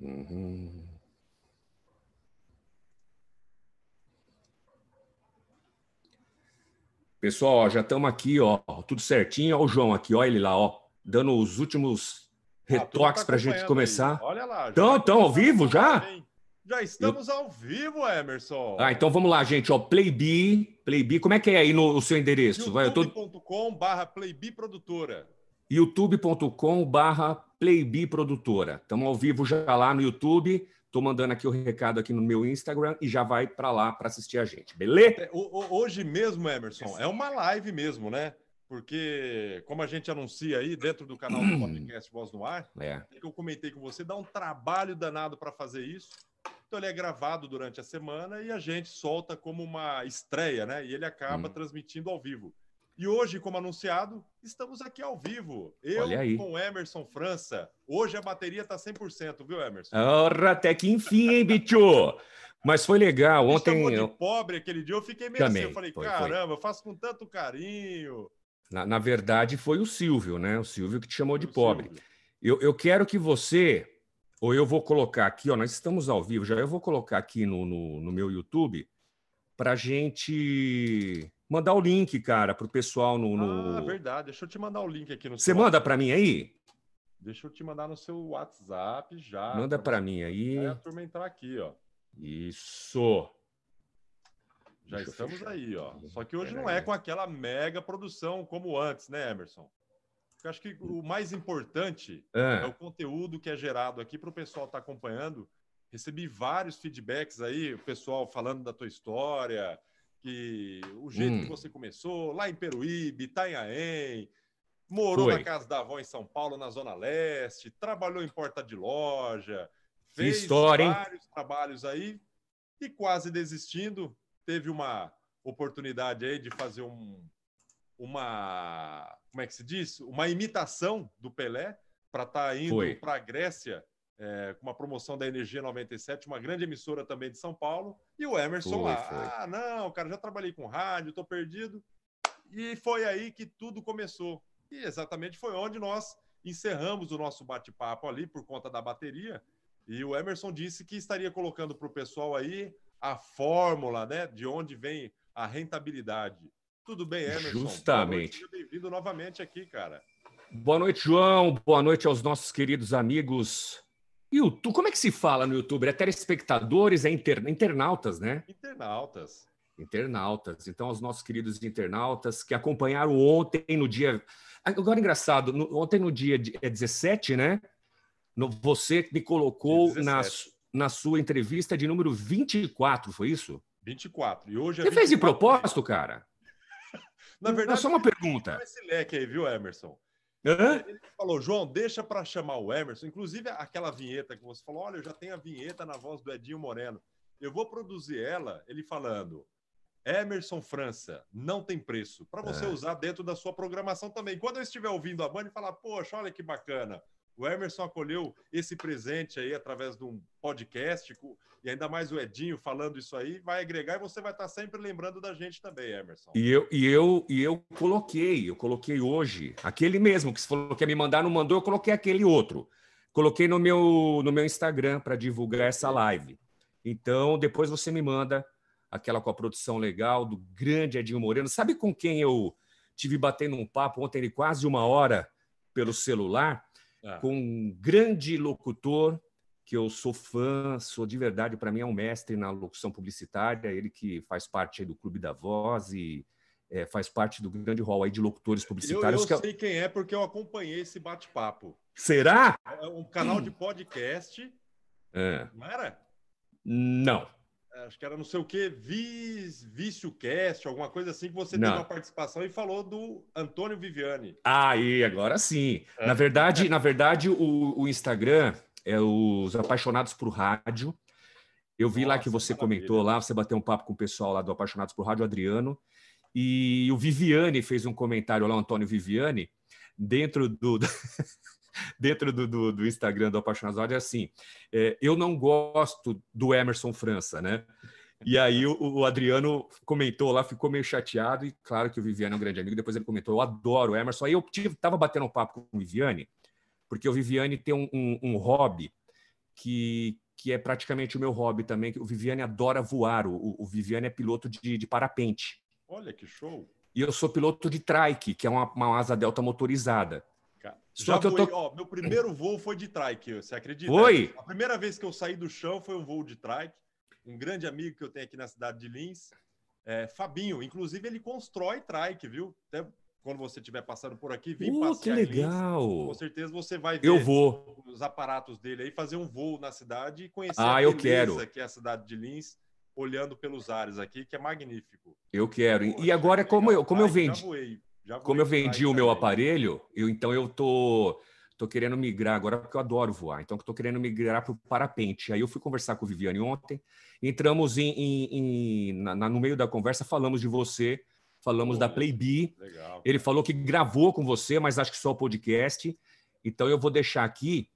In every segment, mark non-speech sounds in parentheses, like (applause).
Uhum. Pessoal, ó, já estamos aqui, ó, tudo certinho. Olha o João aqui, olha ele lá, ó, dando os últimos retoques ah, para a gente começar. Aí. Olha lá. Então, estão ao vivo já? Já estamos Eu... ao vivo, Emerson. Ah, então vamos lá, gente. Ó, Playbi, Playbi, como é que é aí no, o seu endereço? youtube.com tô... Playbi Produtora. youtube.com Playbi Produtora. Estamos ao vivo já lá no YouTube. Estou mandando aqui o recado aqui no meu Instagram e já vai para lá para assistir a gente, beleza? Hoje mesmo, Emerson, é uma live mesmo, né? Porque, como a gente anuncia aí dentro do canal do (clears throat) podcast Voz no Ar, é. que eu comentei com você, dá um trabalho danado para fazer isso. Então, ele é gravado durante a semana e a gente solta como uma estreia, né? E ele acaba hum. transmitindo ao vivo. E hoje, como anunciado, estamos aqui ao vivo. Eu com Emerson França. Hoje a bateria está 100%, viu, Emerson? Ora, até que enfim, hein, bicho? Mas foi legal. Ontem. Você de pobre aquele dia, eu fiquei meio Também, assim. Eu falei, foi, caramba, foi. eu faço com tanto carinho. Na, na, verdade, foi o Silvio, né? O Silvio que te chamou de o pobre. Eu, eu quero que você, ou eu vou colocar aqui, ó, nós estamos ao vivo, já eu vou colocar aqui no, no, no meu YouTube para gente mandar o link, cara, para o pessoal no, no, Ah, verdade. Deixa eu te mandar o link aqui no Você manda para mim aí? Deixa eu te mandar no seu WhatsApp já. Manda para mim aí. a turma entrar aqui, ó. Isso. Já Deixa estamos aí, ó. Só que hoje não é com aquela mega produção como antes, né, Emerson? Eu acho que o mais importante é, é o conteúdo que é gerado aqui para o pessoal estar tá acompanhando. Recebi vários feedbacks aí, o pessoal falando da tua história, que o jeito hum. que você começou, lá em Peruíbe, Itanhaém, morou Foi. na casa da avó em São Paulo, na Zona Leste, trabalhou em porta de loja, fez história, vários hein? trabalhos aí e quase desistindo, teve uma oportunidade aí de fazer um, uma, como é que se diz? Uma imitação do Pelé para estar tá indo para a Grécia é, com uma promoção da Energia 97, uma grande emissora também de São Paulo, e o Emerson lá. Foi. Ah, não, cara, já trabalhei com rádio, estou perdido. E foi aí que tudo começou. E exatamente foi onde nós encerramos o nosso bate-papo ali por conta da bateria. E o Emerson disse que estaria colocando para o pessoal aí a fórmula, né, de onde vem a rentabilidade. Tudo bem, Emerson? Justamente. Bem-vindo novamente aqui, cara. Boa noite, João. Boa noite aos nossos queridos amigos YouTube, como é que se fala no YouTube? É telespectadores, é inter, internautas, né? Internautas. Internautas. Então, os nossos queridos internautas que acompanharam ontem no dia. Agora, engraçado, no, ontem no dia é 17, né? No, você me colocou na, na sua entrevista de número 24, foi isso? 24. E hoje é Você 24. fez de propósito, cara? (laughs) na verdade, é só uma pergunta. Esse leque aí, viu, Emerson? Hã? Ele falou, João, deixa para chamar o Emerson. Inclusive, aquela vinheta que você falou: olha, eu já tenho a vinheta na voz do Edinho Moreno. Eu vou produzir ela, ele falando. Emerson França, não tem preço. Para você é. usar dentro da sua programação também. Quando eu estiver ouvindo a banda e falar, poxa, olha que bacana. O Emerson acolheu esse presente aí através de um podcast, e ainda mais o Edinho falando isso aí, vai agregar e você vai estar sempre lembrando da gente também, Emerson. E eu, e eu, e eu coloquei, eu coloquei hoje, aquele mesmo que você falou que ia me mandar, não mandou, eu coloquei aquele outro. Coloquei no meu, no meu Instagram para divulgar essa live. Então, depois você me manda aquela com a produção legal do grande Edinho Moreno. Sabe com quem eu tive batendo um papo ontem de quase uma hora pelo celular? É. com um grande locutor que eu sou fã, sou de verdade, para mim é um mestre na locução publicitária, ele que faz parte do Clube da Voz e é, faz parte do grande hall aí de locutores publicitários. Eu, eu sei quem é porque eu acompanhei esse bate-papo. Será? É um canal de podcast. É. Não era? Não acho que era não sei o que, Vício Cast, alguma coisa assim, que você não. teve uma participação e falou do Antônio Viviani. Aí, agora sim. É. Na verdade, na verdade o, o, Instagram é os apaixonados por rádio. Eu vi Nossa, lá que você maravilha. comentou lá, você bateu um papo com o pessoal lá do Apaixonados por Rádio, Adriano, e o Viviane fez um comentário lá, o Antônio Viviani, dentro do. (laughs) dentro do, do, do Instagram do Apaixonados é assim: é, eu não gosto do Emerson França, né? E aí o, o, Adriano comentou lá, ficou meio chateado, e claro que o Viviane é um grande amigo, depois ele comentou, eu adoro o Emerson. Aí eu tive, tava batendo um papo com o Viviane, porque o Viviane tem um, um, um hobby que, que é praticamente o meu hobby também. O Viviane adora voar. O, o Viviane é piloto de, de parapente. Olha que show! E eu sou piloto de trike, que é uma, uma asa delta motorizada. Só Já que voei, eu tô... ó, meu primeiro voo foi de trike, você acredita? Foi? A primeira vez que eu saí do chão foi um voo de trike. Um grande amigo que eu tenho aqui na cidade de Lins, é, Fabinho. Inclusive, ele constrói trike, viu? Até quando você estiver passando por aqui, vem uh, passear que legal. Lins, com certeza você vai ver eu vou. os aparatos dele aí, fazer um voo na cidade e conhecer ah, a eu quero. que é a cidade de Lins, olhando pelos ares aqui, que é magnífico. Eu quero. Poxa, e agora, como eu, como eu vendi, já voei, já como eu vendi o meu aparelho, eu, então eu tô tô querendo migrar agora porque eu adoro voar, então estou querendo migrar para o parapente. Aí eu fui conversar com o Viviane ontem, entramos em, em, em na, no meio da conversa, falamos de você, falamos da Playbi. Ele falou que gravou com você, mas acho que só o podcast. Então eu vou deixar aqui.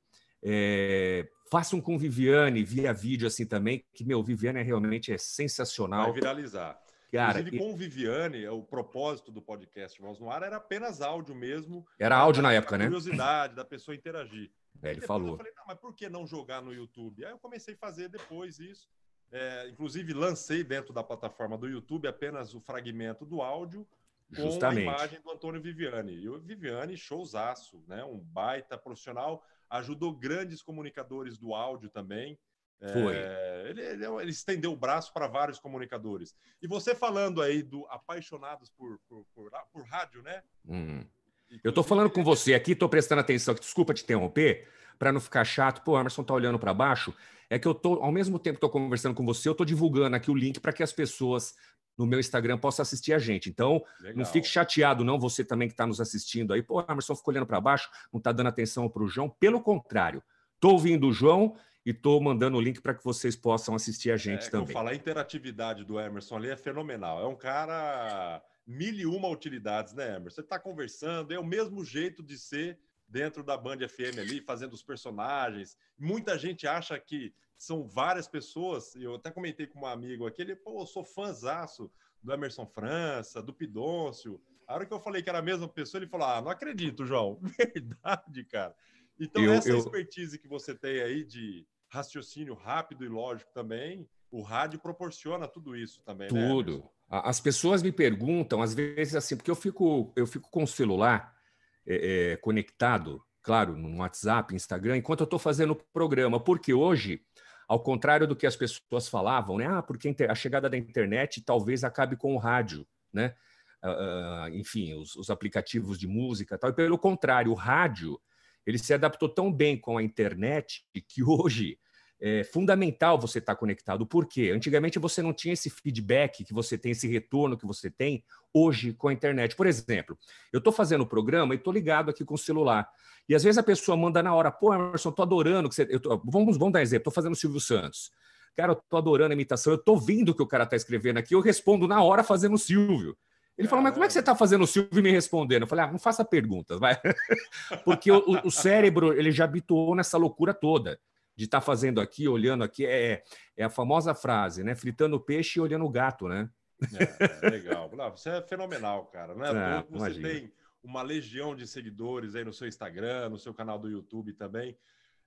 É, façam com Viviane via vídeo assim também, que meu, Viviane é realmente é sensacional. Vai viralizar. Cara, Inclusive, com o Viviane, o propósito do podcast Voz no Ar era apenas áudio mesmo. Era áudio na época, né? Curiosidade da pessoa interagir. É, ele falou. Eu falei, mas por que não jogar no YouTube? Aí eu comecei a fazer depois isso. É, inclusive, lancei dentro da plataforma do YouTube apenas o fragmento do áudio com Justamente. a imagem do Antônio Viviane. E o Viviane, showzaço, né? Um baita profissional, ajudou grandes comunicadores do áudio também. Foi. É, ele, ele, ele, estendeu o braço para vários comunicadores. E você falando aí do apaixonados por, por, por, por rádio, né? Hum. Eu estou falando com você aqui, estou prestando atenção, desculpa te interromper, para não ficar chato. Pô, o Emerson tá olhando para baixo. É que eu tô, ao mesmo tempo que estou conversando com você, eu estou divulgando aqui o link para que as pessoas no meu Instagram possam assistir a gente. Então, Legal. não fique chateado, não, você também que está nos assistindo aí. Pô, o Emerson ficou olhando para baixo, não está dando atenção para o João. Pelo contrário, estou ouvindo o João e estou mandando o link para que vocês possam assistir a gente é, também. Falar a interatividade do Emerson ali é fenomenal. É um cara mil e uma utilidades, né, Emerson? Você está conversando, é o mesmo jeito de ser dentro da Band FM ali, fazendo os personagens. Muita gente acha que são várias pessoas. Eu até comentei com um amigo aqui, ele, pô, eu sou fãzaço do Emerson França, do Pidôncio. A hora que eu falei que era a mesma pessoa, ele falou: Ah, não acredito, João. (laughs) Verdade, cara. Então, eu, essa eu... expertise que você tem aí de raciocínio rápido e lógico também, o rádio proporciona tudo isso também, né, Tudo. Né, As pessoas me perguntam, às vezes, assim, porque eu fico, eu fico com o celular é, é, conectado, claro, no WhatsApp, Instagram, enquanto eu estou fazendo o programa, porque hoje, ao contrário do que as pessoas falavam, né? Ah, porque a chegada da internet talvez acabe com o rádio, né? Uh, enfim, os, os, aplicativos de música tal. E pelo contrário, o rádio ele se adaptou tão bem com a internet que hoje é fundamental você estar conectado. Por quê? Antigamente você não tinha esse feedback que você tem, esse retorno que você tem hoje com a internet. Por exemplo, eu estou fazendo o programa e estou ligado aqui com o celular. E às vezes a pessoa manda na hora, pô, Emerson, estou adorando que você. Tô... Vamos, vamos dar um exemplo, estou fazendo o Silvio Santos. Cara, eu estou adorando a imitação, eu estou vendo o que o cara está escrevendo aqui, eu respondo na hora fazendo o Silvio. Ele falou, mas como é que você está fazendo o Silvio me respondendo? Eu falei, ah, não faça perguntas, vai. (laughs) Porque o, o, cérebro ele já habituou nessa loucura toda de estar tá fazendo aqui, olhando aqui. É, é a famosa frase, né? Fritando peixe e olhando o gato, né? É, é legal. você é fenomenal, cara. Não é, é você tem uma legião de seguidores aí no seu Instagram, no seu canal do YouTube também.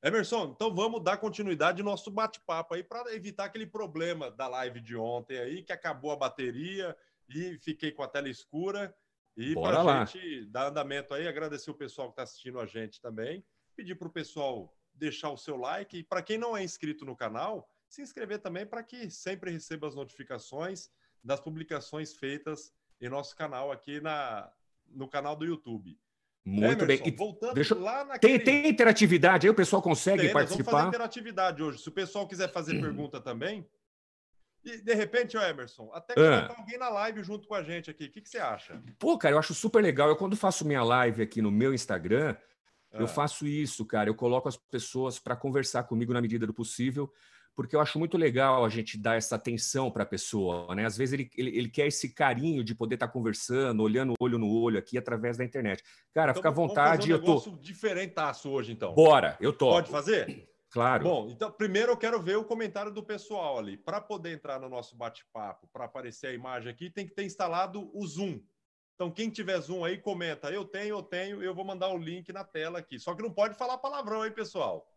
Emerson, então vamos dar continuidade ao nosso bate-papo aí para evitar aquele problema da live de ontem aí, que acabou a bateria e fiquei com a tela escura. E para a gente dar andamento aí, agradecer o pessoal que está assistindo a gente também. Pedir para o pessoal deixar o seu like. E para quem não é inscrito no canal, se inscrever também para que sempre receba as notificações das publicações feitas em nosso canal aqui na, no canal do YouTube. Muito Emerson, bem. E voltando deixa... lá naquele... tem, tem interatividade aí? O pessoal consegue tem, participar? Vamos fazer interatividade hoje. Se o pessoal quiser fazer pergunta também, e, de repente, o Emerson, até que ah. alguém na live junto com a gente aqui. O que, que, você acha? Pô, cara, eu acho super legal. Eu, quando faço minha live aqui no meu Instagram, ah. eu faço isso, cara. Eu coloco as pessoas para conversar comigo na medida do possível, porque eu acho muito legal a gente dar essa atenção para a pessoa, né? Às vezes ele, ele, ele, quer esse carinho de poder estar tá conversando, olhando olho no olho aqui através da internet. Cara, então, fica à vontade. Vamos fazer um eu tô diferentaço hoje, então. Bora, eu tô. Pode fazer? Claro. Bom, então primeiro eu quero ver o comentário do pessoal ali. Para poder entrar no nosso bate-papo, para aparecer a imagem aqui, tem que ter instalado o Zoom. Então, quem tiver Zoom aí, comenta. Eu tenho, eu tenho, eu vou mandar o link na tela aqui. Só que não pode falar palavrão, hein, pessoal?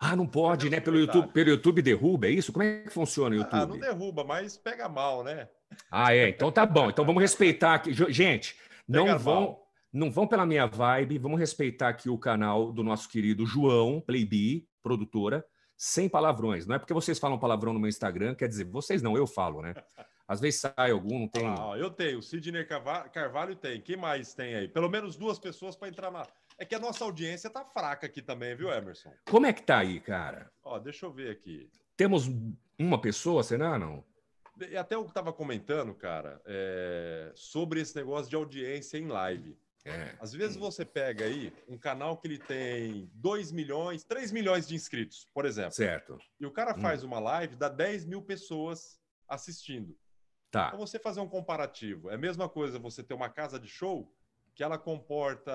Ah, não pode, né? Pelo YouTube, pelo YouTube derruba, é isso? Como é que funciona o YouTube? Ah, não derruba, mas pega mal, né? Ah, é. Então tá bom. Então vamos respeitar aqui. Gente, não pega vão, mal. não vão pela minha vibe. Vamos respeitar aqui o canal do nosso querido João Playbi, produtora, sem palavrões. Não é porque vocês falam palavrão no meu Instagram, quer dizer, vocês não, eu falo, né? Às vezes sai algum, não tem. Ah, eu tenho. O Sidney Carvalho tem. Quem mais tem aí? Pelo menos duas pessoas para entrar na. É que a nossa audiência tá fraca aqui também, viu, Emerson? Como é que tá aí, cara? Ó, deixa eu ver aqui. Temos uma pessoa, será não? E até eu estava comentando, cara, é... sobre esse negócio de audiência em live. É. Às vezes você pega aí um canal que ele tem 2 milhões, 3 milhões de inscritos, por exemplo. Certo. E o cara faz hum. uma live, dá 10 mil pessoas assistindo. Tá. Então você fazer um comparativo. É a mesma coisa você ter uma casa de show que ela comporta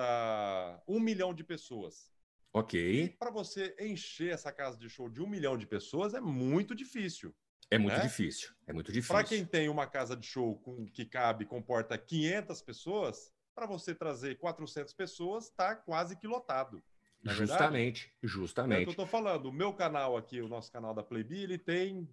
um milhão de pessoas. Ok. Para você encher essa casa de show de um milhão de pessoas é muito difícil. É muito né? difícil. É muito difícil. Para quem tem uma casa de show com, que cabe, comporta 500 pessoas, para você trazer 400 pessoas, está quase que lotado. É justamente, justamente. É o que eu estou falando. O meu canal aqui, o nosso canal da Playbi, ele tem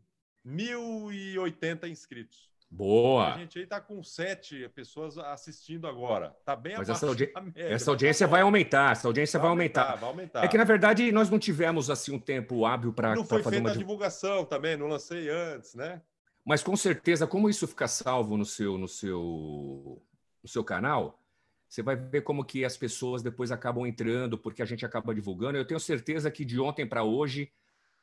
1.080 inscritos. Boa. A gente aí tá com sete pessoas assistindo agora. Tá bem Mas essa, audi média, essa audiência tá vai aumentar, essa audiência vai, vai aumentar, aumentar, Vai aumentar. É que na verdade nós não tivemos assim um tempo hábil para Não foi feita uma... a divulgação também, não lancei antes, né? Mas com certeza, como isso fica salvo no seu no seu no seu canal, você vai ver como que as pessoas depois acabam entrando, porque a gente acaba divulgando. Eu tenho certeza que de ontem para hoje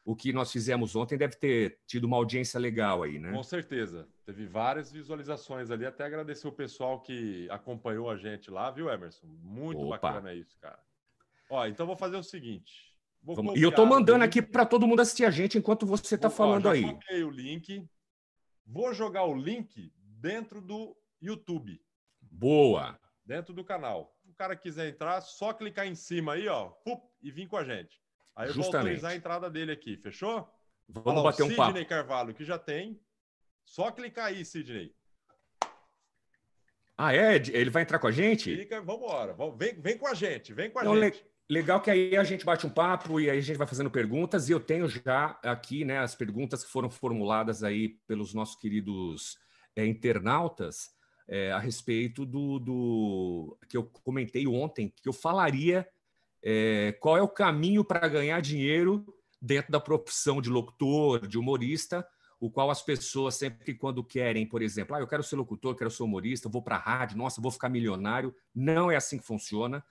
o que nós fizemos ontem deve ter tido uma audiência legal aí, né? Com certeza. Teve várias visualizações ali. Até agradecer o pessoal que acompanhou a gente lá, viu, Emerson? Muito Opa. bacana isso, cara. Ó, então vou fazer o seguinte. e eu tô mandando aqui para todo mundo assistir a gente enquanto você está falando ó, já aí. Copiei o link. Vou jogar o link dentro do YouTube. Boa. Dentro do canal. O cara quiser entrar, só clicar em cima aí, ó, e vir com a gente. Aí eu Justamente. vou autorizar a entrada dele aqui, fechou? Vamos bater um papo. Sidney Carvalho, que já tem. Só clicar aí, Sidney. Ah, é? Ele vai entrar com a gente? Clica, vamos embora. Vem, vem com a gente, vem com a Não, gente. Legal que aí a gente bate um papo e aí a gente vai fazendo perguntas. E eu tenho já aqui né, as perguntas que foram formuladas aí pelos nossos queridos é, internautas é, a respeito do, do que eu comentei ontem, que eu falaria é, qual é o caminho para ganhar dinheiro dentro da profissão de locutor, de humorista, o qual as pessoas sempre quando querem, por exemplo, ah, eu quero ser locutor, quero ser humorista, vou para a rádio, nossa, vou ficar milionário. Não é assim que funciona,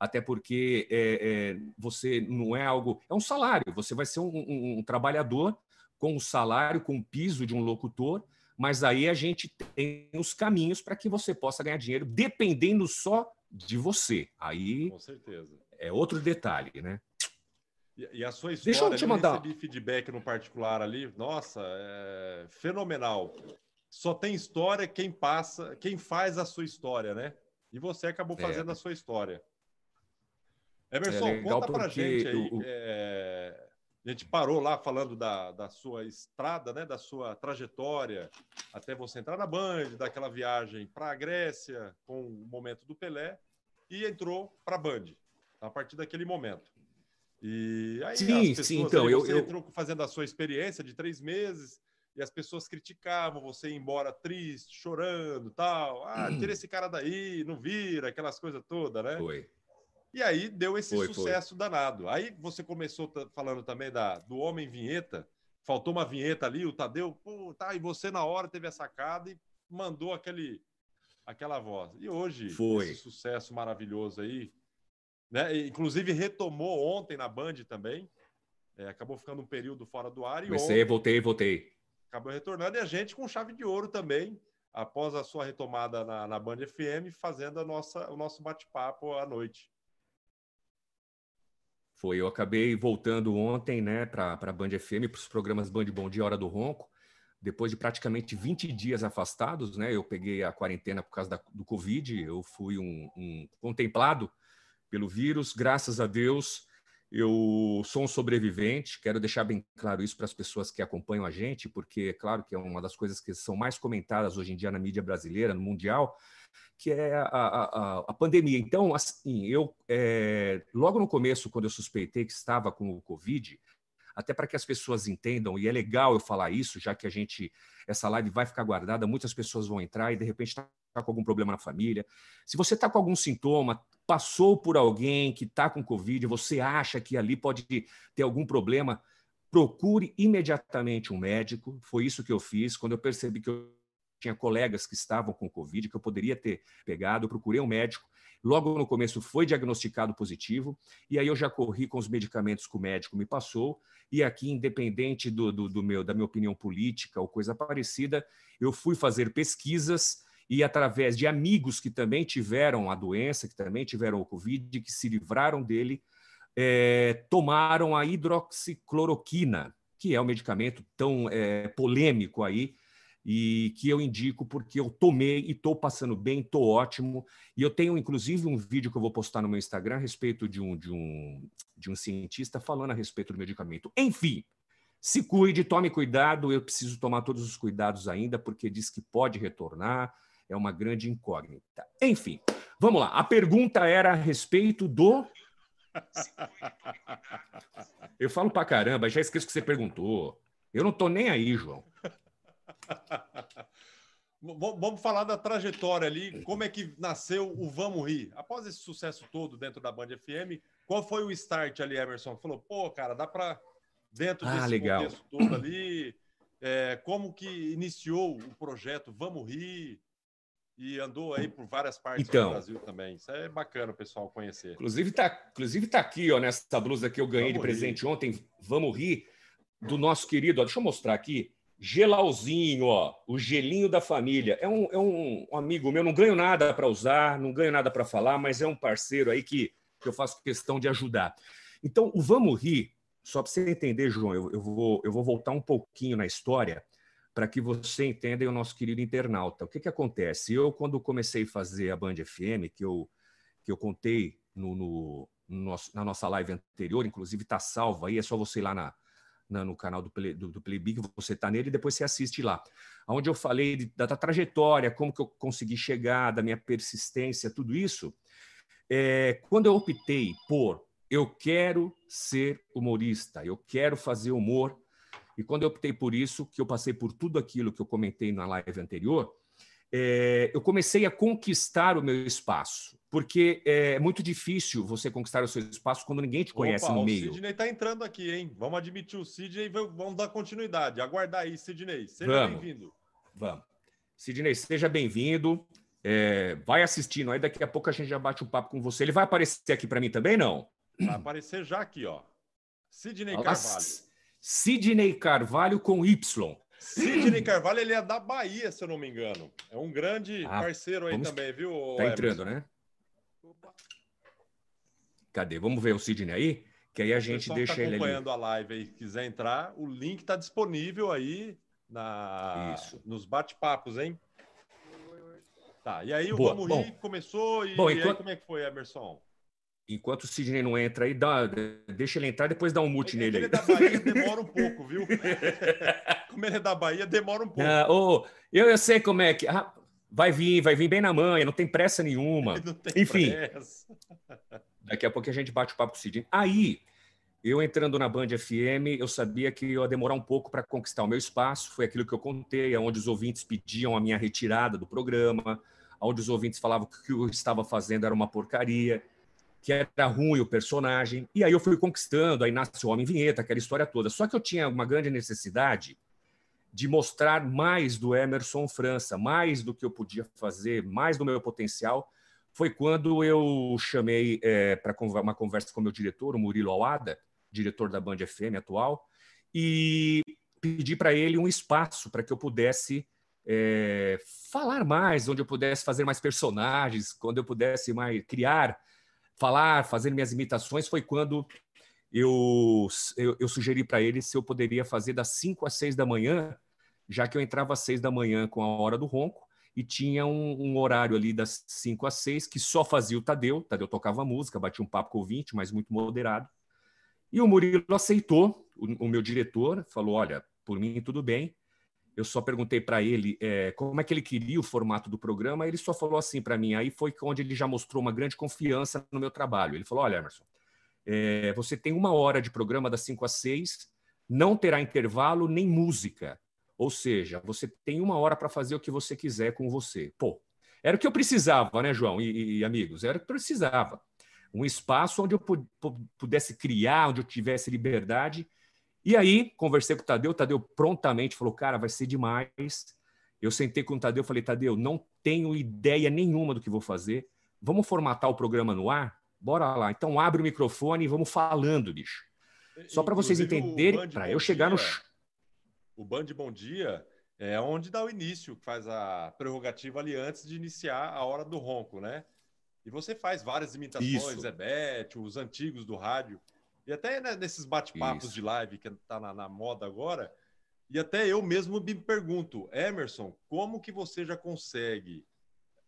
até porque é, é, você não é algo, é um salário. Você vai ser um, um, um trabalhador com um salário, com o um piso de um locutor, mas aí a gente tem os caminhos para que você possa ganhar dinheiro, dependendo só de você. Aí, com certeza é outro detalhe, né? E, e a sua história, Deixa eu te mandar. eu recebi feedback no particular ali, nossa, é fenomenal. Só tem história quem passa, quem faz a sua história, né? E você acabou é. fazendo é. a sua história. Emerson, é conta pra gente aí. O... É... A gente parou lá falando da, da sua estrada, né? Da sua trajetória até você entrar na Band, daquela viagem para a Grécia com o momento do Pelé e entrou para a Band a partir daquele momento. E aí sim, pessoas, sim, então eu, você eu... entrou fazendo a sua experiência de três meses e as pessoas criticavam você ir embora triste, chorando, tal. Ah, tira esse cara daí, não vira, aquelas coisas todas, né? Foi. E aí deu esse foi, sucesso foi. danado. Aí você começou falando também da, do Homem Vinheta. Faltou uma vinheta ali, o Tadeu, pô, tá, e você na hora teve a sacada e mandou aquele, aquela voz. E hoje, foi. esse sucesso maravilhoso aí, né? Inclusive retomou ontem na Band também. É, acabou ficando um período fora do ar. E Comecei, ontem, voltei, voltei. Acabou retornando e a gente com chave de ouro também, após a sua retomada na, na Band FM, fazendo a nossa, o nosso bate-papo à noite. Foi, eu acabei voltando ontem né, para a Band FM, para os programas Band Bom Dia Hora do Ronco. Depois de praticamente 20 dias afastados, né, eu peguei a quarentena por causa da, do Covid, eu fui um, um contemplado pelo vírus. Graças a Deus, eu sou um sobrevivente. Quero deixar bem claro isso para as pessoas que acompanham a gente, porque é claro que é uma das coisas que são mais comentadas hoje em dia na mídia brasileira, no mundial, que é a, a, a pandemia. Então, assim, eu é, logo no começo, quando eu suspeitei que estava com o Covid, até para que as pessoas entendam, e é legal eu falar isso, já que a gente, essa live vai ficar guardada, muitas pessoas vão entrar e de repente está com algum problema na família. Se você está com algum sintoma, passou por alguém que está com Covid, você acha que ali pode ter algum problema, procure imediatamente um médico. Foi isso que eu fiz. Quando eu percebi que eu tinha colegas que estavam com Covid, que eu poderia ter pegado, eu procurei um médico. Logo no começo foi diagnosticado positivo, e aí eu já corri com os medicamentos que o médico me passou, e aqui, independente do, do, do meu, da minha opinião política ou coisa parecida, eu fui fazer pesquisas e através de amigos que também tiveram a doença, que também tiveram o Covid, que se livraram dele, é, tomaram a hidroxicloroquina, que é um medicamento tão é, polêmico aí, e que eu indico porque eu tomei e estou passando bem, estou ótimo. E eu tenho, inclusive, um vídeo que eu vou postar no meu Instagram a respeito de um, de um, de um cientista falando a respeito do medicamento. Enfim, se cuide, tome cuidado. Eu preciso tomar todos os cuidados ainda, porque diz que pode retornar. É uma grande incógnita. Enfim, vamos lá. A pergunta era a respeito do. (laughs) Eu falo pra caramba, já esqueço que você perguntou. Eu não tô nem aí, João. Vamos falar da trajetória ali, como é que nasceu o Vamos Rir? Após esse sucesso todo dentro da Band FM, qual foi o start ali, Emerson? Falou, pô, cara, dá para dentro ah, desse legal. contexto todo ali, é, como que iniciou o projeto Vamos Rir e andou aí por várias partes então, do Brasil também. Isso é bacana o pessoal conhecer. Inclusive tá, inclusive tá aqui, ó, nessa blusa que eu ganhei Vamos de presente rir. ontem, Vamos Rir, do nosso querido, ó, deixa eu mostrar aqui, Gelauzinho, ó, o gelinho da família. É um, é um amigo meu, não ganho nada para usar, não ganho nada para falar, mas é um parceiro aí que, que eu faço questão de ajudar. Então, o Vamos Rir, só para você entender, João, eu, eu, vou, eu vou voltar um pouquinho na história para que você entenda o nosso querido internauta. O que, que acontece? Eu, quando comecei a fazer a Band FM, que eu, que eu contei no, no, no nosso, na nossa live anterior, inclusive está salva aí, é só você ir lá na, no canal do, Play, do, do Playbic, você está nele e depois você assiste lá. Onde eu falei de, da, da, trajetória, como que eu consegui chegar, da minha persistência, tudo isso. É, quando eu optei por eu quero ser humorista, eu quero fazer humor, e quando eu optei por isso, que eu passei por tudo aquilo que eu comentei na live anterior, é, eu comecei a conquistar o meu espaço, porque é muito difícil você conquistar o seu espaço quando ninguém te conhece Opa, no meio. O Sidney está entrando aqui, hein? Vamos admitir o Sidney e vamos dar continuidade. Aguardar aí, Sidney. Seja bem-vindo. Vamos. Sidney, seja bem-vindo. É, vai assistindo aí, daqui a pouco a gente já bate um papo com você. Ele vai aparecer aqui para mim também, não? Vai aparecer já aqui, ó. Sidney Carvalho. Sidney Carvalho com Y. Sidney Carvalho, ele é da Bahia, se eu não me engano. É um grande ah, parceiro aí vamos... também, viu? Tá entrando, né? Cadê? Vamos ver o Sidney aí? Que aí a gente deixa tá ele acompanhando a live aí, quiser entrar, o link está disponível aí na Isso. nos bate-papos, hein? Tá, e aí o Boa, Vamos bom. Rir começou e, bom, enquanto... aí como é que foi, Emerson? Enquanto o Sidney não entra aí, dá, deixa ele entrar, depois dá um mute é, nele. Ele é da Bahia (laughs) demora um pouco, viu? (laughs) como ele é da Bahia, demora um pouco. Ah, oh, eu, eu sei como é que. Ah, vai vir, vai vir bem na manhã, não tem pressa nenhuma. (laughs) Tem Enfim. Pressa. Daqui a pouco a gente bate o papo com o Sidney. Aí, eu entrando na Band FM, eu sabia que ia demorar um pouco para conquistar o meu espaço. Foi aquilo que eu contei, onde os ouvintes pediam a minha retirada do programa, onde os ouvintes falavam que o que eu estava fazendo era uma porcaria que era ruim o personagem. E aí eu fui conquistando, aí nasce o Homem Vinheta, aquela história toda. Só que eu tinha uma grande necessidade de mostrar mais do Emerson França, mais do que eu podia fazer, mais do meu potencial. Foi quando eu chamei é, para uma conversa com meu diretor, o Murilo Awada, diretor da Band FM atual, e pedi para ele um espaço para que eu pudesse é, falar mais, onde eu pudesse fazer mais personagens, quando eu pudesse mais criar falar, fazer minhas imitações, foi quando eu, eu, eu sugeri para ele se eu poderia fazer das 5 às 6 da manhã, já que eu entrava às 6 da manhã com a hora do ronco, e tinha um, um, horário ali das 5 às 6 que só fazia o Tadeu. Tadeu tocava música, batia um papo com o ouvinte, mas muito moderado. E o Murilo aceitou, o, o meu diretor, falou: Olha, por mim tudo bem, eu só perguntei para ele é, como é que ele queria o formato do programa, ele só falou assim para mim. Aí foi onde ele já mostrou uma grande confiança no meu trabalho. Ele falou: Olha, Emerson, é, você tem uma hora de programa das 5 às 6, não terá intervalo nem música. Ou seja, você tem uma hora para fazer o que você quiser com você. Pô, era o que eu precisava, né, João e, e amigos? Era o que eu precisava. Um espaço onde eu pudesse criar, onde eu tivesse liberdade. E aí, conversei com o Tadeu, o Tadeu prontamente falou: cara, vai ser demais. Eu sentei com o Tadeu e falei: Tadeu, não tenho ideia nenhuma do que vou fazer. Vamos formatar o programa no ar? Bora lá. Então, abre o microfone e vamos falando, bicho. Só para vocês entenderem, para eu chegar dia, no. O Band Bom Dia é onde dá o início, faz a prerrogativa ali antes de iniciar a hora do ronco, né? E você faz várias imitações, Zé Bete, os antigos do rádio. E até né, nesses bate-papos de live que tá na, na, moda agora. E até eu mesmo me pergunto, Emerson, como que você já consegue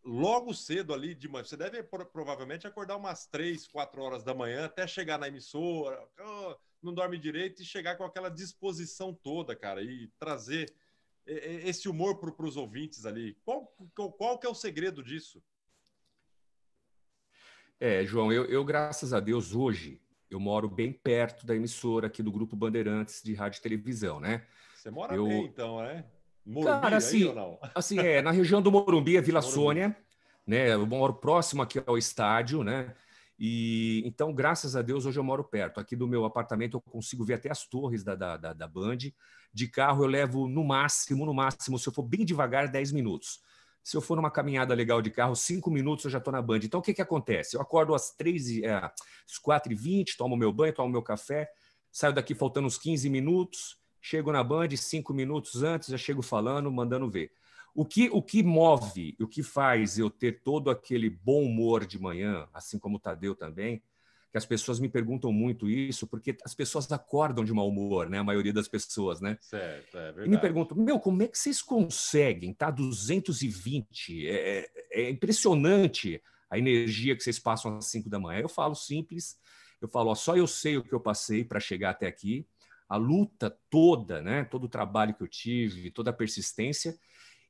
logo cedo ali de manhã? Você deve provavelmente acordar umas três, quatro horas da manhã até chegar na emissora. Oh, não dorme direito e chegar com aquela disposição toda, cara, e trazer esse humor para os ouvintes ali. Qual, qual, qual, que é o segredo disso? É, João, eu, eu, graças a Deus, hoje, eu moro bem perto da emissora aqui do Grupo Bandeirantes de Rádio e Televisão, né? Você mora eu... bem, então, é? Morumbi Cara, assim, (laughs) assim, é, na região do Morumbi, é Vila Morumbi. Sônia, né? Eu moro próximo aqui ao estádio, né? E então, graças a Deus, hoje eu moro perto. Aqui do meu apartamento eu consigo ver até as torres da, da, da, da Band. De carro eu levo no máximo, no máximo, se eu for bem devagar, 10 minutos. Se eu for numa caminhada legal de carro, 5 minutos eu já estou na Band. Então, o que, que acontece? Eu acordo às 3 é, às 4h20, tomo meu banho, tomo meu café, saio daqui faltando uns 15 minutos, chego na Band, 5 minutos antes, já chego falando, mandando ver. O que, o que move, o que faz eu ter todo aquele bom humor de manhã, assim como o Tadeu também, que as pessoas me perguntam muito isso, porque as pessoas acordam de mau humor, né? A maioria das pessoas, né? Certo, é verdade. E me perguntam, meu, como é que vocês conseguem, tá? 220, é, é, é impressionante a energia que vocês passam às 5 da manhã. Eu falo simples, eu falo, ó, só eu sei o que eu passei para chegar até aqui, a luta toda, né? Todo o trabalho que eu tive, toda a persistência,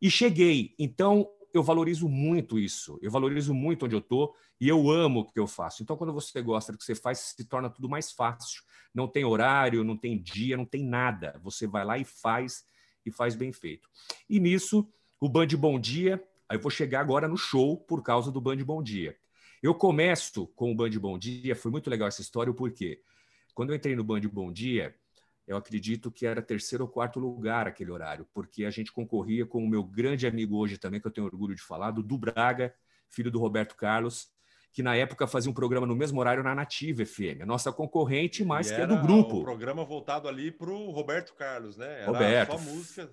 e cheguei. Então, eu valorizo muito isso. Eu valorizo muito onde eu estou e eu amo o que eu faço. Então, quando você gosta do que você faz, se torna tudo mais fácil. Não tem horário, não tem dia, não tem nada. Você vai lá e faz e faz bem feito. E nisso, o Band Bom Dia. Aí eu vou chegar agora no show por causa do Band Bom Dia. Eu começo com o Band Bom Dia. Foi muito legal essa história, porque quando eu entrei no Band Bom Dia, eu acredito que era terceiro ou quarto lugar aquele horário, porque a gente concorria com o meu grande amigo hoje também, que eu tenho orgulho de falar, do Du Braga, filho do Roberto Carlos, que na época fazia um programa no mesmo horário na Nativa FM, a nossa concorrente, mas que é do grupo. Um programa voltado ali para o Roberto Carlos, né? Era Roberto. só música.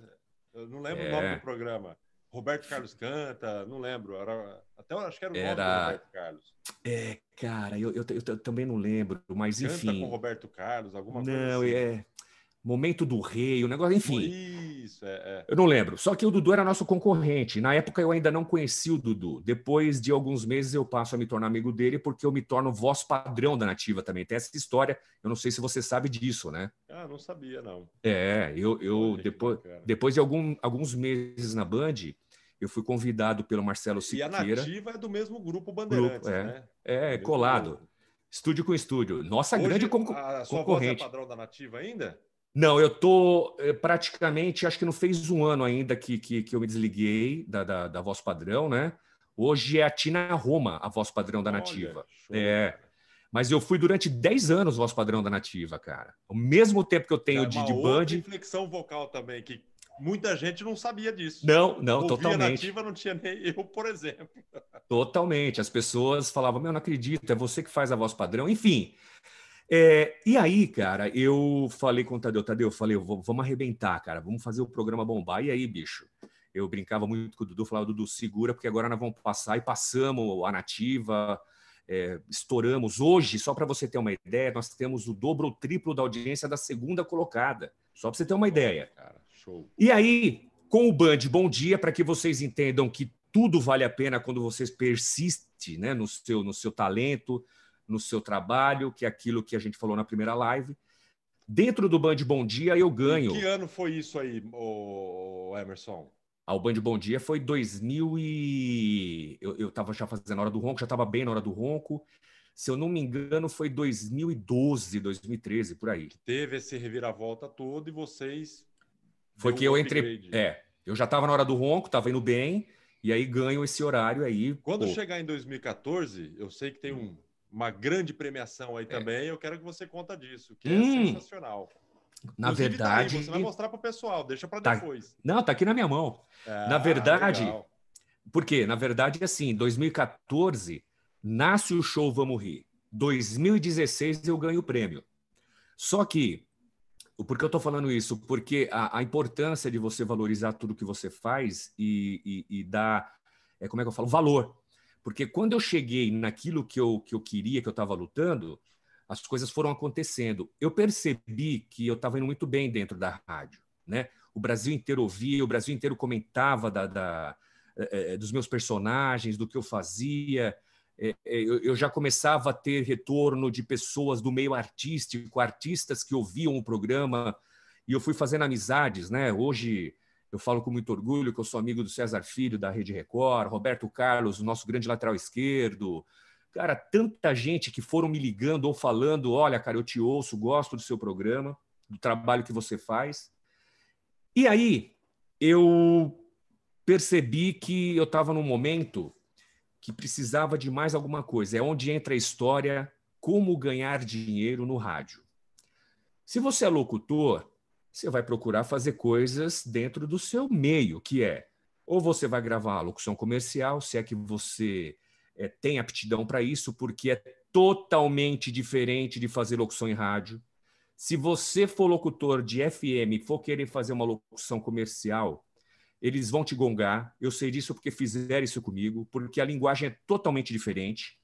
Eu não lembro é... o nome do programa. Roberto Carlos canta, não lembro. Era, até acho que era o era... nome do Roberto Carlos. É, cara, eu, eu, eu, eu também não lembro, mas canta enfim. com Roberto Carlos, alguma não, coisa. Não, assim. é. Momento do Rei, o negócio, enfim. Isso, é, é. Eu não lembro. Só que o Dudu era nosso concorrente. Na época eu ainda não conhecia o Dudu. Depois de alguns meses eu passo a me tornar amigo dele porque eu me torno voz padrão da Nativa também. Tem essa história. Eu não sei se você sabe disso, né? Ah, não sabia, não. É, eu, eu depois, depois de algum, alguns meses na Band, eu fui convidado pelo Marcelo Siqueira. E a Nativa é do mesmo grupo Bandeirantes, grupo, é, né? É, colado. Grupo. Estúdio com estúdio. Nossa Hoje, grande con a sua concorrente. Voz é padrão da Nativa ainda? Não, eu tô eh, praticamente, acho que não fez um ano ainda que, que, que eu me desliguei da, da, da, voz padrão, né? Hoje é a Tina Roma, a voz padrão da Nativa. Olha, é. Mas eu fui durante 10 anos voz padrão da Nativa, cara. O mesmo tempo que eu tenho é de, de band. inflexão vocal também, que muita gente não sabia disso. Não, não, Ouvia totalmente. nativa não tinha nem eu, por exemplo. Totalmente. As pessoas falavam, meu, não acredito, é você que faz a voz padrão. Enfim, é, e aí, cara, eu falei com o Tadeu, Tadeu, eu falei, vamos arrebentar, cara, vamos fazer o programa bombar. E aí, bicho, eu brincava muito com o Dudu, falava, Dudu, segura, porque agora nós vamos passar e passamos a nativa, é, estouramos. Hoje, só para você ter uma ideia, nós temos o dobro ou triplo da audiência da segunda colocada. Só para você ter uma ideia. Cara, show. E aí, com o Band Bom Dia, para que vocês entendam que tudo vale a pena quando vocês persistem né, no, seu, no seu talento, no seu trabalho, que é aquilo que a gente falou na primeira live. Dentro do Band Bom Dia, eu ganho. E que ano foi isso aí, o Emerson? Ah, o Band Bom Dia foi 2000 e... Eu estava já fazendo a hora do ronco, já estava bem na hora do ronco. se eu não me engano, foi 2012, 2013, por aí. Teve esse reviravolta todo e vocês. Foi que eu entrei. É, eu já estava na hora do ronco, estava indo bem, e aí ganho esse horário aí. Quando pô. chegar em 2014, eu sei que tem um, uma grande premiação aí é. também, eu quero que você conta disso, que é hum. é sensacional. Na Inclusive, verdade. Tá aí, você vai mostrar para o pessoal, deixa para tá... depois. Não, tá aqui na minha mão. Ah, na verdade. Legal. Por quê? Na verdade, assim, 2014 nasce o show Vamos Rir. 2016 eu ganho o prêmio. Só que, por que eu estou falando isso? Porque a, a, importância de você valorizar tudo que você faz e, e, e dar, é, como é que eu falo, valor. Porque quando eu cheguei naquilo que eu, que eu queria, que eu estava lutando, as coisas foram acontecendo. Eu percebi que eu estava indo muito bem dentro da rádio. Né? O Brasil inteiro ouvia, o Brasil inteiro comentava da, da é, dos meus personagens, do que eu fazia. É, eu já começava a ter retorno de pessoas do meio artístico, artistas que ouviam o programa, e eu fui fazendo amizades. Né? Hoje eu falo com muito orgulho que eu sou amigo do César Filho, da Rede Record, Roberto Carlos, o nosso grande lateral esquerdo. Cara, tanta gente que foram me ligando ou falando: olha, cara, eu te ouço, gosto do seu programa, do trabalho que você faz. E aí eu percebi que eu estava num momento que precisava de mais alguma coisa. É onde entra a história como ganhar dinheiro no rádio. Se você é locutor, você vai procurar fazer coisas dentro do seu meio, que é ou você vai gravar locução comercial, se é que você é, tem aptidão para isso, porque é totalmente diferente de fazer locução em rádio. Se você for locutor de FM e for querer fazer uma locução comercial, eles vão te gongar. Eu sei disso porque fizeram isso comigo, porque a linguagem é totalmente diferente.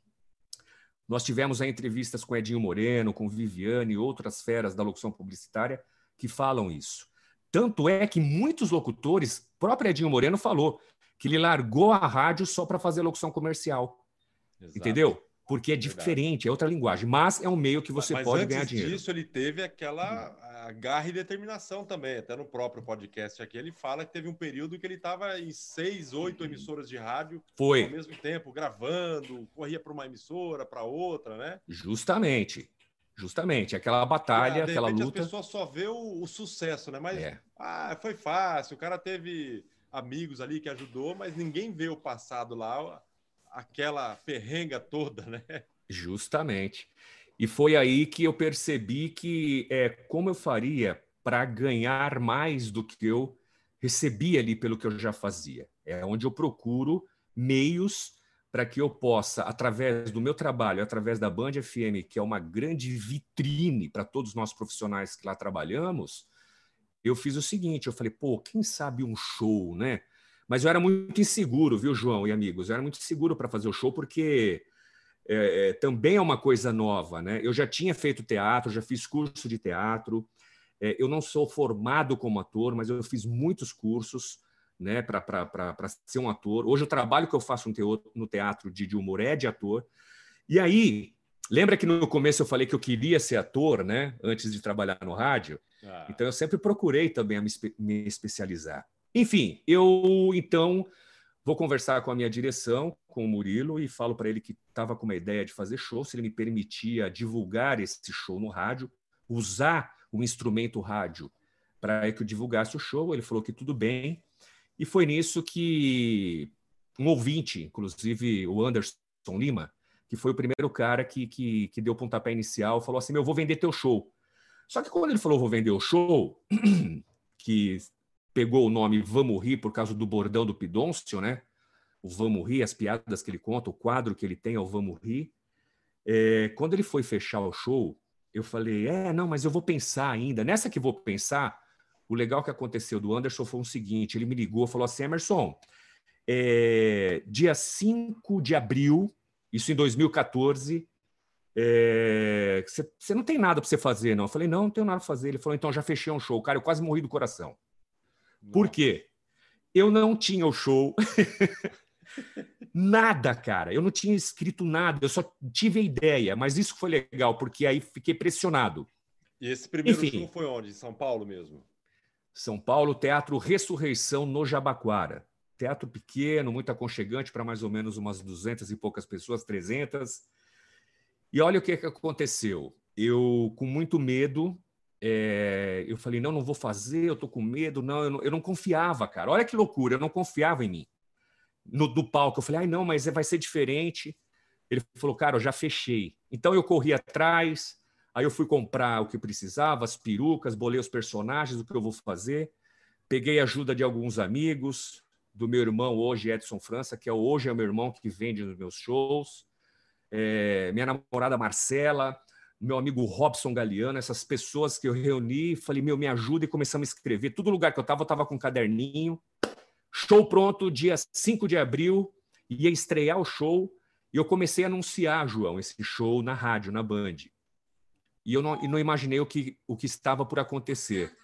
Nós tivemos entrevistas com Edinho Moreno, com Viviane e outras feras da locução publicitária que falam isso. Tanto é que muitos locutores, próprio Edinho Moreno falou que ele largou a rádio só para fazer locução comercial. Exato. Entendeu? Porque é diferente, é outra linguagem, mas é um meio que você mas pode ganhar dinheiro. disso, ele teve aquela garra e determinação também. Até no próprio podcast aqui, ele fala que teve um período que ele estava em seis, oito emissoras de rádio Foi. ao mesmo tempo, gravando, corria para uma emissora, para outra, né? Justamente. Justamente, aquela batalha, é, aquela luta. As pessoas só vê o, o sucesso, né? Mas é. ah, foi fácil, o cara teve amigos ali que ajudou, mas ninguém vê o passado lá, aquela perrenga toda, (laughs) né? Justamente. E foi aí que eu percebi que é como eu faria para ganhar mais do que eu recebia ali pelo que eu já fazia. É onde eu procuro meios para que eu possa, através do meu trabalho, através da Band FM, que é uma grande vitrine para todos nós profissionais que lá trabalhamos, eu fiz o seguinte, eu falei, pô, quem sabe um show, né? Mas eu era muito inseguro, viu, João e amigos? Eu era muito inseguro para fazer o show, porque é, é, também é uma coisa nova, né? Eu já tinha feito teatro, já fiz curso de teatro. É, eu não sou formado como ator, mas eu fiz muitos cursos né, para ser um ator. Hoje o trabalho que eu faço no teatro de, de humor é de ator. E aí, lembra que no começo eu falei que eu queria ser ator, né? Antes de trabalhar no rádio. Ah. Então eu sempre procurei também me, me especializar. Enfim, eu então vou conversar com a minha direção, com o Murilo, e falo para ele que estava com uma ideia de fazer show, se ele me permitia divulgar esse show no rádio, usar o instrumento rádio para que eu divulgasse o show. Ele falou que tudo bem. E foi nisso que um ouvinte, inclusive o Anderson Lima, que foi o primeiro cara que, que, que deu o pontapé inicial, falou assim: Eu vou vender teu show. Só que quando ele falou vou vender o show, (clears throat) que pegou o nome Vamos Rir por causa do bordão do Pidoncio, né? O Vamos Rir, as piadas que ele conta, o quadro que ele tem é o Vamos Rir. É, quando ele foi fechar o show, eu falei: é, não, mas eu vou pensar ainda. Nessa que vou pensar, o legal que aconteceu do Anderson foi o seguinte: ele me ligou, falou assim, Emerson, é, dia 5 de abril, isso em 2014, você é, não tem nada para você fazer, não. Eu falei, não, não tenho nada para fazer. Ele falou, então já fechei um show. Cara, eu quase morri do coração. Por quê? Eu não tinha o show. (laughs) nada, cara. Eu não tinha escrito nada, eu só tive a ideia, mas isso foi legal, porque aí fiquei pressionado. E esse primeiro Enfim, show foi onde? Em São Paulo mesmo? São Paulo, Teatro Ressurreição no Jabaquara. Teatro pequeno, muito aconchegante para mais ou menos umas duzentas e poucas pessoas, 300. E olha o que, que aconteceu. Eu, com muito medo, é, eu falei, não, não vou fazer, eu tô com medo, não eu, não, eu não confiava, cara. Olha que loucura, eu não confiava em mim. No, do palco, eu falei, ai, não, mas vai ser diferente. Ele falou, cara, eu já fechei. Então eu corri atrás, aí eu fui comprar o que precisava, as perucas, bolei os personagens, o que eu vou fazer. Peguei ajuda de alguns amigos, do meu irmão hoje, Edson França, que é hoje é o meu irmão que vende nos meus shows. É, minha namorada Marcela, meu amigo Robson Galeano, essas pessoas que eu reuni, falei, meu, me ajuda e começamos a escrever. Todo lugar que eu estava, eu estava com um caderninho. Show pronto, dia 5 de abril, ia estrear o show. E eu comecei a anunciar, João, esse show na rádio, na Band. E eu não, e não imaginei o que, o que estava por acontecer.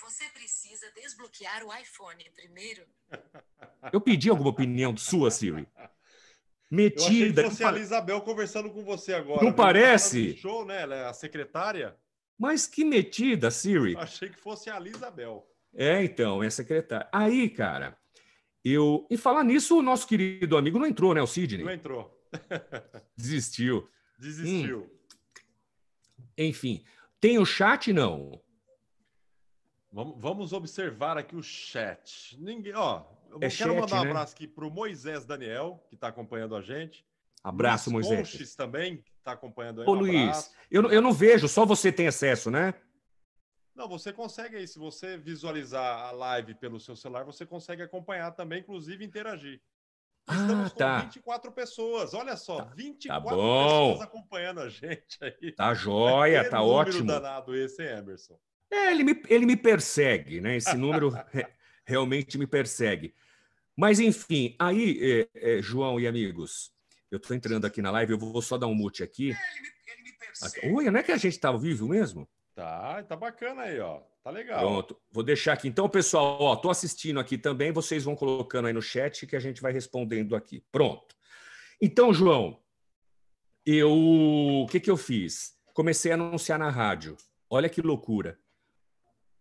Você precisa desbloquear o iPhone primeiro. (laughs) Eu pedi alguma opinião sua, Siri? Metida. Eu achei que fosse a Isabel conversando com você agora. Não parece? Show, né? Ela é a secretária. Mas que metida, Siri. Eu achei que fosse a Isabel. É, então, é a secretária. Aí, cara, eu. E falar nisso, o nosso querido amigo não entrou, né? O Sidney? Não entrou. (laughs) Desistiu. Desistiu. Hum. Enfim, tem o chat, não? Vamos observar aqui o chat. Ninguém, ó, eu é quero chat, mandar um né? abraço aqui para o Moisés Daniel, que está acompanhando a gente. Abraço, Luiz Moisés. Conches também, que está acompanhando aí. Ô, um Luiz, eu, eu não vejo, só você tem acesso, né? Não, você consegue aí, se você visualizar a live pelo seu celular, você consegue acompanhar também, inclusive interagir. Estamos ah, tá. com 24 pessoas, olha só, tá, 24 tá pessoas acompanhando a gente aí. Tá jóia, (laughs) tá ótimo. danado esse, Emerson. É, ele me, ele me persegue, né? Esse número (laughs) realmente me persegue. Mas, enfim, aí, é, é, João e amigos, eu estou entrando aqui na live, eu vou só dar um mute aqui. É, Oi, não é que a gente está ao vivo mesmo? Tá, tá bacana aí, ó. Tá legal. Pronto, vou deixar aqui. Então, pessoal, ó, tô assistindo aqui também, vocês vão colocando aí no chat que a gente vai respondendo aqui. Pronto. Então, João, eu o que que eu fiz? Comecei a anunciar na rádio. Olha que loucura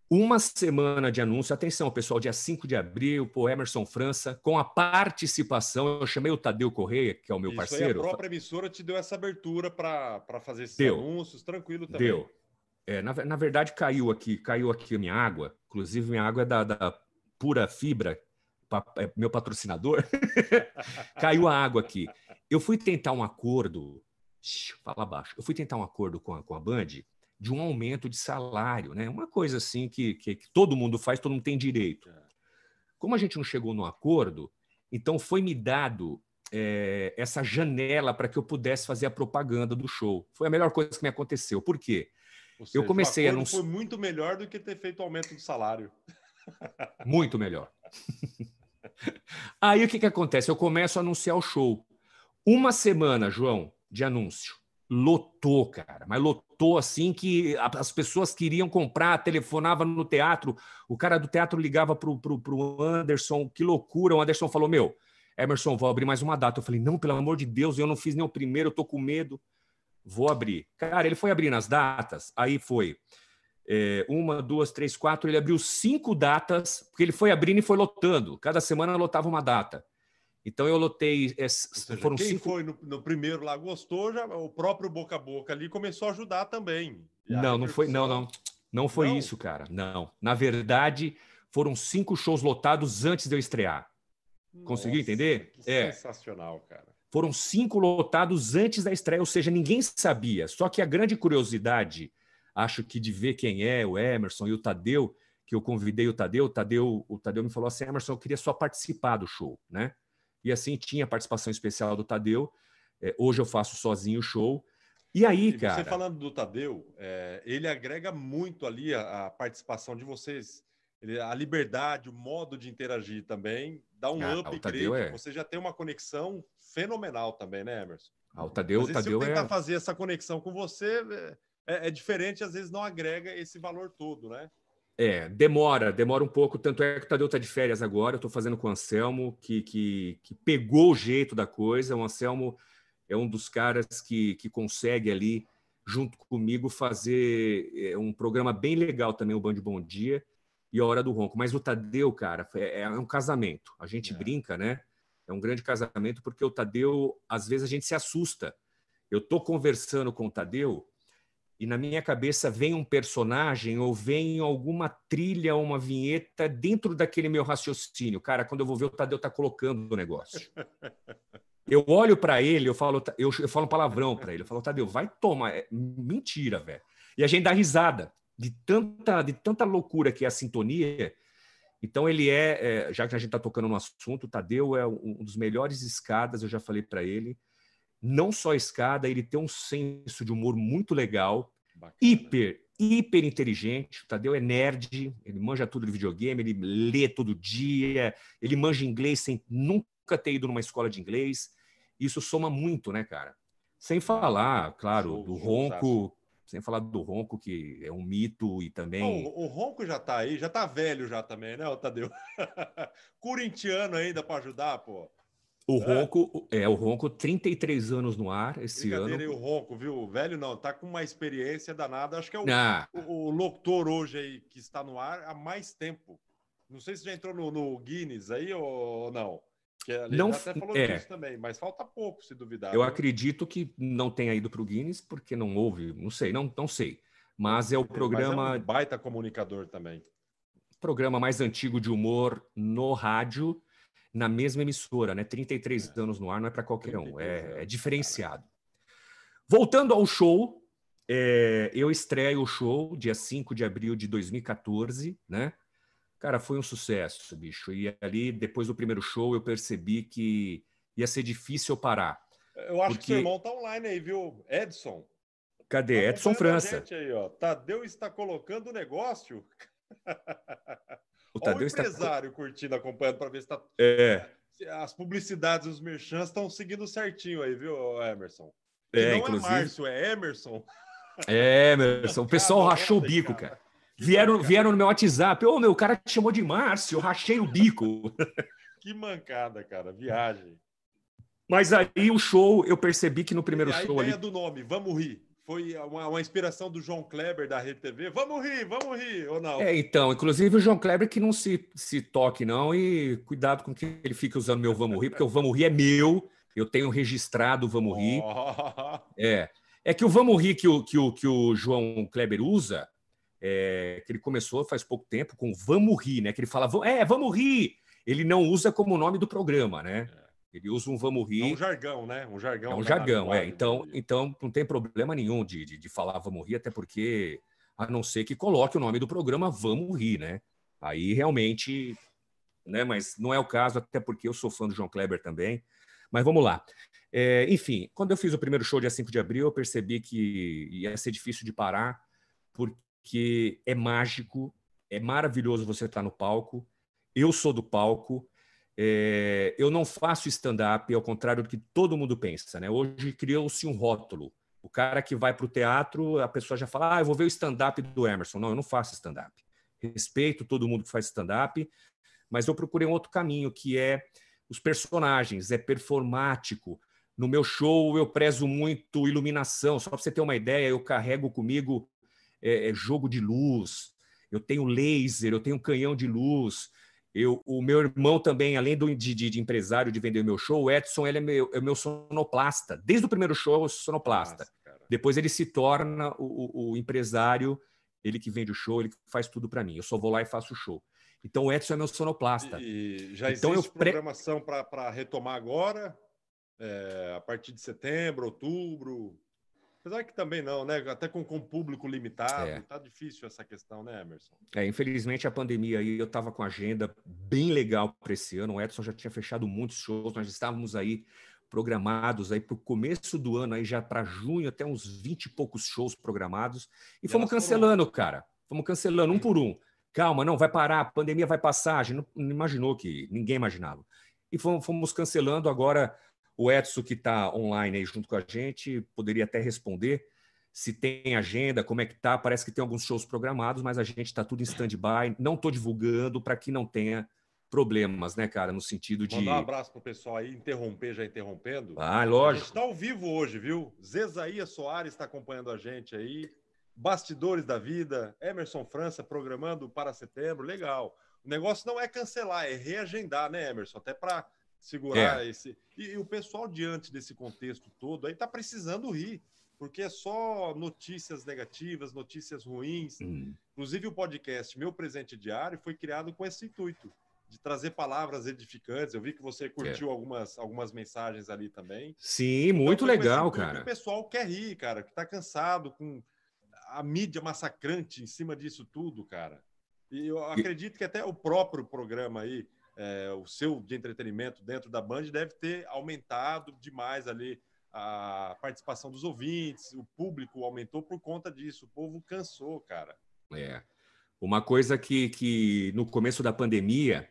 uma semana de anúncio. Atenção, pessoal, dia 5 de abril, por Emerson França, com a participação. Eu chamei o Tadeu Correia, que é o meu Isso parceiro. Aí a própria emissora te deu essa abertura para fazer esses deu. anúncios, tranquilo também. Deu. É, na, na verdade, caiu aqui, caiu aqui a minha água. Inclusive, minha água é da, da pura fibra, é meu patrocinador. (laughs) caiu a água aqui. Eu fui tentar um acordo. Fala baixo. Eu fui tentar um acordo com a, com a Band de um aumento de salário, né? Uma coisa assim que, que, que todo mundo faz, todo mundo tem direito. Como a gente não chegou no acordo, então foi me dado é, essa janela para que eu pudesse fazer a propaganda do show. Foi a melhor coisa que me aconteceu. Por quê? Seja, eu comecei a não foi muito melhor do que ter feito o aumento do salário. (laughs) Muito melhor. Aí o que, que acontece? Eu começo a anunciar o show. Uma semana, João, de anúncio lotou, cara, mas lotou assim que as pessoas queriam comprar, telefonava no teatro, o cara do teatro ligava pro, pro, pro Anderson, que loucura, o Anderson falou, meu, Emerson, vou abrir mais uma data. Eu falei, não, pelo amor de Deus, eu não fiz nem o primeiro, eu tô com medo, vou abrir. Cara, ele foi abrindo as datas, aí foi é, uma, duas, três, quatro, ele abriu cinco datas, porque ele foi abrindo e foi lotando, cada semana lotava uma data. Então eu lotei. Seja, foram quem cinco... foi no, no, primeiro lá gostou, já o próprio boca a boca ali começou a ajudar também. Não, não foi, não, não, não foi não? isso, cara. Não, na verdade foram cinco shows lotados antes de eu estrear. Conseguiu entender? é sensacional, cara. Foram cinco lotados antes da estreia, ou seja, ninguém sabia. Só que a grande curiosidade, acho que de ver quem é o Emerson e o Tadeu, que eu convidei o Tadeu, o Tadeu, o Tadeu me falou assim: Emerson, eu queria só participar do show, né? E assim tinha a participação especial do Tadeu. É, hoje eu faço sozinho o show. E aí, e cara. Você falando do Tadeu, é, ele agrega muito ali a, a participação de vocês. Ele, a liberdade, o modo de interagir também, dá um ah, upgrade. É... Você já tem uma conexão fenomenal também, né, Emerson? Ah, o Tadeu, Mas, Tadeu se eu tentar é... fazer essa conexão com você, é, é, é diferente, às vezes não agrega esse valor todo, né? É, demora, demora um pouco. Tanto é que o Tadeu está de férias agora. Eu estou fazendo com o Anselmo, que, que, que pegou o jeito da coisa. O Anselmo é um dos caras que, que consegue ali, junto comigo, fazer é, um programa bem legal também, o Band Bom Dia e a Hora do Ronco. Mas o Tadeu, cara, é, é um casamento. A gente é. brinca, né? É um grande casamento, porque o Tadeu, às vezes, a gente se assusta. eu tô conversando com o Tadeu e na minha cabeça vem um personagem ou vem alguma trilha, uma vinheta dentro daquele meu raciocínio. Cara, quando eu vou ver o Tadeu tá colocando o negócio. (laughs) Eu olho para ele, eu falo, eu, eu falo um palavrão para ele. Eu falo, Tadeu, vai tomar. É mentira, velho. E a gente dá risada de tanta, de tanta loucura que é a sintonia. Então, ele é, é já que a gente está tocando no assunto, o Tadeu é um dos melhores escadas, eu já falei para ele não só escada, ele tem um senso de humor muito legal, Bacana. hiper, hiper inteligente. O Tadeu é nerd, ele manja tudo de videogame, ele lê todo dia, ele manja inglês sem nunca ter ido numa escola de inglês. Isso soma muito, né, cara? Sem falar, claro, do Ronco, sem falar do Ronco, que é um mito e também. o, o, Ronco já tá aí, já tá velho já também, né, o Tadeu? (laughs) Corintiano ainda para ajudar, pô. O Ronco, é. é, o Ronco, 33 anos no ar esse ano. E o Ronco, viu? O velho não, tá com uma experiência danada. Acho que é o, ah. o, o, locutor hoje aí que está no ar há mais tempo. Não sei se já entrou no, no Guinness aí ou não. Que não, até falou é. disso também, mas falta pouco, se duvidar. Eu né? acredito que não tenha ido para o Guinness, porque não houve, não sei, não, não sei. Mas é o programa. É um baita comunicador também. Programa mais antigo de humor no rádio na mesma emissora, né? 33 é. anos no ar não é para qualquer um, é, é, diferenciado. Voltando ao show, é, eu estreio o show dia 5 de abril de 2014, né? Cara, foi um sucesso, bicho. E ali, depois do primeiro show, eu percebi que ia ser difícil eu parar. Eu acho porque... que seu irmão tá online aí, viu? Edson. Cadê? Tá Edson França. Aí, ó. Tadeu está colocando o negócio. (laughs) O Tadeu o empresário está... curtindo, acompanhando para ver se está. É. As publicidades, os merchants estão seguindo certinho aí, viu, Emerson? É, não é inclusive... é Márcio, é Emerson. É, Emerson. O pessoal rachou o bico, cara. Vieram, vieram no meu WhatsApp. Ô, oh, meu, o cara te chamou de Márcio, rachei o bico. (laughs) que mancada, cara. Viagem. Mas aí o show, eu percebi que no primeiro show. A ideia ali... do nome, vamos rir foi uma, uma, inspiração do João Kleber da Rede TV. Vamos rir, vamos rir, ou não? É, então, inclusive o João Kleber que não se, se toque, não, e cuidado com que ele fique usando meu Vamos Rir, porque o Vamos Rir é meu, eu tenho registrado o Vamos Rir. Oh. É. É que o Vamos Rir que o, que o, que o João Kleber usa, é, que ele começou faz pouco tempo com Vamos Rir, né? Que ele fala, é, vamos rir. Ele não usa como nome do programa, né? É. Ele usa um vamos rir. É um jargão, né? Um jargão. É um jargão, é. Então, então não tem problema nenhum de, de, de, falar vamos rir, até porque, a não ser que coloque o nome do programa Vamos Rir, né? Aí realmente, né? Mas não é o caso, até porque eu sou fã do João Kleber também. Mas vamos lá. É, enfim, quando eu fiz o primeiro show dia 5 de abril, eu percebi que ia ser difícil de parar, porque é mágico, é maravilhoso você estar no palco. Eu sou do palco, é, eu não faço stand-up, ao contrário do que todo mundo pensa. Né? Hoje criou-se um rótulo. O cara que vai para o teatro, a pessoa já fala: ah, eu vou ver o stand-up do Emerson. Não, eu não faço stand-up. Respeito todo mundo que faz stand-up, mas eu procurei um outro caminho, que é os personagens, é performático. No meu show, eu prezo muito iluminação. Só para você ter uma ideia, eu carrego comigo é, é, jogo de luz, eu tenho laser, eu tenho canhão de luz, eu, o meu irmão também, além do, de, de, empresário de vender meu show, o Edson ele é, meu, é meu sonoplasta. Desde o primeiro show, eu sou sonoplasta. Nossa, Depois ele se torna o, o, empresário, ele que vende o show, ele que faz tudo para mim. Eu só vou lá e faço o show. Então o Edson é meu sonoplasta. E, já então, existe eu programação para retomar agora? É, a partir de setembro, outubro? Apesar que também não, né? Até com, com público limitado, é. tá difícil essa questão, né, Emerson? É, infelizmente a pandemia aí, eu estava com a agenda bem legal para esse ano. O Edson já tinha fechado muitos shows, nós estávamos aí programados aí para o começo do ano, aí já para junho, até uns 20 e poucos shows programados. E, e fomos cancelando, foram... cara. Fomos cancelando um por um. Calma, não, vai parar, a pandemia vai passar. A gente não, não imaginou que ninguém imaginava. E fomos, fomos cancelando agora o Edson, que está online aí junto com a gente, poderia até responder se tem agenda, como é que tá. Parece que tem alguns shows programados, mas a gente está tudo em stand-by. Não estou divulgando para que não tenha problemas, né, cara? No sentido de. Mandar um abraço pro pessoal aí, interromper, já interrompendo. Ah, lógico. A gente está ao vivo hoje, viu? Zezaia Soares está acompanhando a gente aí. Bastidores da Vida, Emerson França programando para setembro, legal. O negócio não é cancelar, é reagendar, né, Emerson? Até para segurar é. esse. E, e, o pessoal, diante desse contexto todo, aí tá precisando rir, porque é só notícias negativas, notícias ruins. Hum. Inclusive, o podcast Meu Presente Diário foi criado com esse intuito de trazer palavras edificantes. Eu vi que você curtiu é. algumas, algumas mensagens ali também. Sim, então, muito legal, cara. O pessoal quer rir, cara, que tá cansado com a mídia massacrante em cima disso tudo, cara. E eu acredito que até o próprio programa aí, é, o seu de entretenimento dentro da Band, deve ter aumentado demais ali a participação dos ouvintes, o público aumentou por conta disso. O povo cansou, cara. É. Uma coisa que, que no começo da pandemia,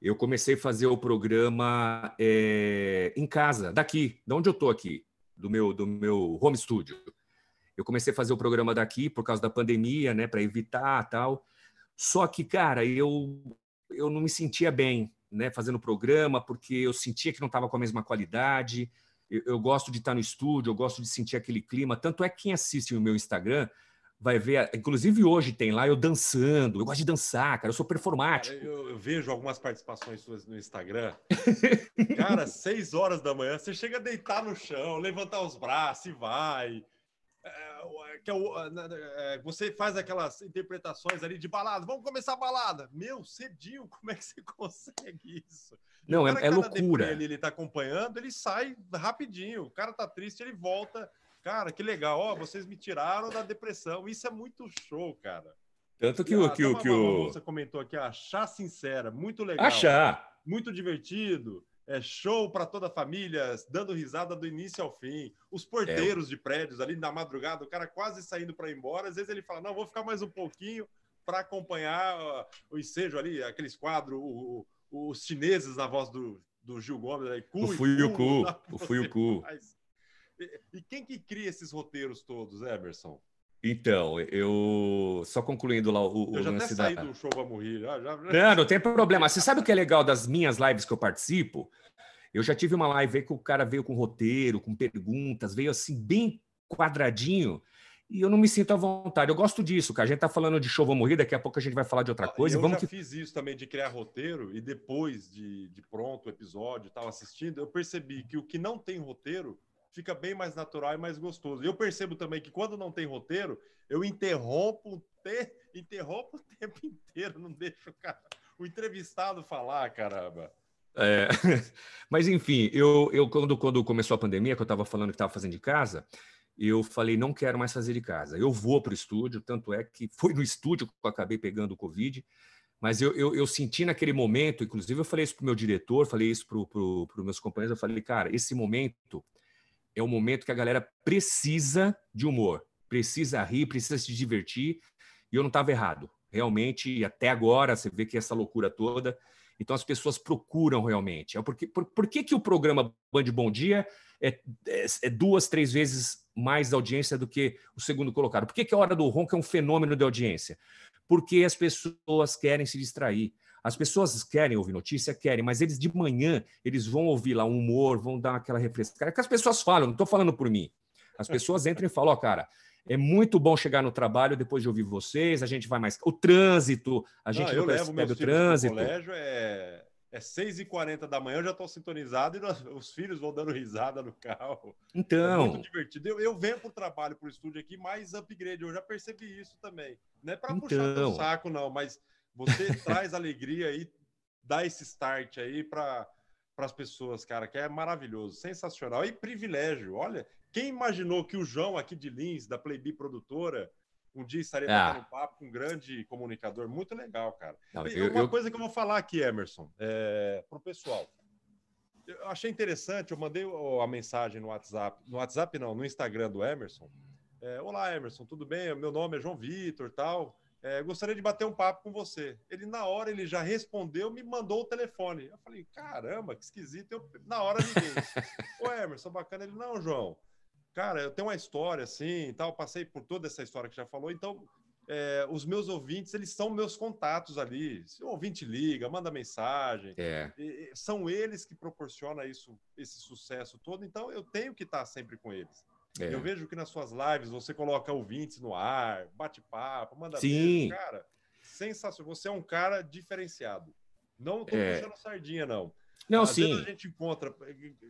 eu comecei a fazer o programa é, em casa, daqui, de onde eu estou aqui, do meu, do meu home studio. Eu comecei a fazer o programa daqui por causa da pandemia, né, para evitar tal. Só que, cara, eu eu não me sentia bem, né, fazendo o programa, porque eu sentia que não estava com a mesma qualidade. Eu, eu, gosto de estar no estúdio, eu gosto de sentir aquele clima. Tanto é que quem assiste o meu Instagram vai ver, inclusive hoje tem lá eu dançando. Eu gosto de dançar, cara. Eu sou performático. Cara, eu, eu, vejo algumas participações suas no Instagram. (laughs) cara, seis horas da manhã, você chega a deitar no chão, levantar os braços e vai. É, que é, é, você faz aquelas interpretações ali de balada, vamos começar a balada. Meu, cedinho, (laughs) como é que você consegue isso? Não, é, é loucura. Ele, ele tá acompanhando, ele sai rapidinho. O cara tá triste, ele volta. Cara, que legal. Ó, vocês me tiraram da depressão. Isso é muito show, cara. Tanto que, o que, o que o. Você comentou aqui, achar sincera, muito legal. Achar. Muito divertido é show para toda a família, dando risada do início ao fim. Os porteiros é. de prédios ali na madrugada, o cara quase saindo para ir embora. Às vezes ele fala: Não, vou ficar mais um pouquinho para acompanhar uh, o ensejo ali, aqueles quadros, o, o, os chineses na voz do, do Gil Gomes. Aí, cu o Fuyuku. O Fuyuku. (laughs) E, e quem que cria esses roteiros todos, Emerson? Então, eu só concluindo lá o, eu já até saí da... do show Vamos Rir. Já, já... Não, não tem problema. Você sabe o que é legal das minhas lives que eu participo? Eu já tive uma live aí que o cara veio com roteiro, com perguntas, veio assim bem quadradinho e eu não me sinto à vontade. Eu gosto disso, cara. A gente tá falando de show Vamos Rir, daqui a pouco a gente vai falar de outra coisa. Eu vamos já que... fiz isso também de criar roteiro e depois de, de pronto o episódio e tal, assistindo, eu percebi que o que não tem roteiro fica bem mais natural e mais gostoso. Eu percebo também que quando não tem roteiro, eu interrompo, te... interrompo o tempo inteiro, não deixo o, cara... o entrevistado falar, caramba. É, (laughs) mas enfim, eu, eu quando, quando começou a pandemia, que eu estava falando que estava fazendo de casa, eu falei, não quero mais fazer de casa. Eu vou para o estúdio, tanto é que foi no estúdio que eu acabei pegando o Covid, mas eu, eu, eu senti naquele momento, inclusive eu falei isso para o meu diretor, falei isso para pro meus companheiros, eu falei, cara, esse momento é o momento que a galera precisa de humor, precisa rir, precisa se divertir. E eu não estava errado. Realmente, até agora, você vê que essa loucura toda. Então, as pessoas procuram realmente. É porque, por, por que, que o programa Band Bom Dia é, é, é, duas, três vezes mais audiência do que o segundo colocado? Por que, que a Hora do Ronco é um fenômeno de audiência? Porque as pessoas querem se distrair. As pessoas querem ouvir notícia, querem, mas eles de manhã eles vão ouvir lá um humor, vão dar aquela refrescada. É que as pessoas falam, não estou falando por mim. As pessoas entram e falam, ó, oh, cara, é muito bom chegar no trabalho depois de ouvir vocês, a gente vai mais. O trânsito, a gente não, não percebe o trânsito. O colégio é, é 6h40 da manhã, eu já estou sintonizado e nós, os filhos vão dando risada no carro. Então. É muito divertido. Eu, eu venho para o trabalho, para o estúdio aqui, mais upgrade. Eu já percebi isso também. Não é para então... puxar o saco, não, mas você (laughs) traz alegria aí, dá esse start aí para as pessoas, cara, que é maravilhoso, sensacional e privilégio. Olha, quem imaginou que o João aqui de Lins, da Playbi Produtora, um dia estaria ah. batendo papo com um grande comunicador? Muito legal, cara. Não, eu, uma eu... coisa que eu vou falar aqui, Emerson, é, para o pessoal. Eu achei interessante, eu mandei a mensagem no WhatsApp, no WhatsApp não, no Instagram do Emerson. É, Olá, Emerson, tudo bem? Meu nome é João Vitor, tal. É, gostaria de bater um papo com você. Ele, na hora, ele já respondeu, me mandou o telefone. Eu falei, caramba, que esquisito. Eu, na hora, liguei. (laughs) Ô, Emerson, bacana. Ele, não, João, cara, eu tenho uma história assim tal, passei por toda essa história que já falou, então é, os meus ouvintes, eles são meus contatos ali. Se o ouvinte liga, manda mensagem, é. e, são eles que proporcionam isso, esse sucesso todo, então eu tenho que estar sempre com eles. É. Eu vejo que nas suas lives você coloca ouvintes no ar, bate papo, manda Sim. Beijo, cara. Sensacional. Você é um cara diferenciado. Não tô é. puxando sardinha, não. Não, Às sim. a gente encontra,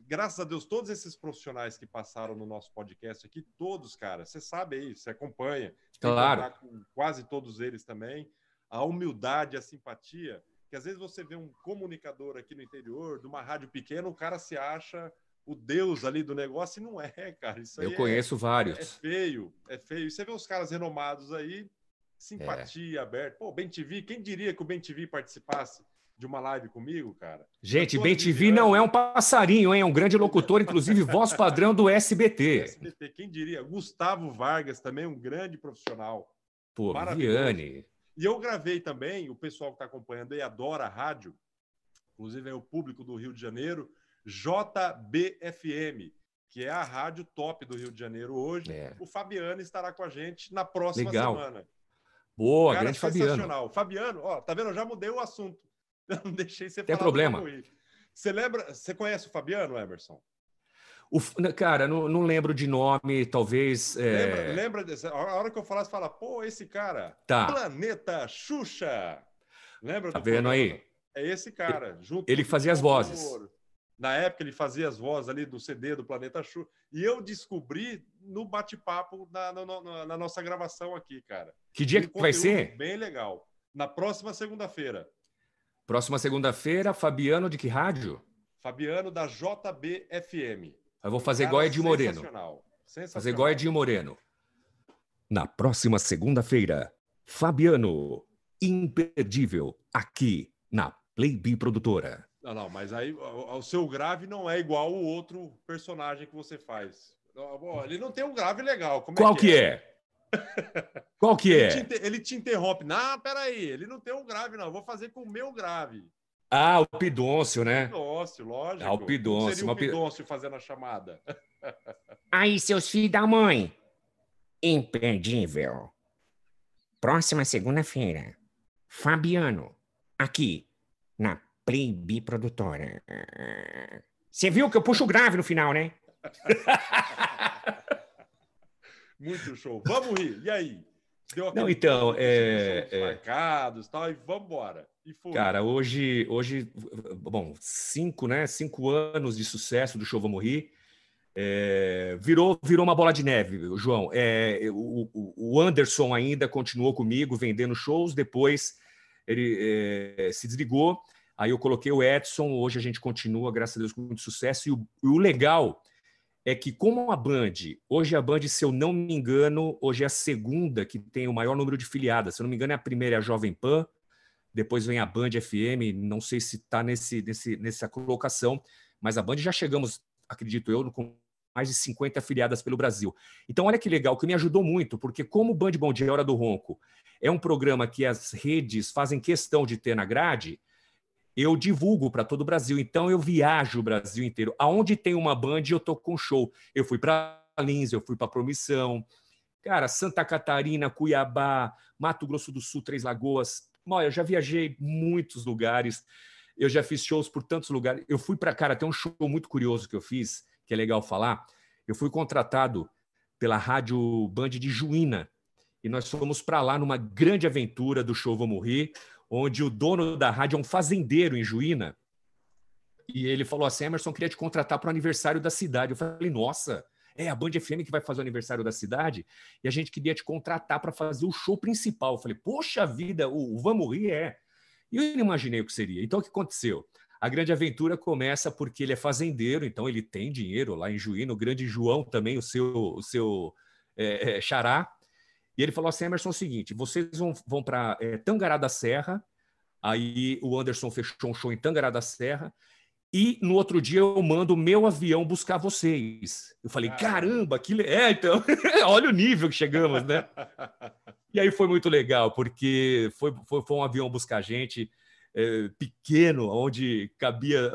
graças a Deus, todos esses profissionais que passaram no nosso podcast aqui, todos, cara, você sabe aí, você acompanha. Claro. Com quase todos eles também. A humildade, a simpatia, que às vezes você vê um comunicador aqui no interior, de uma rádio pequena, o cara se acha o deus ali do negócio e não é, cara. Isso Eu é conheço é, vários. É feio, é feio. E você vê os caras renomados aí, simpatia, é. aberta. Pô, Ben TV, quem diria que o Ben TV participasse de uma live comigo, cara? Gente, Ben TV não é um passarinho, hein? É um grande locutor, inclusive voz padrão do SBT. SBT, (laughs) quem diria? Gustavo Vargas também, um grande profissional. Pô, Viviane. E eu gravei também, o pessoal que está acompanhando aí adora a rádio, inclusive é o público do Rio de Janeiro, JBFM, que é a rádio top do Rio de Janeiro hoje. É. O Fabiano estará com a gente na próxima Legal. semana. Boa, Cara, grande Fabiano. Fabiano, ó, tá vendo? Eu já mudei o assunto. (laughs) Eu não deixei você Tem falar. problema. Você lembra? Você conhece o Fabiano, Emerson? O, cara, não, não, lembro de nome, talvez. É... Lembra, lembra dessa, a hora que eu falar, você fala, pô, esse cara, tá. Planeta Xuxa. Lembra tá vendo aí? É esse cara. Junto ele fazia as vozes. Na época, ele fazia as vozes ali do CD do Planeta Xuxa. E eu descobri no bate-papo na, na, na, nossa gravação aqui, cara. Que dia um que vai ser? Bem legal. Na próxima segunda-feira. Próxima segunda-feira, Fabiano de que rádio? Fabiano da JBFM. Eu vou fazer igual Edinho Moreno. Sensacional. Sensacional. Fazer igual Edinho Moreno. Na próxima segunda-feira, Fabiano, imperdível, aqui na Playbi Produtora. Não, não, mas aí o, o, seu grave não é igual o outro personagem que você faz. Ele não tem um grave legal. Como Qual é que, é? é? (laughs) Qual que ele é? Te, ele te interrompe. Não, peraí, ele não tem um grave, não. Vou fazer com o meu grave. Ah, o Pidôncio, né? Pidôncio, lógico. Ah, o Pidôncio. seria o Pidôncio fazendo a chamada? (laughs) Aí, seus filhos da mãe. Imperdível. Próxima segunda-feira. Fabiano. Aqui, na Playbi Produtora. Você viu que eu puxo grave no final, né? (laughs) Muito show. Vamos rir. E aí? Deu Não, então, é, é... marcados, tal, e vamos embora. Cara, hoje, hoje, bom, cinco, né? Cinco anos de sucesso do show Vamos Rir. É, virou, virou uma bola de neve, João. É, o, o, Anderson ainda continuou comigo vendendo shows, depois ele é, se desligou. Aí eu coloquei o Edson. Hoje a gente continua, graças a Deus, com muito sucesso. E o, o legal é que, como a Band, hoje a Band, se eu não me engano, hoje é a segunda que tem o maior número de filiadas. Se eu não me engano, é a primeira é a Jovem Pan, depois vem a Band FM, não sei se está nesse, nesse, nessa colocação, mas a Band já chegamos, acredito eu, com mais de 50 afiliadas pelo Brasil. Então, olha que legal, que me ajudou muito, porque como o Band Bom Dia Hora do Ronco é um programa que as redes fazem questão de ter na grade, eu divulgo para todo o Brasil. Então, eu viajo o Brasil inteiro. Aonde tem uma Band, eu tô com show. Eu fui para Lins, eu fui para Promissão, cara, Santa Catarina, Cuiabá, Mato Grosso do Sul, Três Lagoas, Olha, eu já viajei muitos lugares, eu já fiz shows por tantos lugares. Eu fui para, cara, tem um show muito curioso que eu fiz, que é legal falar. Eu fui contratado pela Rádio Band de Juína, e nós fomos para lá numa grande aventura do show Vou Morrer, onde o dono da rádio é um fazendeiro em Juína, e ele falou assim, Emerson, queria te contratar para o aniversário da cidade. Eu falei, nossa, é a Band FM que vai fazer o aniversário da cidade e a gente queria te contratar para fazer o show principal. Eu falei, poxa vida, o, Vamos Rir é. E eu não imaginei o que seria. Então, o que aconteceu? A grande aventura começa porque ele é fazendeiro, então ele tem dinheiro lá em Juíno, o grande João também, o seu, o seu é, é, xará. E ele falou assim, Emerson, é o seguinte, vocês vão, vão para é, Tangará da Serra, aí o Anderson fechou um show em Tangará da Serra, e no outro dia eu mando o meu avião buscar vocês. Eu falei, caramba, que. Le... É, então, (laughs) olha o nível que chegamos, né? (laughs) E aí foi muito legal, porque foi, foi, foi um avião buscar a gente é, pequeno, onde cabia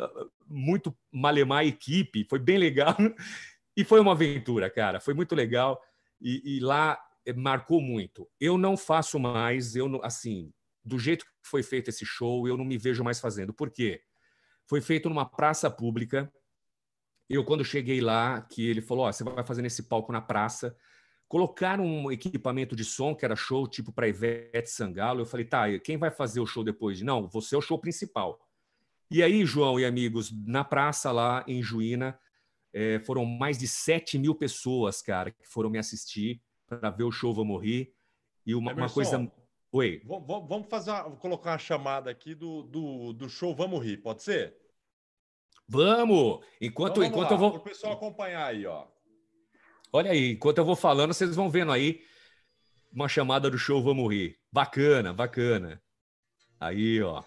muito malemar equipe, foi bem legal. (laughs) E foi uma aventura, cara, foi muito legal. E, e lá marcou muito. Eu não faço mais, eu não, assim, do jeito que foi feito esse show, eu não me vejo mais fazendo. Por quê? Foi feito numa praça pública. Eu, quando cheguei lá, que ele falou: oh, você vai fazer nesse palco na praça. Colocaram um equipamento de som, que era show tipo para Ivete Sangalo. Eu falei: tá, quem vai fazer o show depois? Não, você é o show principal. E aí, João e amigos, na praça lá em Juína, é, foram mais de 7 mil pessoas, cara, que foram me assistir para ver o show Vamos Rir. E uma, uma coisa. Oi. Vamos fazer uma, colocar uma chamada aqui do, do, do show Vamos Rir, pode ser? Vamos! Enquanto, então, enquanto lá, eu vou. Para o pessoal acompanhar aí, ó. Olha aí, enquanto eu vou falando, vocês vão vendo aí uma chamada do show Vamos Rir. Bacana, bacana. Aí, ó.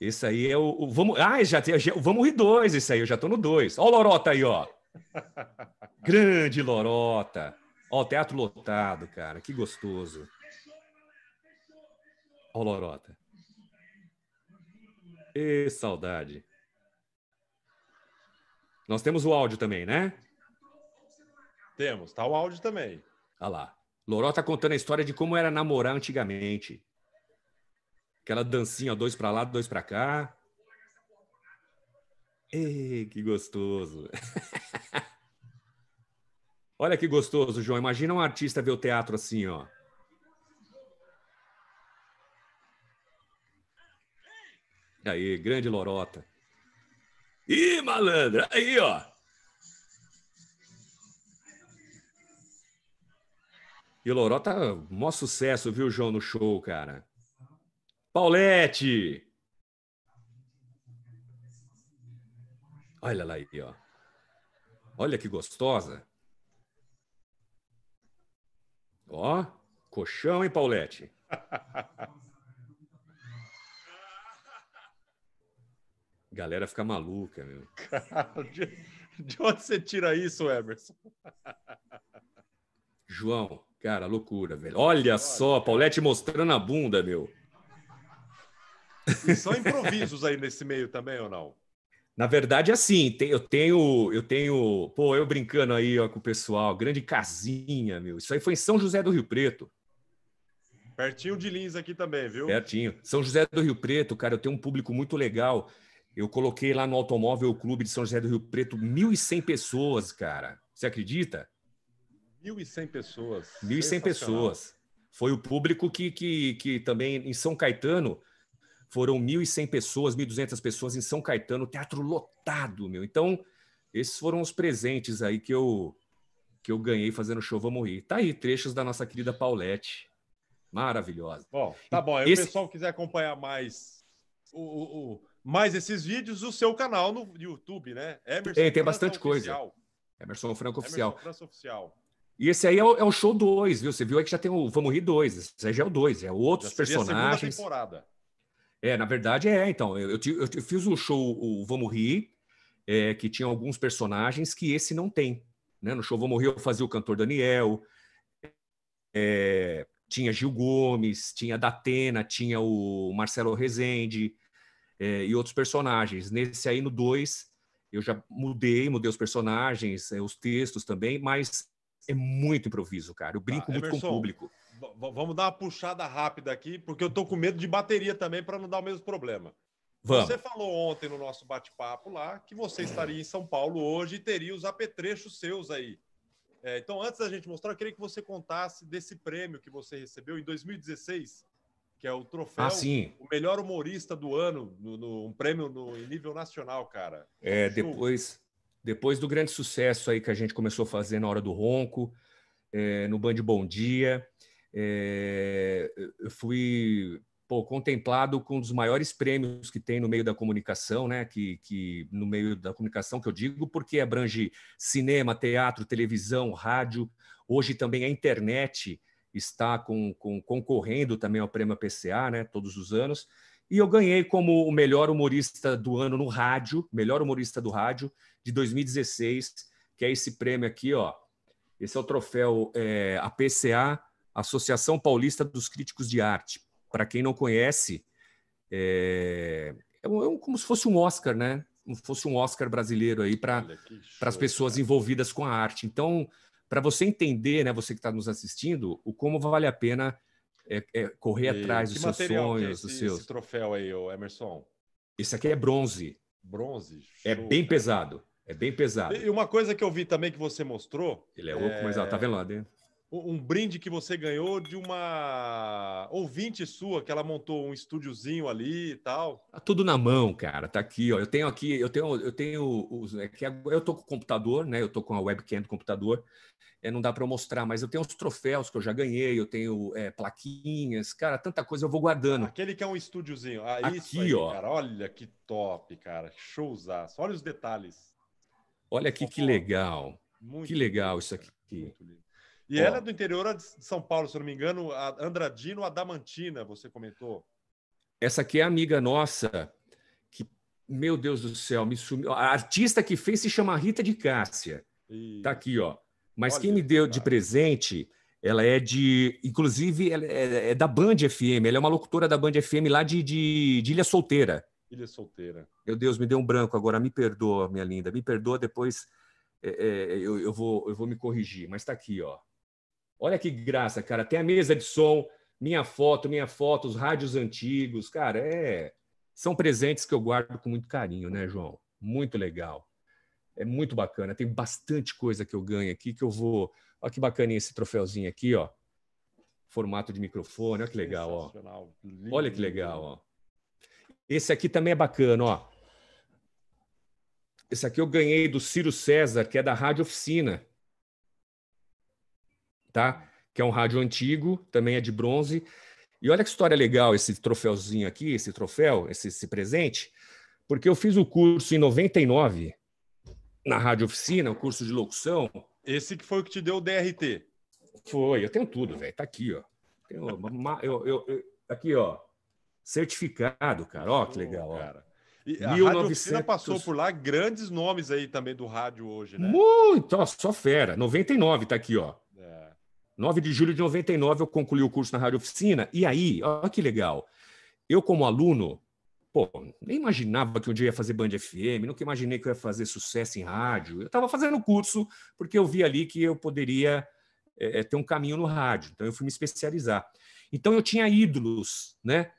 Esse aí é o, o vamos, ah, já tem, já, vamos rir dois, esse aí, eu já tô no dois. Ó o Lorota aí, ó. (laughs) Grande Lorota. Ó, o teatro lotado, cara, que gostoso. Ó Lorota. E saudade. Nós temos o áudio também, né? Temos, tá o áudio também. Olha lá. Lorota contando a história de como era namorar antigamente. Aquela dancinha, dois para lá, dois para cá. Ei, que gostoso. (laughs) Olha que gostoso, João. Imagina um artista ver o teatro assim, ó. Aí, grande lorota. Ih, malandra, aí, ó. E o Lorota, maior sucesso, viu, João, no show, cara. Paulette! Olha lá aí, ó. Olha que gostosa. Ó, colchão, hein, Paulette? (laughs) Galera fica maluca, meu. Cara, de, de onde você tira isso, Emerson? (laughs) João, cara, loucura, velho. Olha, Olha só, Paulette mostrando a bunda, meu. E são improvisos aí nesse meio também ou não? Na verdade, assim, eu tenho, eu tenho, pô, eu brincando aí ó, com o pessoal, grande casinha, meu. Isso aí foi em São José do Rio Preto. Pertinho de Lins aqui também, viu? Pertinho. São José do Rio Preto, cara, eu tenho um público muito legal. Eu coloquei lá no Automóvel Clube de São José do Rio Preto 1.100 pessoas, cara. Você acredita? 1.100 pessoas. 1.100 pessoas. Foi o público que, que, que também em São Caetano foram 1.100 pessoas, 1.200 pessoas em São Caetano, teatro lotado, meu. Então, esses foram os presentes aí que eu que eu ganhei fazendo show Vamos Rir. Tá aí, trechos da nossa querida Paulette. Maravilhosa. Bom, tá bom. Esse... o pessoal quiser acompanhar mais o, o, o, mais esses vídeos, o seu canal no YouTube, né? Emerson tem, tem bastante Oficial. coisa. Emerson Franco Oficial. Emerson Franco Oficial. E esse aí é o, é o show 2, viu? Você viu aí que já tem o Vamos Rir 2. Esse aí já é o 2, é outros já personagens. A temporada. É, na verdade é, então. Eu, eu, eu fiz o show o Vamos Rir, é, que tinha alguns personagens que esse não tem. Né? No show Vamos Rir eu fazia o cantor Daniel, é, tinha Gil Gomes, tinha Datena, tinha o Marcelo Rezende é, e outros personagens. Nesse aí, no 2, eu já mudei, mudei os personagens, é, os textos também, mas é muito improviso, cara. Eu brinco tá, muito Emerson, com o público vamos dar uma puxada rápida aqui, porque eu tô com medo de bateria também para não dar o mesmo problema. Vamos. Você falou ontem no nosso bate-papo lá que você estaria em São Paulo hoje e teria os apetrechos seus aí. É, então, antes da gente mostrar, eu queria que você contasse desse prêmio que você recebeu em 2016, que é o troféu ah, o melhor humorista do ano, no, no, um prêmio no, em nível nacional, cara. É, depois, depois do grande sucesso aí que a gente começou a fazer na hora do ronco, é, no Band Bom Dia, é, eu fui pô, contemplado com um dos maiores prêmios que tem no meio da comunicação, né? Que, que no meio da comunicação que eu digo, porque abrange cinema, teatro, televisão, rádio, hoje também a internet está com, com, concorrendo também ao prêmio PCA, né? Todos os anos. E eu ganhei como o melhor humorista do ano no rádio, melhor humorista do rádio de 2016, que é esse prêmio aqui, ó. Esse é o troféu é, APCA Associação Paulista dos Críticos de Arte. Para quem não conhece, é, é, um, é como se fosse um Oscar, né? Como se fosse um Oscar brasileiro aí para as pessoas cara. envolvidas com a arte. Então, para você entender, né, você que está nos assistindo, o como vale a pena é, é correr e atrás dos seus é sonhos, esse, dos seus. Esse troféu aí, Emerson. Esse aqui é bronze. Bronze. É show, é bem cara. pesado. É bem pesado. E uma coisa que eu vi também que você mostrou. Ele é oco, mas ó, tá vendo lá dentro? um brinde que você ganhou de uma ouvinte sua, que ela montou um estúdiozinho ali e tal. Tá tudo na mão, cara. Tá aqui, ó. Eu tenho aqui, eu tenho, eu tenho os, é que eu tô com o computador, né? Eu tô com a webcam do computador. É, não dá para mostrar, mas eu tenho os troféus que eu já ganhei, eu tenho é, plaquinhas, cara, tanta coisa eu vou guardando. Aquele que é um estúdiozinho. Ah, aqui, aí, ó. Cara. Olha que top, cara. Showzaço. Olha os detalhes. Olha aqui que legal. Muito que legal isso aqui. E ela é do interior de São Paulo, se eu não me engano, a Andradino Adamantina, você comentou. Essa aqui é amiga nossa, que, meu Deus do céu, me sumiu. A artista que fez se chama Rita de Cássia. Isso. Tá aqui, ó. Mas Olha, quem me deu de presente, ela é de. Inclusive, é, é, da Band FM. Ela é uma locutora da Band FM lá de, de, de Ilha Solteira. Ilha Solteira. Meu Deus, me deu um branco agora. Me perdoa, minha linda. Me perdoa, depois é, é, eu, eu, vou, eu vou me corrigir. Mas tá aqui, ó. Olha que graça, cara. Tem a mesa de som, minha foto, minha foto, os rádios antigos. Cara, é... são presentes que eu guardo com muito carinho, né, João? Muito legal. É muito bacana. Tem bastante coisa que eu ganho aqui que eu vou. Olha que bacaninha esse troféuzinho aqui, ó. Formato de microfone, olha que legal, ó. Olha que legal, ó. Esse aqui também é bacana, ó. Esse aqui eu ganhei do Ciro César, que é da Rádio Oficina tá? Que é um rádio antigo, também é de bronze. E olha que história legal esse troféuzinho aqui, esse troféu, esse, esse presente, porque eu fiz o curso em 99 na Rádio Oficina, o curso de locução. Esse que foi o que te deu o DRT? Foi, eu tenho tudo, velho. Tá aqui, ó. Tenho, eu, eu, eu, aqui, ó. Certificado, cara. Ó, que legal, cara. E a 1900... Rádio Oficina passou por lá grandes nomes aí também do rádio hoje, né? Muito, ó, só fera. 99 tá aqui, ó. 9 de julho de 99 eu concluí o curso na Rádio Oficina. E aí, olha que legal. Eu, como aluno, pô, nem imaginava que um dia ia fazer Band FM, nunca imaginei que eu ia fazer sucesso em rádio. Eu estava fazendo o curso porque eu vi ali que eu poderia é, ter um caminho no rádio. Então eu fui me especializar. Então eu tinha ídolos, né?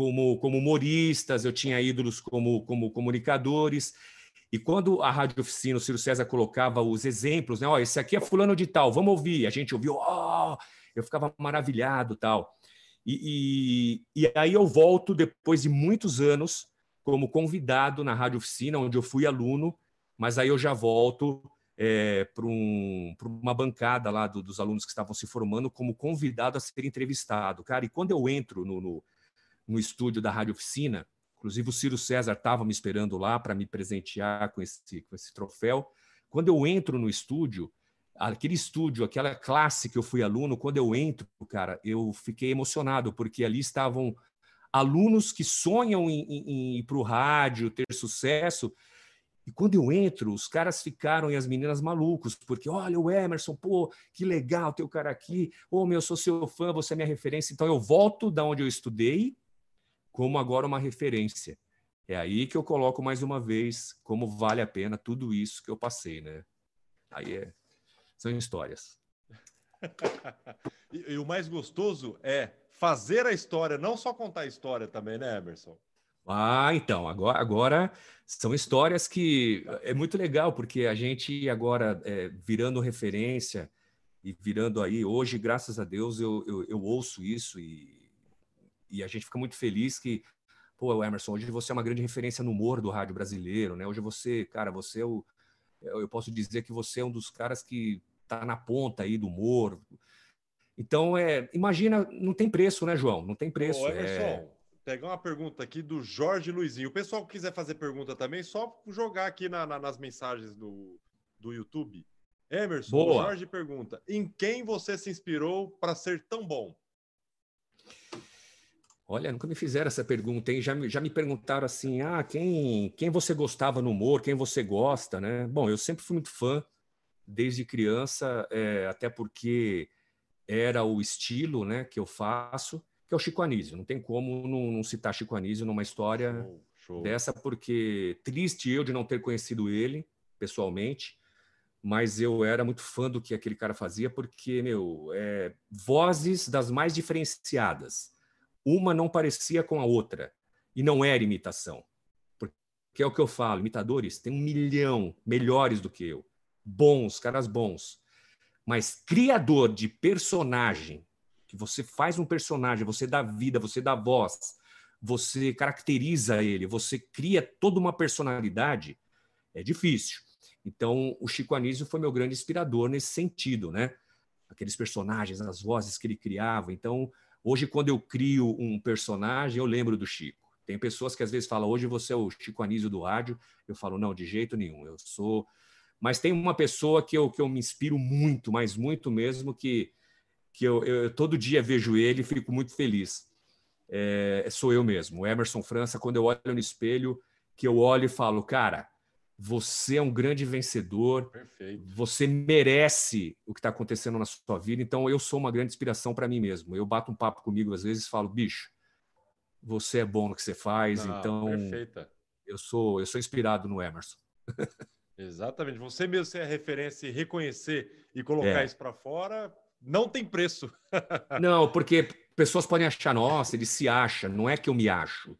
Como, como humoristas, eu tinha ídolos como, como comunicadores. E quando a Rádio Oficina, o Ciro César colocava os exemplos, né? Ó, esse aqui é fulano de tal, vamos ouvir. A gente ouviu, ó, oh! eu ficava maravilhado tal. E, e, e, aí eu volto depois de muitos anos como convidado na Rádio Oficina, onde eu fui aluno, mas aí eu já volto é, para um, uma bancada lá do, dos alunos que estavam se formando como convidado a ser entrevistado. Cara, e quando eu entro no, no, no estúdio da Rádio Oficina, Inclusive, o Ciro César estava me esperando lá para me presentear com esse, com esse troféu. Quando eu entro no estúdio, aquele estúdio, aquela classe que eu fui aluno, quando eu entro, cara, eu fiquei emocionado, porque ali estavam alunos que sonham em, em, em ir para o rádio, ter sucesso. E quando eu entro, os caras ficaram e as meninas malucos, porque olha o Emerson, pô, que legal ter o cara aqui. Ô, oh, meu, eu sou seu fã, você é minha referência. Então eu volto da onde eu estudei como agora uma referência. É aí que eu coloco mais uma vez como vale a pena tudo isso que eu passei, né? Aí é, são histórias. (laughs) e, e, o mais gostoso é fazer a história, não só contar a história também, né, Emerson? Ah, então, agora, agora são histórias que é muito legal, porque a gente agora é, virando referência e virando aí, hoje, graças a Deus, eu, eu, eu ouço isso e e a gente fica muito feliz que, pô, Emerson, hoje você é uma grande referência no humor do rádio brasileiro, né? Hoje você, cara, você é o. Eu posso dizer que você é um dos caras que tá na ponta aí do humor. Então, é, imagina, não tem preço, né, João? Não tem preço. Ô, Emerson, é... pegar uma pergunta aqui do Jorge Luizinho. O pessoal que quiser fazer pergunta também, só jogar aqui na, na, nas mensagens do, do YouTube. Emerson, Boa. Jorge pergunta: em quem você se inspirou para ser tão bom? Olha, nunca me fizeram essa pergunta, hein? Já, me, já me perguntaram assim: ah, quem, quem você gostava no humor, quem você gosta, né? Bom, eu sempre fui muito fã, desde criança, é, até porque era o estilo né, que eu faço, que é o Chico Anísio. Não tem como não, não citar Chico Anísio numa história show, show. dessa, porque triste eu de não ter conhecido ele pessoalmente, mas eu era muito fã do que aquele cara fazia, porque, meu, é, vozes das mais diferenciadas uma não parecia com a outra. E não era imitação. Porque é o que eu falo: imitadores tem um milhão melhores do que eu. Bons, caras bons. Mas criador de personagem, que você faz um personagem, você dá vida, você dá voz, você caracteriza ele, você cria toda uma personalidade, é difícil. Então, o Chico Anísio foi meu grande inspirador nesse sentido, né? Aqueles personagens, as vozes que ele criava. Então, hoje, quando eu crio um personagem, eu lembro do Chico. Tem pessoas que às vezes falam, hoje você é o Chico Anísio do rádio. Eu falo, não, de jeito nenhum. Eu sou. Mas tem uma pessoa que eu, que eu me inspiro muito, mas muito mesmo, que, que eu, eu todo dia vejo ele e fico muito feliz. É, sou eu mesmo, o Emerson França. Quando eu olho no espelho, que eu olho e falo, cara, você é um grande vencedor. Perfeito. Você merece o que está acontecendo na sua vida. Então, eu sou uma grande inspiração para mim mesmo. Eu bato um papo comigo às vezes e falo, bicho, você é bom no que você faz. Não, então, perfeita. eu sou eu sou inspirado no Emerson. (laughs) Exatamente. Você mesmo ser a referência e reconhecer e colocar é. isso para fora, não tem preço. (laughs) não, porque pessoas podem achar, nossa, ele se acha. Não é que eu me acho.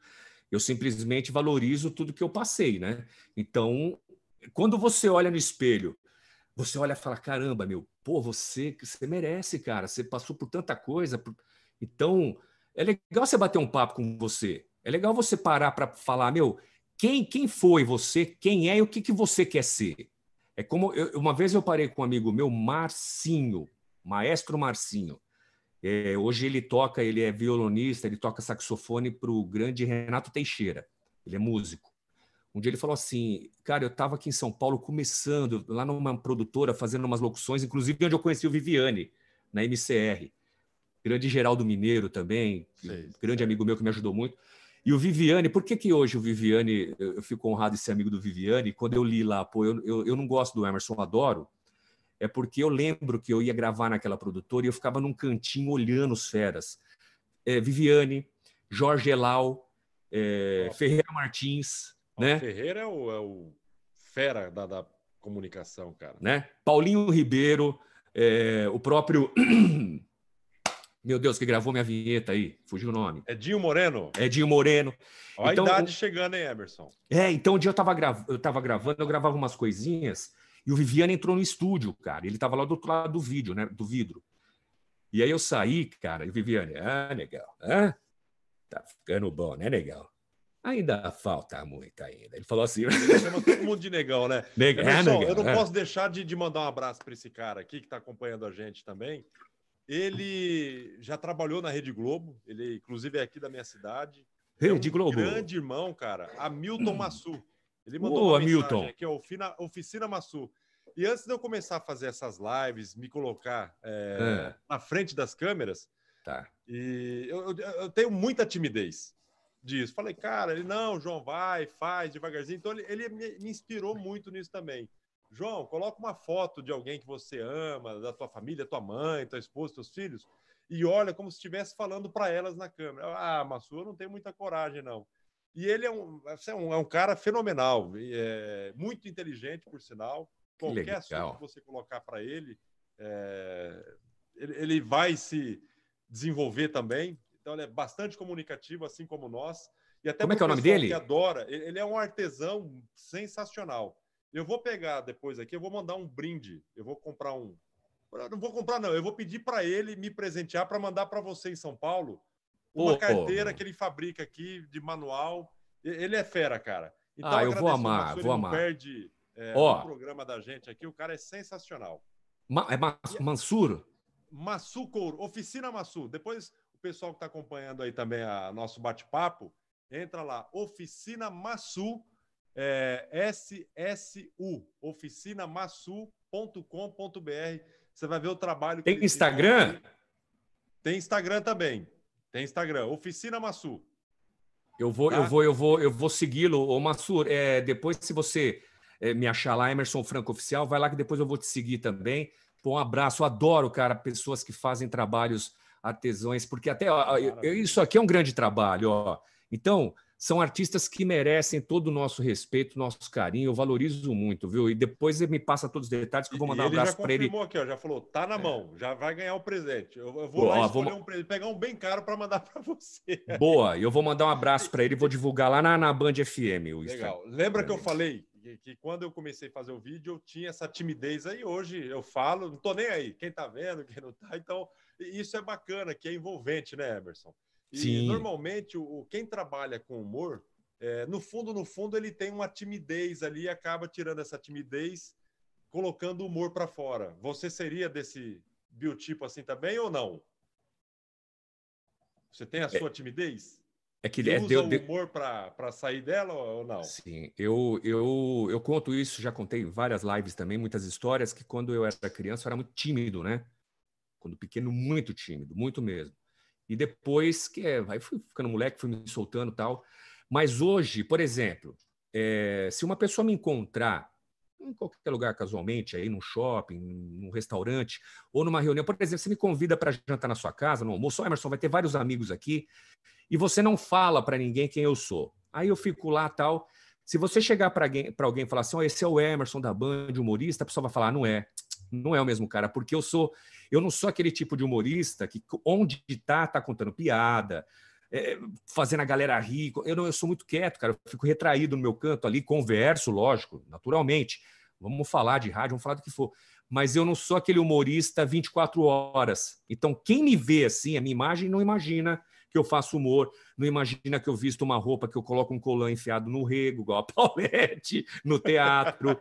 Eu simplesmente valorizo tudo que eu passei, né? Então, quando você olha no espelho, você olha e fala: caramba, meu, pô, você, você merece, cara. Você passou por tanta coisa. Então, é legal você bater um papo com você. É legal você parar para falar, meu, quem, quem foi você, quem é e o que, que você quer ser. É como eu, uma vez eu parei com um amigo meu, Marcinho, maestro Marcinho. É, hoje ele toca, ele é violonista, ele toca saxofone para o grande Renato Teixeira. Ele é músico. Um dia ele falou assim, cara, eu estava aqui em São Paulo começando, lá numa produtora, fazendo umas locuções, inclusive onde eu conheci o Viviane, na MCR. Grande Geraldo Mineiro também, sei, grande amigo meu que me ajudou muito. E o Viviane, por que, que hoje o Viviane, eu fico honrado de ser amigo do Viviane? Quando eu li lá, pô, eu, eu, eu não gosto do Emerson, adoro, é porque eu lembro que eu ia gravar naquela produtora e eu ficava num cantinho olhando os feras. É, Viviane, Jorge Elal, é, oh. Ferreira Martins. Oh, né? Ferreira é o, é o fera da, da, comunicação, cara. Né? Paulinho Ribeiro, é, o próprio. (clears throat) Meu Deus, que gravou minha vinheta aí, fugiu o nome. É Dinho Moreno? É Dinho Moreno. Olha então, a idade chegando, hein, Emerson? É, então um dia eu estava grav... eu tava gravando, eu gravava umas coisinhas e o Viviane entrou no estúdio, cara. Ele estava lá do outro lado do vídeo, né? Do vidro. E aí eu saí, cara, e o Viviane, ah, legal. Ah, tá ficando bom, né, legal? Ainda falta muito ainda. Ele falou assim. Ele chama todo mundo de negão, né? (laughs) Negão, é, negão eu não é. posso deixar de, de mandar um abraço para esse cara aqui que está acompanhando a gente também. Ele já trabalhou na Rede Globo, ele inclusive é aqui da minha cidade. Rede é um Globo. grande irmão, cara, Hamilton (clears throat) Massu. Ele mandou uma Hamilton. aqui, ó, Oficina, Oficina Massu. E antes de eu começar a fazer essas lives, me colocar é, é. na frente das câmeras, tá. e eu, eu, eu, tenho muita timidez disso. Falei, cara, ele não, João, vai, faz devagarzinho. Então ele, ele me, me, inspirou muito nisso também. João, coloca uma foto de alguém que você ama, da tua família, tua mãe, tua esposa, teus filhos, e olha como se estivesse falando para elas na câmera. Ah, Massu, eu não tenho muita coragem, não. E ele é um, é um, é um cara fenomenal, é, muito inteligente, por sinal. Qualquer assunto que você colocar para ele, é, ele, ele, vai se desenvolver também. Então, ele é bastante comunicativo, assim como nós. E até como é que é o nome dele? Que adora. Ele é um artesão sensacional. Eu vou pegar depois aqui, eu vou mandar um brinde. Eu vou comprar um. não vou comprar, não. Eu vou pedir para ele me presentear para mandar para você em São Paulo uma oh, carteira oh. que ele fabrica aqui de manual. Ele é fera, cara. Então, ah, eu vou amar, vou amar. perde é, oh. o programa da gente aqui. O cara é sensacional. Ma é Ma Mansur? Massu Couro, Oficina Massu. Depois o pessoal que está acompanhando aí também a nosso bate-papo, entra lá, Oficina Massu, é, SSU, oficinamassu.com.br. Você vai ver o trabalho. Tem Instagram? Tem Instagram também. Tem Instagram, Oficina Massu. Eu vou, tá? eu vou, eu vou, eu vou segui-lo. Ô, Massur, é, depois, se você é, me achar lá, Emerson Franco Oficial, vai lá que depois eu vou te seguir também. Pô, um abraço, eu adoro, cara, pessoas que fazem trabalhos artesãos, porque até ó, eu, isso aqui é um grande trabalho, ó. Então, são artistas que merecem todo o nosso respeito, nosso carinho. Eu valorizo muito, viu? E depois ele me passa todos os detalhes que eu vou mandar um abraço para ele. Aqui, ó, já falou, tá na é. mão, já vai ganhar o presente. Eu, eu vou Boa, lá escolher vou... um presente, pegar um bem caro para mandar (laughs) para você. Boa, eu vou mandar um abraço para ele e vou divulgar lá na, na Band FM. Legal. Lembra que eu falei que, que, quando eu comecei a fazer o vídeo, eu tinha essa timidez aí. Hoje eu falo, não tô nem aí. Quem tá vendo, quem não tá. Então, isso é bacana, que é envolvente, né, Emerson? E Sim. normalmente, o, quem trabalha com humor, é, no fundo, no fundo, ele tem uma timidez ali e acaba tirando essa timidez, colocando o humor para fora. Você seria desse biotipo assim também ou não? Você tem a é. sua é, timidez? É que Você é, usa deu, o humor para sair dela ou não? Sim, eu, eu, eu conto isso, já contei várias lives também, muitas histórias, que quando eu era criança eu era muito tímido, né? Quando pequeno, muito tímido, muito mesmo. E depois, que é, fui ficando moleque, fui me soltando tal. Mas hoje, por exemplo, é, se uma pessoa me encontrar em qualquer lugar casualmente, aí num shopping, num restaurante ou numa reunião, por exemplo, você me convida para jantar na sua casa, no almoço, Emerson, vai ter vários amigos aqui, e você não fala para ninguém quem eu sou. Aí eu fico lá tal. Se você chegar para alguém, alguém e falar assim, oh, esse é o Emerson da Band, humorista, a pessoa vai falar, ah, não é, não é o mesmo cara, porque eu sou, eu não sou aquele tipo de humorista que onde tá, tá contando piada, é, fazendo a galera rir. Eu não, eu sou muito quieto, cara. Eu fico retraído no meu canto ali, converso, lógico, naturalmente. Vamos falar de rádio, vamos falar do que for. Mas eu não sou aquele humorista 24 horas. Então, quem me vê assim, a minha imagem não imagina que eu faço humor, não imagina que eu visto uma roupa que eu coloco um colã enfiado no rego, igual a (laughs) Paulette, no teatro.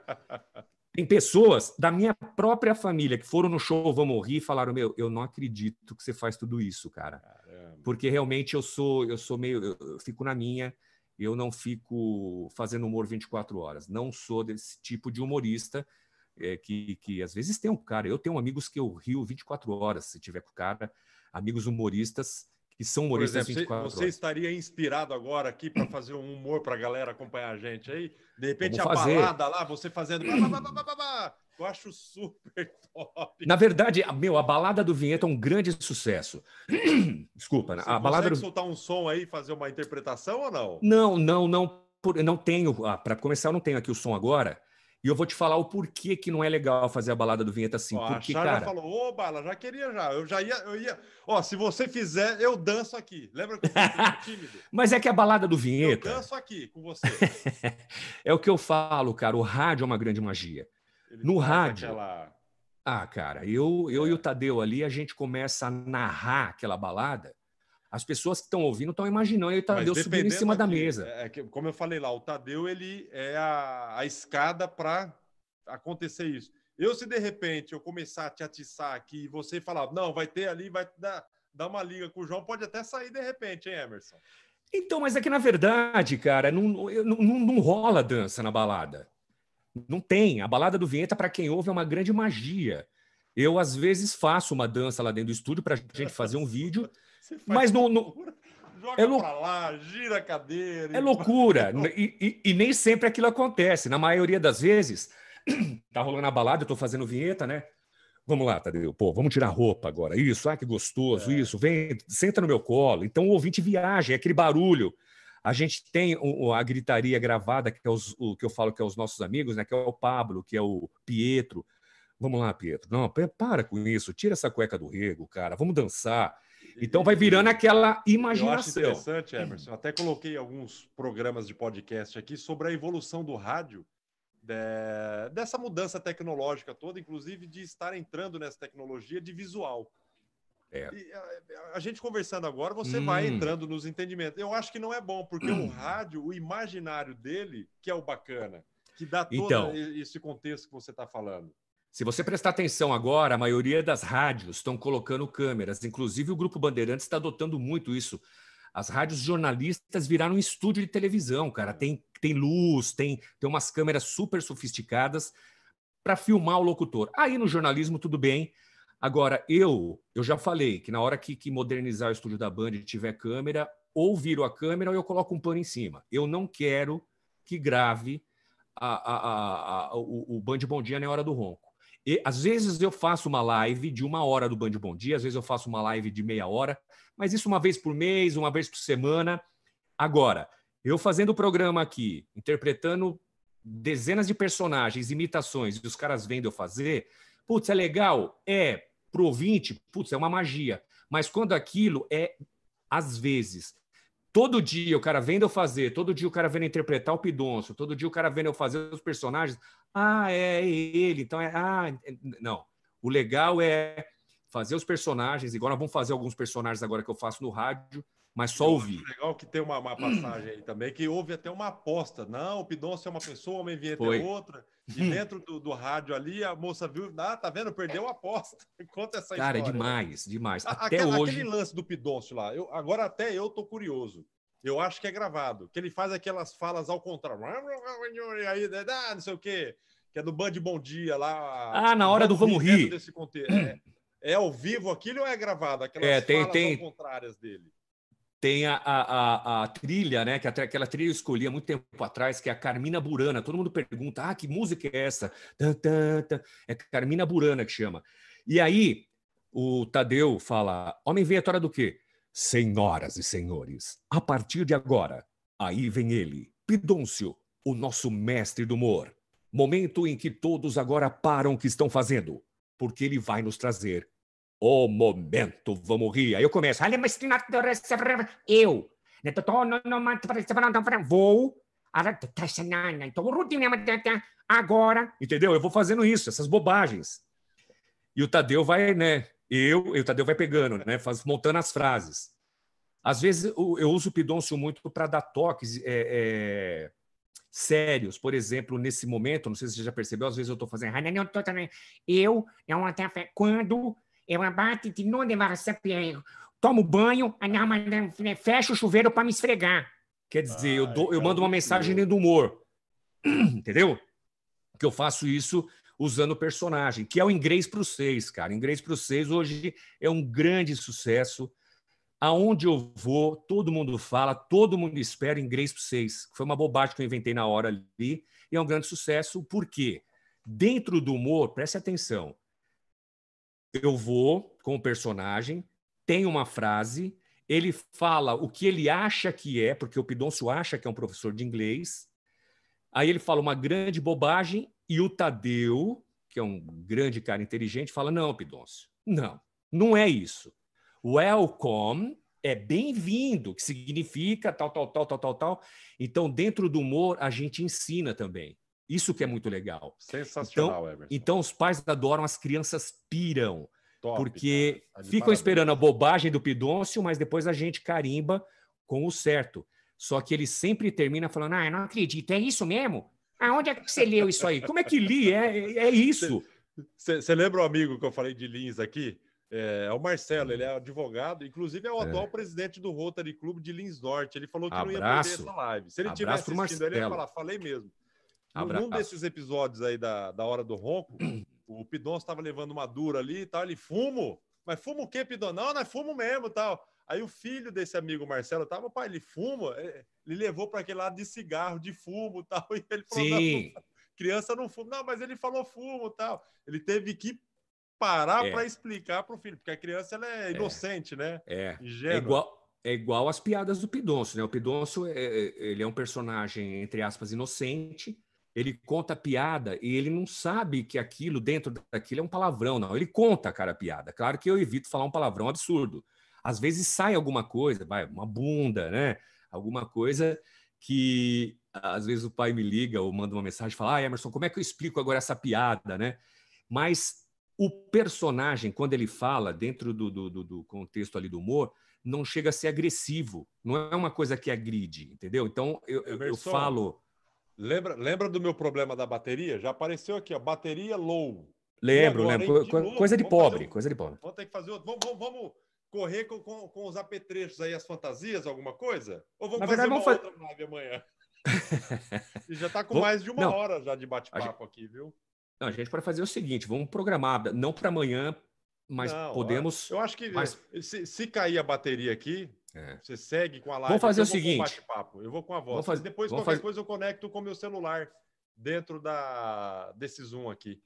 Tem pessoas da minha própria família que foram no show Vamos Rir e falaram: Meu, eu não acredito que você faz tudo isso, cara. Caramba. Porque realmente eu sou, eu sou meio. Eu fico na minha, eu não fico fazendo humor 24 horas. Não sou desse tipo de humorista. É, que, que às vezes tem um cara, eu tenho amigos que eu rio 24 horas se tiver com o cara, amigos humoristas que são humoristas Por exemplo, você, você estaria inspirado agora aqui para fazer um humor para a galera acompanhar a gente aí? De repente Vamos a fazer. balada lá, você fazendo. Eu acho super top. Na verdade, meu, a balada do Vinheta é um grande sucesso. (clears throat) Desculpa, você a balada. Você do... soltar um som aí, fazer uma interpretação ou não? Não, não, não. Não tenho. Ah, para começar, eu não tenho aqui o som agora. E eu vou te falar o porquê que não é legal fazer a balada do Vinheta assim. Ó, porque, a cara... já falou, ô, Bala, já queria já. Eu já ia, eu ia. Ó, se você fizer, eu danço aqui. Lembra que eu (laughs) tímido? Mas é que a balada do Vinheta. Eu danço aqui com você. (laughs) é o que eu falo, cara. O rádio é uma grande magia. Ele no rádio. Aquela... Ah, cara, eu, eu é. e o Tadeu ali, a gente começa a narrar aquela balada as pessoas que estão ouvindo estão imaginando ele Tadeu subindo em cima da mesa. É, é, que, como eu falei lá, o Tadeu ele é a, a escada para acontecer isso. Eu, se de repente eu começar a te atiçar aqui e você falar, não, vai ter ali, vai dar, dar uma liga com o João, pode até sair de repente, hein, Emerson? Então, mas é que na verdade, cara, não, não, não rola dança na balada. Não tem. A balada do Vinheta, para quem ouve, é uma grande magia. Eu, às vezes, faço uma dança lá dentro do estúdio para a gente fazer um vídeo. Mas no, no... Joga é lou... pra lá, gira a cadeira. É loucura. E, e, e, nem sempre aquilo acontece. Na maioria das vezes, (clears throat) tá rolando a balada, eu tô fazendo vinheta, né? Vamos lá, Tadeu. Pô, vamos tirar a roupa agora. Isso, ah, que gostoso, é. isso. Vem, senta no meu colo. Então o ouvinte viaja, é aquele barulho. A gente tem a gritaria gravada, que é os, o que eu falo que é os nossos amigos, né? Que é o Pablo, que é o Pietro. Vamos lá, Pietro. Não, para com isso. Tira essa cueca do rego, cara. Vamos dançar. Então vai virando aquela imaginação. Eu acho interessante, Emerson. Até coloquei alguns programas de podcast aqui sobre a evolução do rádio, de... dessa mudança tecnológica toda, inclusive de estar entrando nessa tecnologia de visual. É. A, a, gente conversando agora, você hum. vai entrando nos entendimentos. Eu acho que não é bom, porque hum. o rádio, o imaginário dele, que é o bacana, que dá todo então, esse contexto que você está falando. Se você prestar atenção agora, a maioria das rádios estão colocando câmeras, inclusive o Grupo Bandeirantes está adotando muito isso. As rádios jornalistas viraram um estúdio de televisão, cara. Tem, tem luz, tem, tem umas câmeras super sofisticadas para filmar o locutor. Aí no jornalismo, tudo bem. Agora, eu eu já falei que na hora que, que modernizar o estúdio da Band tiver câmera, ou viro a câmera ou eu coloco um pano em cima. Eu não quero que grave a, a, a, o, o Band Bom Dia na hora do ronco. E, às vezes eu faço uma live de uma hora do Band Bom Dia, às vezes eu faço uma live de meia hora, mas isso uma vez por mês, uma vez por semana. Agora, eu fazendo o programa aqui, interpretando dezenas de personagens, imitações, e os caras vendo eu fazer, putz, é legal? É. Pro ouvinte, putz, é uma magia. Mas quando aquilo é, às vezes, todo dia o cara vendo eu fazer, todo dia o cara vendo interpretar o Pidoncio, todo dia o cara vendo eu fazer os personagens. Ah, é ele, então é. Ah, é, não. O legal é fazer os personagens, igual nós vamos fazer alguns personagens agora que eu faço no rádio, mas só ouvir. Legal que tem uma, uma passagem aí também, que houve até uma aposta. Não, o Pidoncio é uma pessoa, uma vinheta é outra. E (laughs) dentro do, do, rádio ali, a moça viu, ah, tá vendo? Perdeu a aposta. (laughs) Conta essa Cara, história. Cara, demais, demais. Até aquele, hoje... aquele lance do Pidoncio lá, eu, agora até eu tô curioso. Eu acho que é gravado, que ele faz aquelas falas ao contrário. Aí, né, ah, não sei o quê, que é do Band Bom Dia lá. Ah, na hora do Vamos Rir. Desse É, é ao vivo aquilo ou é gravado? Aquelas é, tem, falas tem... contrárias dele tem a, a, a, trilha, né? Que até aquela trilha eu escolhi há muito tempo atrás, que é a Carmina Burana. Todo mundo pergunta: ah, que música é essa? É Carmina Burana que chama. E aí o Tadeu fala: Homem Venhatória do quê? Senhoras e senhores, a partir de agora, aí vem ele, Pidôncio, o nosso mestre do humor. Momento em que todos agora param o que estão fazendo, porque ele vai nos trazer o momento, vamos rir. Aí eu começo. Eu. Vou. Agora. Entendeu? Eu vou fazendo isso, essas bobagens. E o Tadeu vai, né? Eu, e o Tadeu vai pegando, né? Faz, montando as frases. Às vezes eu uso o Pidoncio muito para dar toques é, é, sérios. Por exemplo, nesse momento, não sei se você já percebeu, às vezes eu estou fazendo. Eu, eu até quando eu abato de não levar sapiero. Tomo banho, fecho o chuveiro para me esfregar. Quer dizer, eu, dou, eu mando uma mensagem dentro do humor. (clears throat) Entendeu? Que eu faço isso usando o personagem, que é o Inglês para os Seis, cara. Inglês para os Seis hoje é um grande sucesso. Aonde eu vou, todo mundo fala, todo mundo espera Inglês para os Seis. Foi uma bobagem que eu inventei na hora ali e é um grande sucesso. Por quê? Dentro do humor, preste atenção, eu vou com o personagem, tem uma frase, ele fala o que ele acha que é, porque o Pidoncio acha que é um professor de inglês. Aí ele fala uma grande bobagem e o Tadeu, que é um grande cara inteligente, fala: Não, Pidoncio, não, não é isso. Welcome é bem-vindo, que significa tal, tal, tal, tal, tal, tal. Então, dentro do humor, a gente ensina também. Isso que é muito legal. Sensacional, então, Emerson. Então, os pais adoram, as crianças piram. Top, porque ficam parabéns. esperando a bobagem do Pidôncio, mas depois a gente carimba com o certo. Só que ele sempre termina falando: Ah, não acredito, é isso mesmo? Aonde é que você leu isso aí? Como é que li? É, é isso. Você lembra o amigo que eu falei de Lins aqui? É, é, o Marcelo, ele é advogado, inclusive é o atual é. presidente do Rotary Club de Lins Norte. Ele falou que Abraço. não ia perder essa live. Se ele tivesse assistindo, ele ia falar, falei mesmo. Abraço. Num desses episódios aí da, da Hora do Ronco, (clears throat) o Pidon estava levando uma dura ali e tal, ele fumo. Mas fumo o quê, Pidon? Não, não é fumo mesmo tal. Aí o filho desse amigo Marcelo tava, pai, ele fuma, é, ele levou para aquele lado de cigarro, de fumo (laughs) tal. E ele falou, Sim. Não, criança não fuma. Não, mas ele falou fumo tal. Ele teve que parar é. para explicar para o filho, porque a criança ela é, é. inocente, né? É. É igual, é igual as piadas do Pidoncio, né? O Pidoncio, é, é, ele é um personagem, entre aspas, inocente, ele conta piada e ele não sabe que aquilo, dentro daquilo, é um palavrão, não. Ele conta, cara, a piada. Claro que eu evito falar um palavrão absurdo. Às vezes sai alguma coisa, vai, uma bunda, né? Alguma coisa que às vezes o pai me liga ou manda uma mensagem e fala: Ah, Emerson, como é que eu explico agora essa piada, né? Mas o personagem, quando ele fala dentro do, do, do contexto ali do humor, não chega a ser agressivo. Não é uma coisa que agride, entendeu? Então eu, eu, eu falo Lembra, lembra do meu problema da bateria? Já apareceu aqui, ó, bateria low. Lembro, agora, lembro. De novo, coisa de pobre, coisa de pobre. Vamos ter que fazer outro. Vamos, vamos, vamos correr com, com, com, os apetrechos aí, as fantasias, alguma coisa? Ou vamos Na fazer verdade, uma vamos outra live amanhã? (laughs) e já está com vamos... mais de uma não, hora já de bate-papo gente... aqui, viu? Não, a gente pode fazer o seguinte, vamos programar, não para amanhã, mas não, podemos... Eu acho que mas... se, se cair a bateria aqui, é. Você segue com a live. Vamos fazer o seguinte. Eu vou com a voz. Fazer, Depois, qualquer fazer... coisa, eu conecto com o meu celular dentro da, desse Zoom aqui.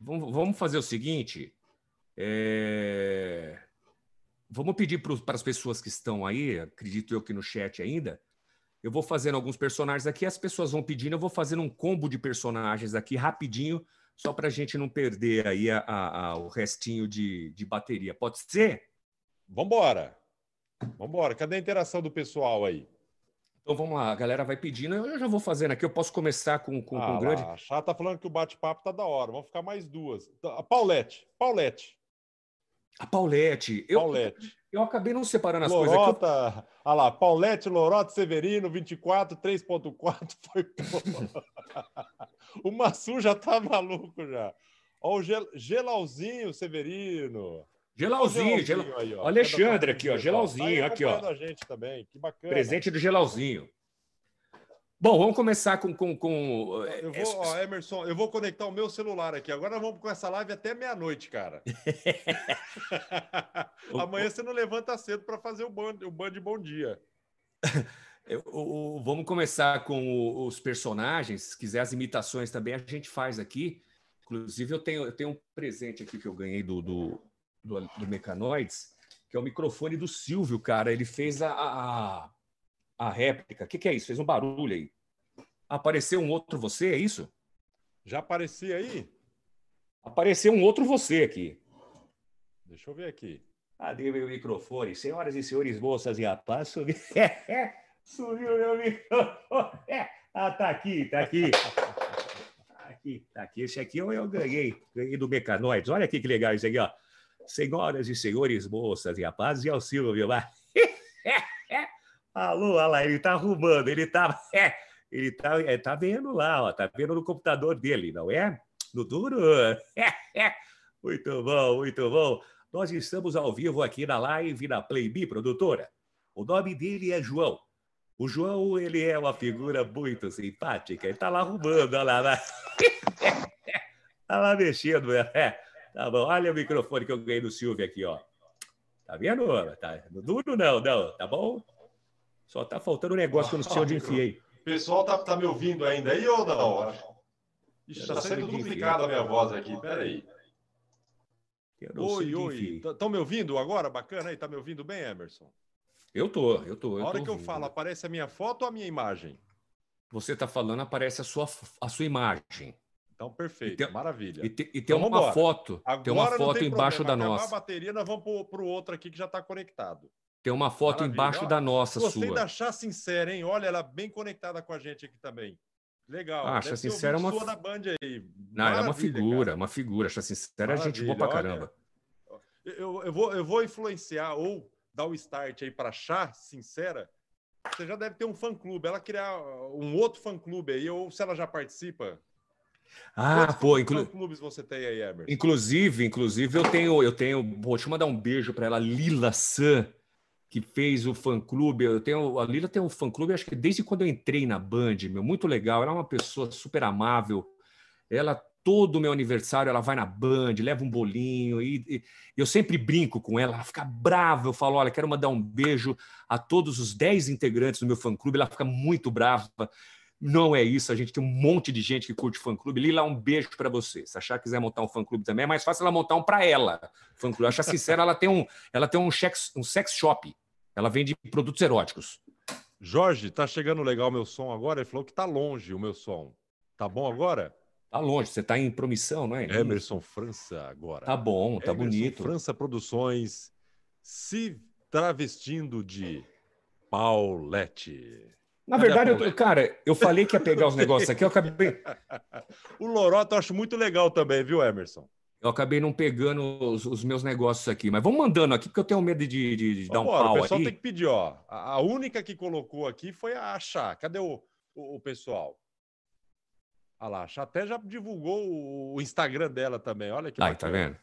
Vamos, vamos fazer o seguinte. É... Vamos pedir para as pessoas que estão aí, acredito eu que no chat ainda. Eu vou fazendo alguns personagens aqui, as pessoas vão pedindo, eu vou fazendo um combo de personagens aqui rapidinho, só para a gente não perder aí a, a, a, o restinho de, de bateria. Pode ser? Vambora! Vamos embora. Cadê a interação do pessoal aí? Então vamos lá, a galera vai pedindo, eu já vou fazendo aqui. Eu posso começar com, com, ah, com o grande. A Chá tá falando que o bate-papo tá da hora. Vamos ficar mais duas. A Paulette. Paulette. A Paulette. Eu, Paulette. Eu acabei não separando as Lorota, coisas. Eu... olha lá, Paulette, Lorota, Severino, 24, 3.4 (laughs) foi. (laughs) o Massu já tá maluco já. Olha o gel... Gelauzinho Severino. Gelauzinho, aí, ó. Alexandre aqui, ó. Gelauzinho, tá aqui, ó. a gente também, que bacana. Presente do Gelauzinho. Bom, vamos começar com. com, com... Eu vou, ó, Emerson, eu vou conectar o meu celular aqui. Agora vamos com essa live até meia-noite, cara. (laughs) (laughs) Amanhã você não levanta cedo para fazer o band, o band Bom Dia. Eu, o, vamos começar com os personagens. Se quiser as imitações também, a gente faz aqui. Inclusive, eu tenho, eu tenho um presente aqui que eu ganhei do, do, do, do Mecanoids, que é o microfone do Silvio, cara. Ele fez a, a a réplica. O que, que, é isso? Fez um barulho aí. Apareceu um outro você, é isso? Já aparecia aí? Apareceu um outro você aqui. Deixa eu ver aqui. Cadê meu microfone? Senhoras e senhores, moças e rapazes, (laughs) subiu, subiu meu microfone. Ah, tá aqui, tá aqui. Tá aqui, tá aqui. Esse aqui eu, eu ganhei, ganhei do Mecanoides. Olha aqui que legal isso aqui, ó. Senhoras e senhores, moças e rapazes, e ao Silvio lá. (laughs) Alô, olha lá, ele está arrumando, ele está (laughs) é, ele tá, é, tá vendo lá, ó, tá vendo no computador dele, não é? No duro? (laughs) Muito bom, muito bom. Nós estamos ao vivo aqui na live da Playbe Produtora. O nome dele é João. O João, ele é uma figura muito simpática. Ele está lá arrumando, olha lá. Está lá mexendo. É. Tá bom, olha o microfone que eu ganhei do Silvio aqui, ó. Tá vendo? Tá, duro não, não, tá bom? Só tá faltando um negócio que eu não sei onde enfiei. O pessoal tá, tá me ouvindo ainda aí ou não? Ixi, tá sendo duplicada a minha voz aqui. Peraí. Oi, oi. Estão me ouvindo agora? Bacana aí? Tá me ouvindo bem, Emerson? Eu tô, eu tô. Eu a hora tô que eu falo, aparece a minha foto ou a minha imagem? Você tá falando, aparece a sua, a sua imagem. Então, perfeito, tem, maravilha. E, te, e tem então, uma foto, Agora tem uma foto tem embaixo problema. da nossa. a bateria, nós vamos para o outro aqui que já está conectado. Tem uma foto Maravilha. embaixo da nossa Gostei sua. da Chá Sincera, hein? Olha, ela bem conectada com a gente aqui também. Legal. Ah, Chá Sincera é uma... da Band aí. Não, ela é uma figura, cara. uma figura. Chá Sincera é gente boa pra caramba. eu, eu, vou, eu vou influenciar ou dar o start aí para Chá Sincera. Você já deve ter um fã-clube. Ela criar um outro fã-clube aí, ou se ela já participa, ah, Quantos pô, inclu... clubes você tem aí, Emerson? Inclusive, inclusive eu tenho, eu tenho, vou te mandar um beijo para ela, Lila San que fez o fã-clube. Eu tenho, a Lila tem um fã-clube, acho que desde quando eu entrei na Band, meu, muito legal. Ela é uma pessoa super amável. Ela, todo meu aniversário, ela vai na Band, leva um bolinho. E, e eu sempre brinco com ela, ela fica brava. Eu falo: olha, quero mandar um beijo a todos os 10 integrantes do meu fã-clube. Ela fica muito brava. Não é isso, a gente tem um monte de gente que curte fã-clube. Lila, um beijo para você. Se achar que quiser montar um fã-clube também, é mais fácil ela montar um para ela. Fã-clube. Acho sincera, ela tem um, ela tem um, sex, um sex shop ela vende produtos eróticos. Jorge, tá chegando legal o meu som agora? Ele falou que tá longe o meu som. Tá bom agora? Tá longe, você tá em promissão, não é? Emerson França agora. Tá bom, tá Emerson bonito. França Produções se travestindo de Paulette. Na verdade, eu, cara, eu falei que ia pegar os negócios aqui, eu acabei. (laughs) o Lorota eu acho muito legal também, viu, Emerson? Eu acabei não pegando os, os, meus negócios aqui, mas vamos mandando aqui, porque eu tenho medo de, de, de dar um pau O pessoal aí. tem que pedir, ó. A, a, única que colocou aqui foi a Chá. Cadê o, o, o pessoal? Olha lá, a Chá até já divulgou o, o Instagram dela também. Olha que Ai, tá vendo?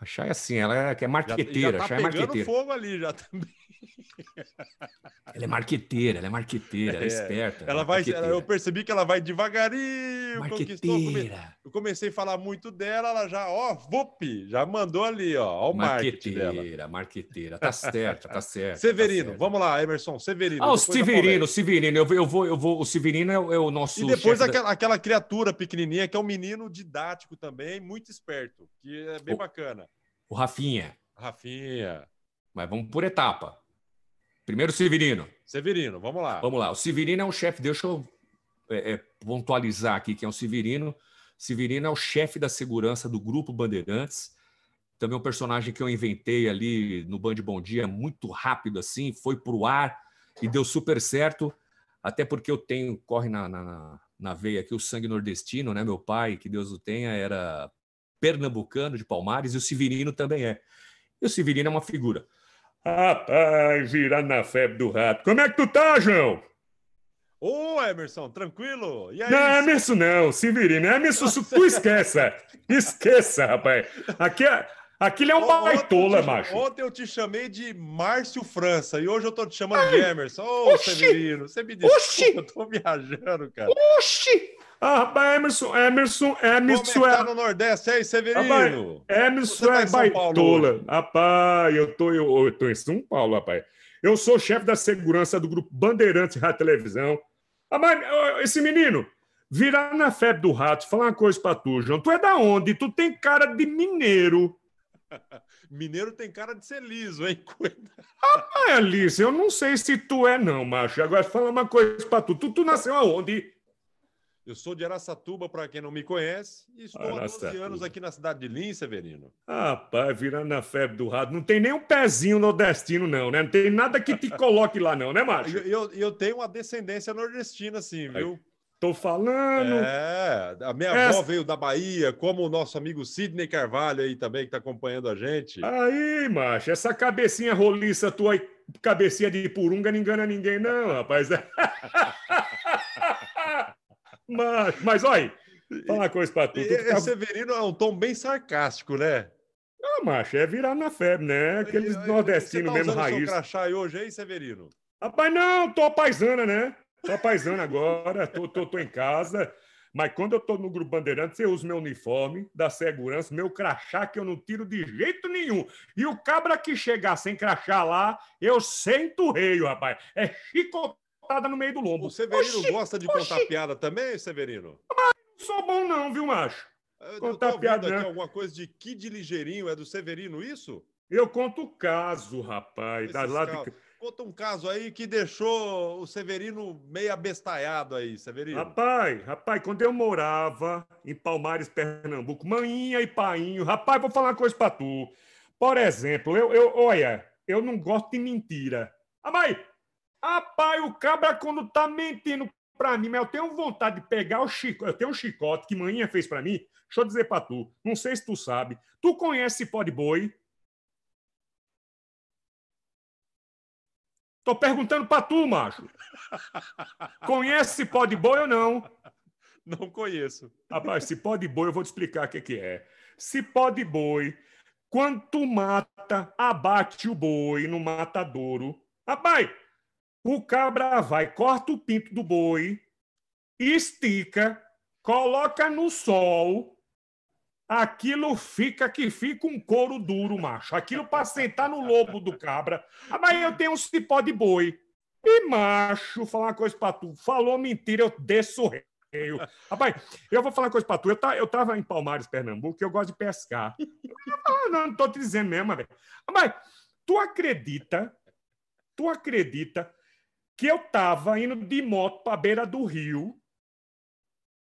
A Chá é assim, ela é, que é marqueteira. Já, já tá é marqueteira. fogo ali já (laughs) também. (laughs) Ela é marqueteira, ela é marqueteira, ela é, é esperta. Ela, vai, eu percebi que ela vai devagarinho. Marqueteira. Eu comecei a falar muito dela, ela já, ó, vup, já mandou ali, ó, ó o marketing dela. Marqueteira, marqueteira, tá certo, tá (laughs) certo. Tá Severino, tá vamos lá, Emerson, Severino. Ah, o Severino, o Severino, eu, eu, vou, eu vou, o Severino é, o, é o nosso. E depois aquela, da... aquela criatura pequenininha que é um menino didático também, muito esperto, que é bem o, bacana. O Rafinha. Rafinha. Mas vamos por etapa. Primeiro, Severino. Severino, vamos lá. Vamos lá. O Severino é o chefe. Deixa eu é, é, pontualizar aqui quem é o Severino. Severino é o chefe da segurança do Grupo Bandeirantes. também um personagem que eu inventei ali no Band Bom Dia, muito rápido assim, foi para o ar e deu super certo, até porque eu tenho, corre na, na, na veia aqui o sangue nordestino, né? Meu pai, que Deus o tenha, era pernambucano de Palmares e o Severino também é. E o Severino é uma figura. Rapaz, virando na febre do rato. Como é que tu tá, João? Ô, Emerson, tranquilo? E aí, não, Emerson não, Severino. Emerson, Nossa. tu esqueça. Esqueça, rapaz. Aqui, é, aquilo é um baitola, macho. Ontem eu te chamei de Márcio França e hoje eu tô te chamando Ai, de Emerson. Ô, oxi, Severino, você me desculpa, eu tô viajando, cara. Oxi! Ah, rapaz, Emerson, Emerson, Emerson Como é. Tá no Nordeste aí, Severino? Rapaz, Emerson tá é baitola. Rapaz, eu tô, eu, eu tô em São Paulo, rapaz. Eu sou chefe da segurança do grupo Bandeirantes Rádio Televisão. Mas esse menino, virar na febre do rato, falar uma coisa pra tu, João. Tu é da onde? Tu tem cara de mineiro. (laughs) Mineiro tem cara de ser liso, hein? Ah, é liso. Eu não sei se tu é, não, macho. Agora fala uma coisa pra tu. Tu, tu nasceu aonde? Eu sou de Araçatuba, para quem não me conhece, e estou Araçatuba. há 12 anos aqui na cidade de Lins, Severino. Rapaz, virando na febre do rato. Não tem nem um pezinho nordestino, não, né? Não tem nada que te coloque lá, não, né, macho? Eu, eu, eu tenho uma descendência nordestina, sim, viu? Tô falando. É, a minha Essa... avó veio da Bahia, como o nosso amigo Sidney Carvalho aí também, que está acompanhando a gente. Aí, macho, essa cabecinha roliça tua, cabecinha de purunga, não engana ninguém, não, rapaz. (laughs) Mas, mas olha, fala uma coisa para tu. tu fica... Severino é um tom bem sarcástico, né? Ah, macho, é virar na febre, né? Aqueles nordestinos tá mesmo raiz. Você crachá aí hoje, hein, Severino? Rapaz, não, tô paisana, né? Tô paisana agora, tô, tô, tô em casa. Mas quando eu tô no Grupo Bandeirantes, eu uso meu uniforme da segurança, meu crachá, que eu não tiro de jeito nenhum. E o cabra que chegar sem crachá lá, eu sento o rei, rapaz. É no meio do lombo. O Severino oxi, gosta de oxi. contar piada também, Severino? Mas não sou bom não, viu, macho? Eu contar piada aqui alguma coisa de Kid Ligeirinho, é do Severino isso? Eu conto o caso, rapaz. Da lá de... Conta um caso aí que deixou o Severino meio abestalhado aí, Severino. Rapaz, rapaz, quando eu morava em Palmares, Pernambuco, manhinha e painho, rapaz, vou falar uma coisa pra tu. Por exemplo, eu, eu olha, eu não gosto de mentira. Rapaz, Rapaz, o cabra quando tá mentindo pra mim, mas eu tenho vontade de pegar o chicote. Eu tenho um chicote que manhã fez pra mim. Deixa eu dizer pra tu. Não sei se tu sabe. Tu conhece pó de boi? Tô perguntando pra tu, macho. Conhece pó de boi ou não? Não conheço. Rapaz, se pó de boi, eu vou te explicar o que, que é. Se pó de boi, quando tu mata, abate o boi no matadouro. Rapaz, o cabra vai, corta o pinto do boi, estica, coloca no sol, aquilo fica que fica um couro duro, macho. Aquilo para sentar no lobo do cabra. Ah, mas eu tenho um cipó de boi. E, macho, falar uma coisa para tu. Falou mentira, eu desço o rei. Rapaz, eu vou falar uma coisa para tu. Eu, tá, eu tava em Palmares, Pernambuco, eu gosto de pescar. Ah, não, não tô te dizendo mesmo, velho. Mas tu acredita, tu acredita que eu estava indo de moto para a beira do rio.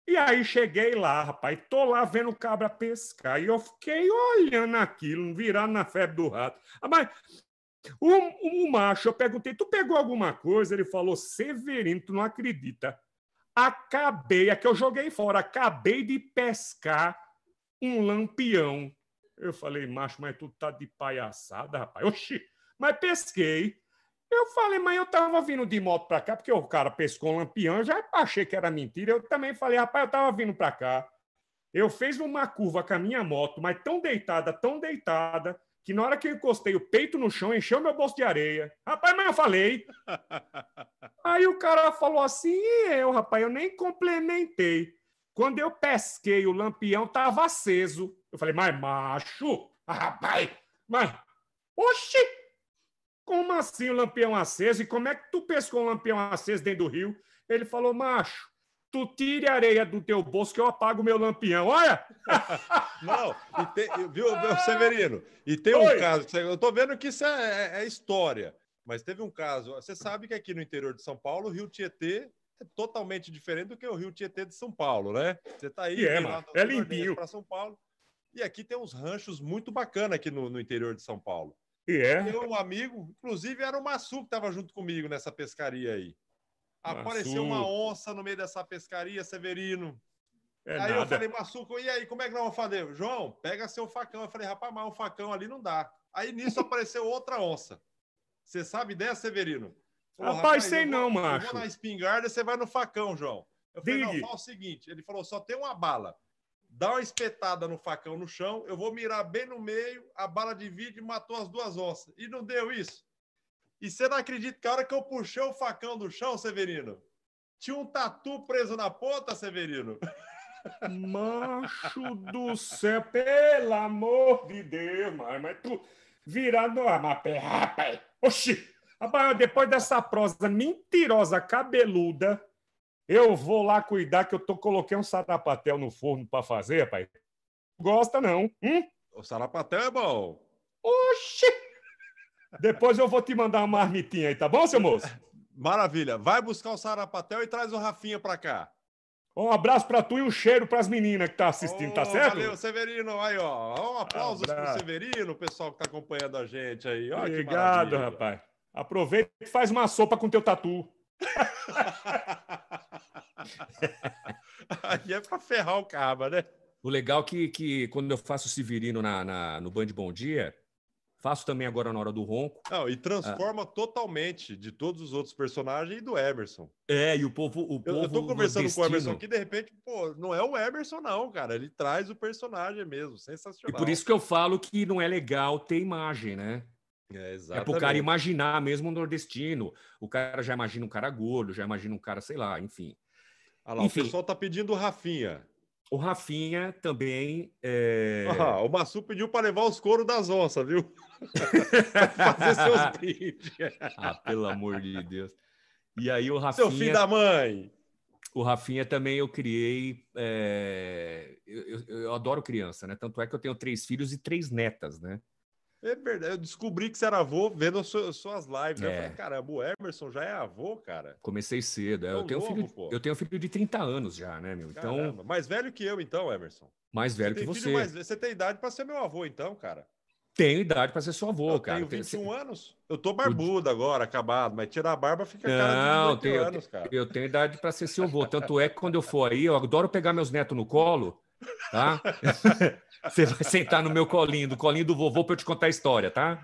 E aí cheguei lá, rapaz, tô lá vendo o cabra pescar. E eu fiquei olhando aquilo, virando na febre do rato. Ah, mas o, o macho, eu perguntei, tu pegou alguma coisa? Ele falou, Severino, tu não acredita. Acabei, é que eu joguei fora, acabei de pescar um lampião. Eu falei, macho, mas tu tá de palhaçada, rapaz. Oxi, mas pesquei. Eu falei, mas eu tava vindo de moto para cá, porque o cara pescou um lampião, já achei que era mentira. Eu também falei, rapaz, eu tava vindo para cá. Eu fiz uma curva com a minha moto, mas tão deitada, tão deitada, que na hora que eu encostei o peito no chão, encheu meu bolso de areia. Rapaz, mas eu falei. (laughs) Aí o cara falou assim, e eu, rapaz, eu nem complementei. Quando eu pesquei, o lampião tava aceso. Eu falei, mas macho, rapaz, mas, oxi, como assim o lampião aceso? E como é que tu pescou um lampião aceso dentro do rio? Ele falou, macho, tu tire a areia do teu bolso que eu apago o meu lampião. Olha! (laughs) Não, e tem, viu, Severino? E tem Oi. um caso, eu tô vendo que isso é, é, é, história, mas teve um caso. Você sabe que aqui no interior de São Paulo, o Rio Tietê é totalmente diferente do que o Rio Tietê de São Paulo, né? Você tá aí, é, mano, é limpinho para São Paulo. E aqui tem uns ranchos muito bacanas aqui no, no interior de São Paulo. E é? Tem um amigo, inclusive era o Massu que estava junto comigo nessa pescaria aí. Apareceu uma onça no meio dessa pescaria, Severino. É aí eu nada. falei, Massuco, e aí, como é que nós vamos fazer? João, pega seu facão. Eu falei, rapaz, mas o facão ali não dá. Aí nisso apareceu outra onça. Você sabe dessa, Severino? Falou, Rapaz, sei eu não, vou- macho. Eu vou na espingarda, você vai no facão, João. Eu falei, Digue. não, fala o seguinte. Ele falou, só tem uma bala. Dá uma espetada no facão no chão, eu vou mirar bem no meio, a bala divide e matou as duas onças. E não deu isso. E você não acredita que a hora que eu puxei o facão do chão, Severino, tinha um tatu preso na ponta, Severino. Macho do céu, pelo amor de Deus, mas, mas tu virando a mapé, rapaz. Oxi! Rapaz, depois dessa prosa mentirosa, cabeluda, eu vou lá cuidar que eu tô coloquei um sarapatel no forno para fazer, rapaz. Gosta não? Hum? O sarapatel é bom. Oxi! Depois eu vou te mandar uma marmitinha aí, tá bom, seu moço? (laughs) Maravilha. Vai buscar o sarapatel e traz o Rafinha pra cá. Um abraço pra tu e um cheiro pras meninas que tá assistindo, tá Ô, certo? Valeu, Severino. Aí, ó. Um aplauso pro Abraço. Severino, o pessoal que tá acompanhando a gente aí. Ó, Obrigado, rapaz. Aproveita e faz uma sopa com teu tatu. (laughs) (laughs) aí é pra ferrar o caba, né? O legal é que, que quando eu faço o Severino na, na- no Band Bom Dia, faço também agora na hora do ronco. Não, e transforma totalmente de todos os outros personagens e do Emerson. É, e o povo. O Eu, povo eu tô conversando com o Emerson nordestino- aqui, de repente, pô, não é o Emerson, não, cara. Ele traz o personagem mesmo. E Sensacional. por isso que eu falo que não é legal ter imagem, né? É, É pro cara imaginar mesmo o nordestino. O cara já imagina um cara gordo, já imagina um cara, sei lá, enfim. Olha lá, Enfim. o pessoal tá pedindo o Rafinha. O Rafinha também. é, Ah, o Massu pediu para levar os coros das onças, viu? (laughs) Fazer seus (laughs) brindes. Ah, pelo amor de Deus. E aí o Seu Rafinha. filho da mãe. O Rafinha também eu criei. é, Eu, eu- eu adoro criança, né? Tanto é que eu tenho três filhos e três netas, né? É verdade. Eu descobri que você era avô vendo as suas, lives. né? Eu É. falei, caramba, o Emerson já é avô, cara. Comecei cedo. é, Eu tenho, novo, filho, pô. eu tenho filho de 30 anos já, né, meu? Então, Caramba, mais velho que eu, então, Emerson. mais velho você que você. mais. Você tem idade para ser meu avô, então, cara. Tenho idade para ser seu avô, eu cara. tenho Tem- 21 anos. Eu tô barbudo agora, acabado, mas tirar a barba fica cara Não, de 18 tenho- anos, cara. Eu tenho idade para ser seu avô. Tanto é que quando eu for aí, eu adoro pegar meus netos no colo, tá? (laughs) Você vai sentar no meu colinho, do colinho do vovô, para eu te contar a história, tá?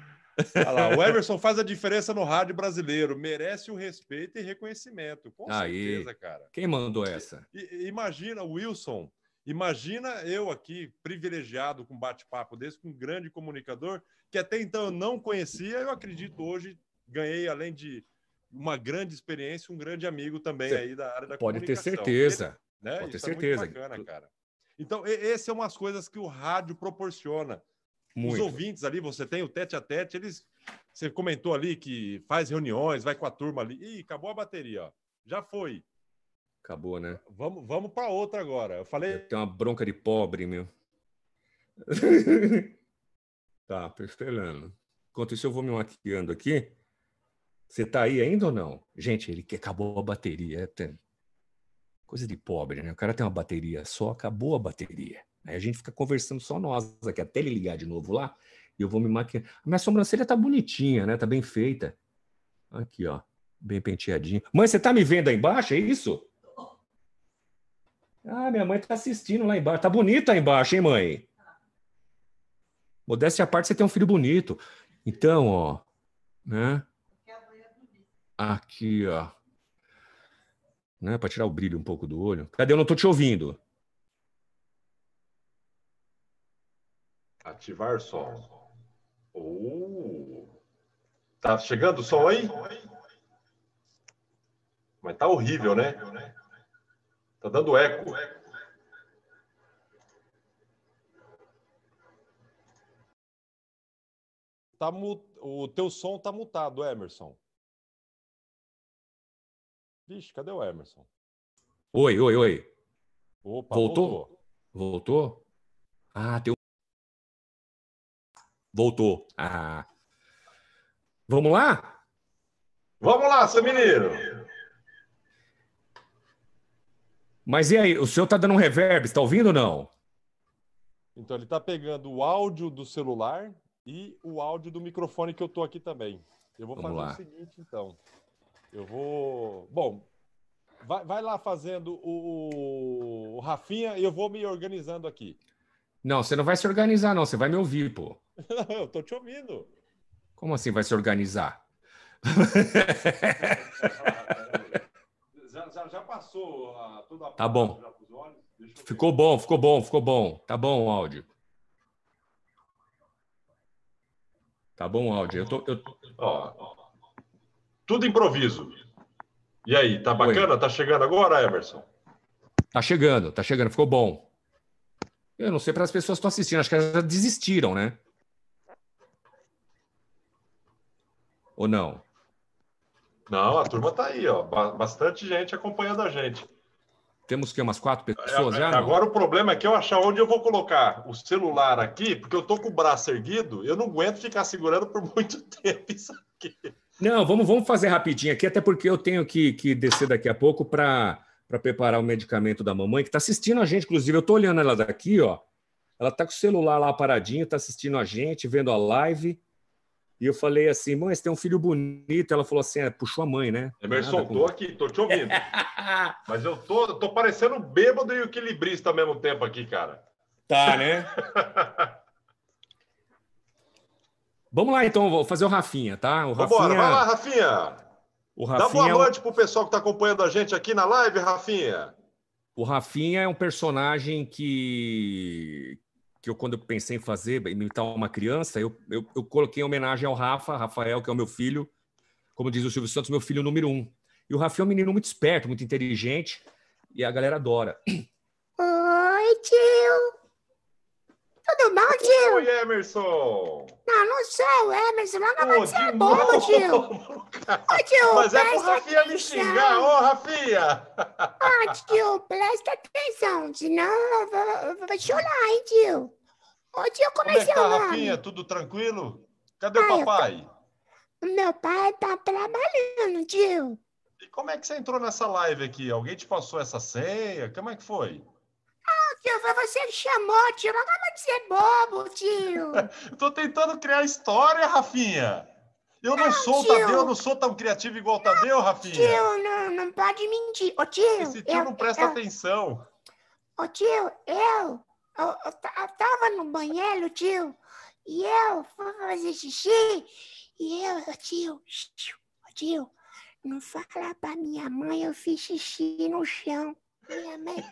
Lá, o Emerson faz a diferença no rádio brasileiro. Merece o respeito e reconhecimento. Com Aí. certeza, cara. Quem mandou essa? I- imagina, Wilson, imagina eu aqui, privilegiado com um bate-papo desse, com um grande comunicador, que até então eu não conhecia, eu acredito hoje ganhei, além de uma grande experiência, um grande amigo também aí da área da Pode ter comunicação. certeza. Ele- né? pode ter Isso é muito certeza. bacana, cara. Então, esse é umas coisas que o rádio proporciona. Os Muito. ouvintes ali, você tem o tete a tete, eles. Você comentou ali que faz reuniões, vai com a turma ali. Ih, acabou a bateria, ó. Já foi. Acabou, né? Vamos, vamos para outra agora. Eu falei. Tem uma bronca de pobre, meu. (laughs) tá, tô esperando. Enquanto isso, eu vou me maquiando aqui. Você tá aí ainda ou não? Gente, ele que acabou a bateria. Coisa de pobre, né? O cara tem uma bateria só, acabou a bateria. Aí a gente fica conversando só nós aqui, até ele ligar de novo lá, e eu vou me maquiando. A minha sobrancelha tá bonitinha, né? Tá bem feita. Aqui, ó. Bem penteadinho. Mãe, você tá me vendo aí embaixo? É isso? Ah, minha mãe tá assistindo lá embaixo. Tá bonito aí embaixo, hein, mãe? Modéstia à parte, você tem um filho bonito. Então, ó, né? Aqui, ó. Né, para tirar o brilho um pouco do olho. Cadê? Eu não tô te ouvindo. Ativar som. Uh. Tá chegando o som aí? Mas tá horrível, né? Tá dando eco. Tá mu- O teu som tá mutado, Emerson. Vixe, cadê o Emerson? Oi, oi, oi. Opa, Voltou? voltou. Voltou? Ah, tem um. Voltou. Ah. Vamos lá? Vamos lá, seu menino. Mas e aí, o senhor tá dando um reverb, está ouvindo ou não? Então ele está pegando o áudio do celular e o áudio do microfone que eu tô aqui também. Eu vou Vamos fazer lá. o seguinte, então. Eu vou. Bom, vai, vai lá fazendo o, o Rafinha e eu vou me organizando aqui. Não, você não vai se organizar, não. Você vai me ouvir, pô. Não, (laughs) eu tô te ouvindo. Como assim vai se organizar? (laughs) já, já, já, passou a, toda a Tá bom. Ficou bom, ficou bom, ficou bom. Tá bom o áudio. Tá bom o áudio. Eu tô, eu... Ó, tudo improviso. E aí, tá bacana? Oi. Tá chegando agora, Emerson? Tá chegando, tá chegando. Ficou bom. Eu não sei para as pessoas que estão assistindo, acho que elas já desistiram, né? Ou não? Não, a turma tá aí, ó. Bastante gente acompanhando a gente. Temos que umas quatro pessoas é, já? Agora não? o problema é que eu achar onde eu vou colocar o celular aqui, porque eu tô com o braço erguido, eu não aguento ficar segurando por (laughs) muito tempo isso aqui. Não, vamos, vamos fazer rapidinho aqui, até porque eu tenho que, que descer daqui a pouco para para preparar o medicamento da mamãe, que está assistindo a gente, inclusive. Eu estou olhando ela daqui, ó. Ela está com o celular lá paradinho, está assistindo a gente, vendo a live. E eu falei assim, mãe, você tem um filho bonito. Ela falou assim, é, puxou a mãe, né? Emerson, com... tô aqui, tô te ouvindo. (laughs) Mas eu tô, tô parecendo bêbado e equilibrista ao mesmo tempo aqui, cara. Tá, né? (laughs) Vamos lá, então, vou fazer o Rafinha, tá? O Rafinha... Vambora, vai lá, Rafinha. O Rafinha Dá boa é noite para o pessoal que está acompanhando a gente aqui na live, Rafinha. O Rafinha é um personagem que, que eu, quando eu pensei em fazer, imitar uma criança, eu, eu, eu, coloquei em homenagem ao Rafa, Rafael, que é o meu filho, como diz o Silvio Santos, meu filho número um. E o Rafinha é um menino muito esperto, muito inteligente, e a galera adora. Oi, tio! Tudo bom, tio? Oi, Emerson! Não, não sou o Emerson, não acabou de ser bobo, tio. Ô, tio, Mas é pro Rafinha me xingar, ô, Rafinha! Ô, tio, presta atenção, senão eu vou, eu vou chorar, hein, tio? Ô, tio, como, como é, que tá, Rafinha? Tudo tranquilo? Cadê Ai, o papai? Tô... Meu pai tá trabalhando, tio. E como é que você entrou nessa live aqui? Alguém te passou essa senha? Como é que foi? Tio, foi você que chamou, tio. Não acaba de ser bobo, tio. (laughs) Tô tentando criar história, Rafinha. Eu não, não sou tio. Tadeu, eu não sou tão criativo igual o Tadeu, Rafinha. Tio, não, não pode mentir. Ô, tio. Esse tio eu, não presta eu, atenção. Ô, tio, eu, eu, eu, eu tava no banheiro, tio, e eu fui fazer xixi, e eu, tio, tio, tio, não fala pra minha mãe, eu fiz xixi no chão. Minha mãe,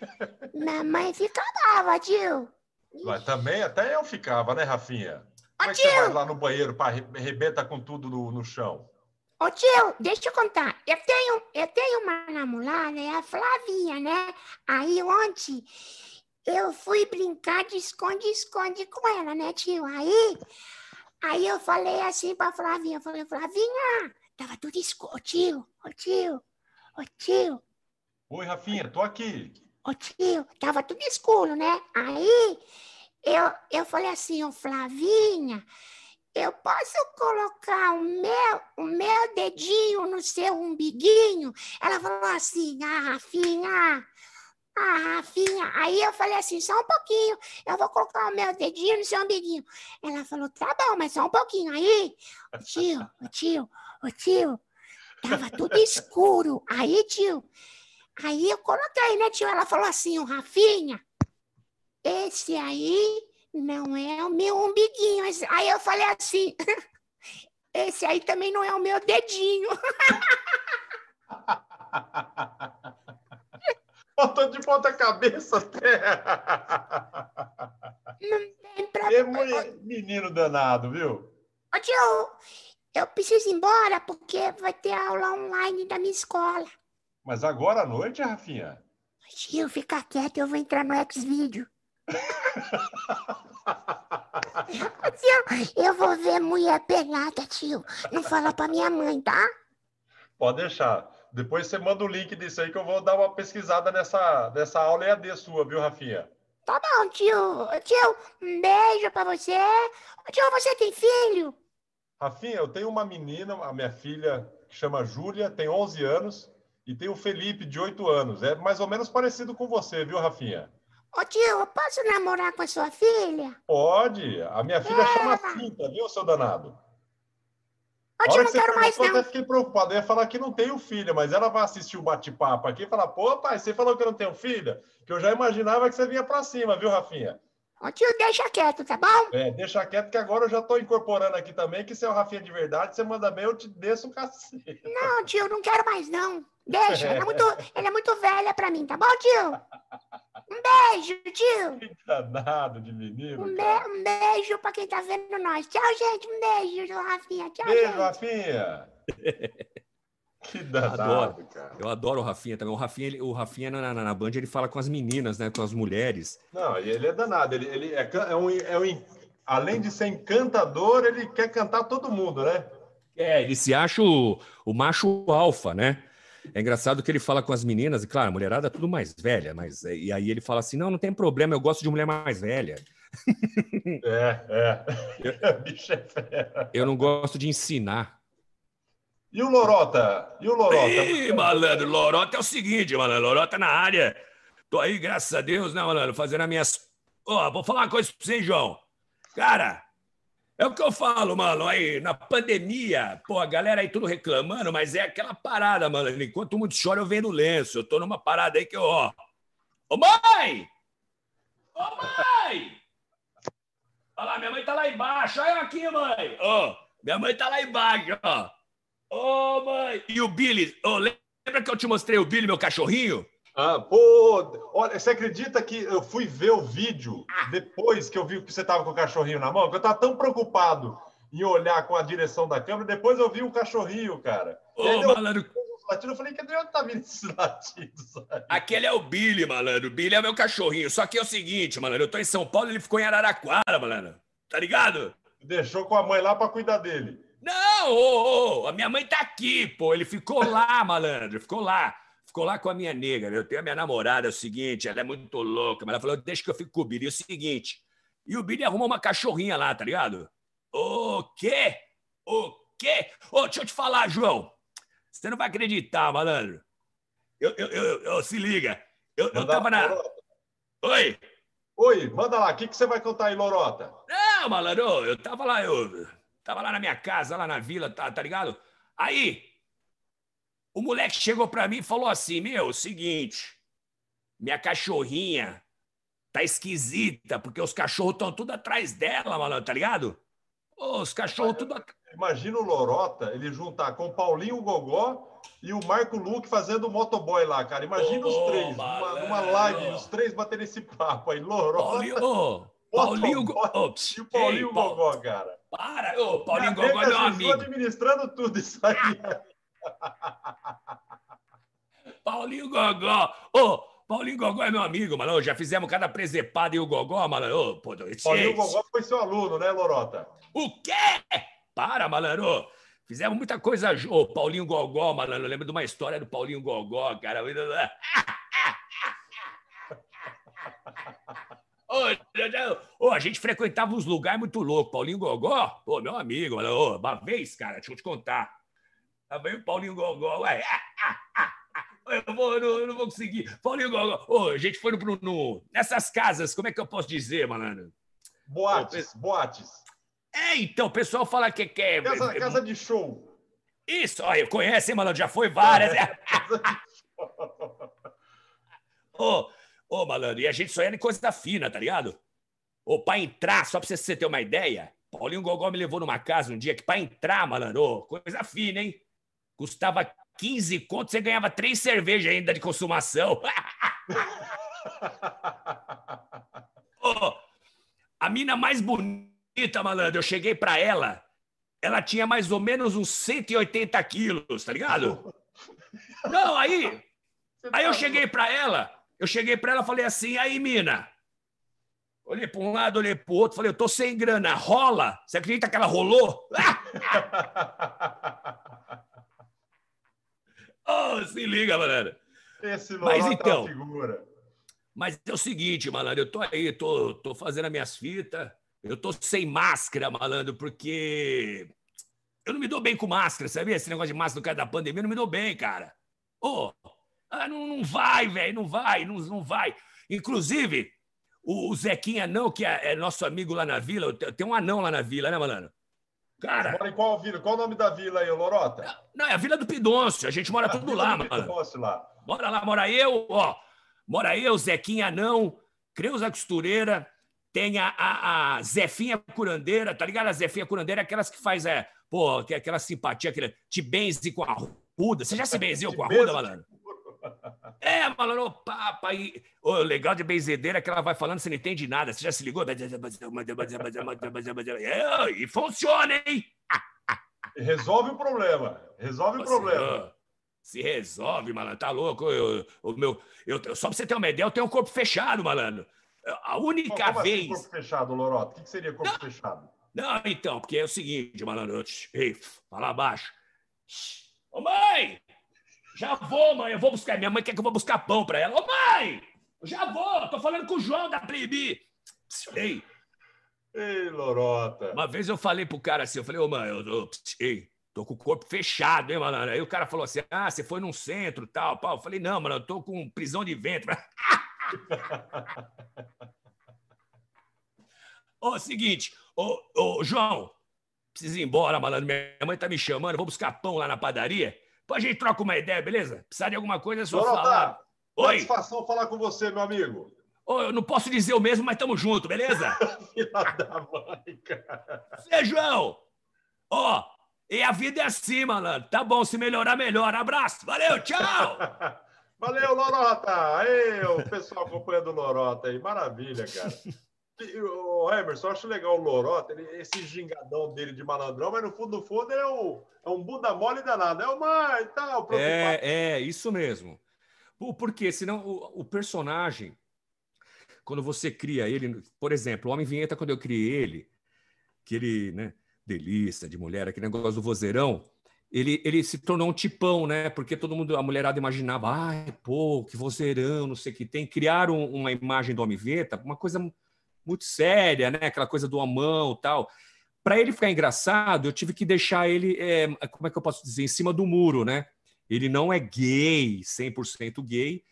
minha mãe fica brava, tio. Mas também até eu ficava, né, Rafinha? Como é que você vai lá no banheiro para arrebenta com tudo no, no chão? Ô tio, deixa eu contar. Eu tenho, eu tenho uma namorada, é a Flavinha, né? Aí ontem eu fui brincar de esconde-esconde com ela, né, tio? Aí, aí eu falei assim pra Flavinha, eu falei, Flavinha, tava tudo escuro. Ô tio, ô tio, ô tio, Oi, Rafinha, tô aqui. Ô tio, tava tudo escuro, né? Aí eu, eu falei assim, ô Flavinha, eu posso colocar o meu, o meu dedinho no seu umbiguinho? Ela falou assim, ah, Rafinha, ah, Rafinha. Aí eu falei assim, só um pouquinho, eu vou colocar o meu dedinho no seu umbiguinho. Ela falou, tá bom, mas só um pouquinho. Aí, o tio, o tio, o tio, tava tudo escuro. Aí, tio, Aí eu coloquei, né, tio? Ela falou assim, o Rafinha, esse aí não é o meu umbiguinho. Aí eu falei assim, (laughs) esse aí também não é o meu dedinho. (laughs) Botou de ponta cabeça até. (laughs) Não tem pra... É menino danado, viu? Ô, tio, eu preciso ir embora porque vai ter aula online da minha escola. Mas agora à noite, Rafinha? Tio, fica quieto, eu vou entrar no X-Video. (laughs) tio, eu vou ver mulher pelada, tio. Não fala pra minha mãe, tá? Pode deixar. Depois você manda o link disso aí que eu vou dar uma pesquisada nessa, nessa aula EAD sua, viu, Rafinha? Tá bom, tio. Tio, um beijo pra você. Tio, você tem filho? Rafinha, eu tenho uma menina, a minha filha, que chama Júlia, tem 11 anos. E tem o Felipe, de 8 anos. É mais ou menos parecido com você, viu, Rafinha? Ô tio, eu posso namorar com a sua filha? Pode. A minha filha chama Cinta, viu, seu danado? Ô tio, não quero mais Eu não. até fiquei preocupado. Eu ia falar que não tenho filha, mas ela vai assistir o bate-papo aqui e falar: pô, pai, você falou que eu não tenho filha? Que eu já imaginava que você vinha pra cima, viu, Rafinha? Ô tio, deixa quieto, tá bom? É, deixa quieto que agora eu já tô incorporando aqui também que se é o Rafinha de verdade, você manda bem, eu te desço o cacete. Não, tio, não quero mais não. Deixa, ela é muito, ela é muito velha pra mim, tá bom, tio? Um beijo, tio. Que danado de menino. Um, be- um beijo pra quem tá vendo nós. Tchau, gente. Um beijo, Rafinha. Tchau, Beijo, gente. Rafinha. (laughs) Que danado, Adoro. cara. Eu adoro o Rafinha também. O Rafinha, ele- o Rafinha na, na, na Band, ele fala com as meninas, né? Com as mulheres. Não, e ele é danado. Ele, ele é, é um, é um. Além de ser encantador, ele quer cantar todo mundo, né? É, ele se acha o, o macho alfa, né? É engraçado que ele fala com as meninas, e claro, a mulherada é tudo mais velha, mas é, e aí ele fala assim: não, não tem problema, eu gosto de mulher mais velha. É, é. (laughs) (laughs) Bicho é fera. Eu não gosto de ensinar. E o Lorota? E o Lorota? Ih, malandro, Lorota é o seguinte, malandro, Lorota na área. Tô aí, graças a Deus, né, malandro, fazendo as minhas. Ó, vou falar uma coisa pra você, João. Cara, é o que eu falo, mano, aí, na pandemia, pô, a galera aí tudo reclamando, mas é aquela parada, mano. Enquanto muito chora, eu vendo lenço. Eu tô numa parada aí que eu, ó. Ô, mãe! Ô, mãe! Olha lá, minha mãe tá lá embaixo. Olha aqui, mãe. Ó, minha mãe tá lá embaixo, ó. Ô, mãe! E o Billy? Ô, lembra que eu te mostrei o Billy, meu cachorrinho? Ah, pô, olha, você acredita que eu fui ver o vídeo depois que eu vi que você tava com o cachorrinho na mão? Que eu tava tão preocupado em olhar com a direção da câmera, depois eu vi o cachorrinho, cara. E Ô, deu malandro, eu falei, cadê onde tá vindo esses latidos aí? aquele é o Billy, malandro. O Billy é meu cachorrinho. Só que é o seguinte, malandro, eu tô em São Paulo, ele ficou em Araraquara, malandro. Tá ligado? Deixou com a mãe lá pra cuidar dele. Não, ô, ô, a minha mãe tá aqui, pô. Ele ficou lá, malandro, ficou lá. Ficou lá com a minha nega. né? Eu tenho a minha namorada, é o seguinte, ela é muito louca, mas ela falou, deixa que eu fico com o Billy. E o seguinte, e o Billy arrumou uma cachorrinha lá, tá ligado? O quê? O quê? Ô, deixa eu te falar, João. Você não vai acreditar, malandro. Eu, eu, eu, eu- se liga. Eu, eu tava na... Lorota. Oi? Oi, manda lá, o que, que você vai contar aí, Lorota? Não, malandro, eu tava lá, eu tava lá na minha casa, lá na vila, tá, tá ligado? Aí, o moleque chegou pra mim e falou assim: Meu, o seguinte, minha cachorrinha tá esquisita, porque os cachorros estão tudo atrás dela, malandro, tá ligado? Os cachorros tudo atrás. Imagina o Lorota, ele juntar com o Paulinho Gogó e o Marco Luque fazendo o motoboy lá, cara. Imagina Ô, os três, numa, numa live, os três batendo esse papo aí. Lorota Paulinho, (laughs) Paulinho, ô, e o Paulinho ei, Paulo, Gogó, cara. Para, ô, Paulinho Gogó é meu amigo. administrando tudo isso aí. (laughs) Paulinho Gogó. Ô, Paulinho Gogó é meu amigo, mano. Já fizemos cada presepada e o Gogó, mano. Ô, pô, Paulinho Gogó foi seu aluno, né, Lorota? O quê? Para, malandro. Fizemos muita coisa. Ô, Paulinho Gogó, malandro. Eu lembro de uma história do Paulinho Gogó, cara. Ô, ô, a gente frequentava uns lugares muito loucos. Paulinho Gogó, pô, meu amigo, mano. Ô, uma vez, cara, deixa eu te contar. Também o Paulinho Gogó, ué. Eu, vou, eu não, eu não vou conseguir. Paulinho Gogó. Ô, a gente foi no, no- nessas casas, como é que eu posso dizer, malandro? Boates, boates. É, então, o pessoal fala que quer. Casa, casa de show. Isso, olha, conhece, hein, malandro? Já foi várias. (laughs) Casa de show. Ô, ô, malandro, e a gente só ia em coisa fina, tá ligado? Ô, pra entrar, só pra você ter uma ideia, Paulinho Gogó me levou numa casa um dia que pra entrar, malandro, ô, coisa fina, hein? Custava 15 contos, você ganhava três cervejas ainda de consumação. (laughs) Ô, a mina mais bonita, malandro, eu cheguei pra ela, ela tinha mais ou menos uns 180 quilos, tá ligado? (laughs) Não, aí, Aí eu cheguei pra ela, eu cheguei pra ela e falei assim, aí, mina. Olhei pra um lado, olhei pro outro, falei, eu tô sem grana, rola? Você acredita que ela rolou? (laughs) oh, (laughs) se liga, malandro. Esse Mas é então- figura. Mas é o seguinte, malandro, eu tô aí, tô, tô fazendo as minhas fitas, eu tô sem máscara, malandro, porque eu não me dou bem com máscara, sabia? Esse negócio de máscara no caso da pandemia, eu não me dou bem, cara. Ô, ah, não, não vai, velho, não vai, não, não vai. Inclusive, o Zequinha não, que é, é, nosso amigo lá na vila, tem um anão lá na vila, né, malandro? Cara. Você mora em qual vila? Qual o nome da vila aí, Lorota? Não, é a Vila do Pidoncio. A gente mora a tudo lá, mano. Lá. Bora lá, mora eu, ó. Mora eu, Zequinha Anão, Creuza Costureira, tem a, a, a, Zefinha Curandeira, tá ligado? A Zefinha Curandeira é aquelas que faz, é, pô, é aquela simpatia, aquele te benze com a Ruda. Você já se benzeu com a Ruda, malandro? É, malandro, papa. E, o legal de benzedeira é que ela vai falando, você não entende nada. Você já se ligou? É, e funciona, hein? Resolve o problema. Resolve o problema. Se resolve, malandro. Tá louco? Eu, o meu, eu, só pra você ter uma ideia, eu tenho um corpo fechado, malandro. A única Como assim, vez. Assim, corpo fechado, Loroto? O que, seria corpo não, fechado? Não, então, porque é o seguinte, malandro. Ei, fala abaixo. Ô, mãe! Já vou, mãe. Eu vou buscar. Minha mãe quer que eu vou buscar pão pra ela. Ô, mãe! Eu já vou. Tô falando com o João da Plibi. Ei. Ei, Lorota. Uma vez eu falei pro cara assim, eu falei, ô, mãe, eu, eu, ei, tô com o corpo fechado, hein, malandro? Aí o cara falou assim, ah, você foi num centro tal, pau. Eu falei, não, mano, eu tô com prisão de ventre. (laughs) Ô, seguinte, ô, ô, João, preciso ir embora, malandro. Minha mãe tá me chamando, vou buscar pão lá na padaria. Depois a gente troca uma ideia, beleza? Precisar de alguma coisa, é só falar. Oi. Satisfação falar com você, meu amigo. Ô, eu não posso dizer o mesmo, mas tamo junto, beleza? (laughs) Filha da mãe, cara. João! Ó, e a vida é assim, malandro. Tá bom, se melhorar, melhor. Abraço, valeu, tchau! (laughs) Valeu, Lorota! Aí, o pessoal acompanhando o Lorota aí. Maravilha, cara. (laughs) O Emerson, eu acho legal o Lorota, ele, esse gingadão dele de malandrão, mas no fundo, no fundo, é, o, é um bunda mole danado. É o mar e tal. É, é, isso mesmo. Porque senão o, o, personagem, quando você cria ele, por exemplo, o Homem Vinheta, quando eu criei ele, que ele, né, delícia de mulher, aquele negócio do vozeirão, ele, ele se tornou um tipão, né? Porque todo mundo, a mulherada imaginava, ai, pô, que vozeirão, não sei o que tem. Criaram uma imagem do Homem Veta, uma coisa muito séria, né? Aquela coisa do homão tal. Para ele ficar engraçado, eu tive que deixar ele, é, como é que eu posso dizer, em cima do muro, né? Ele não é gay, 100% gay,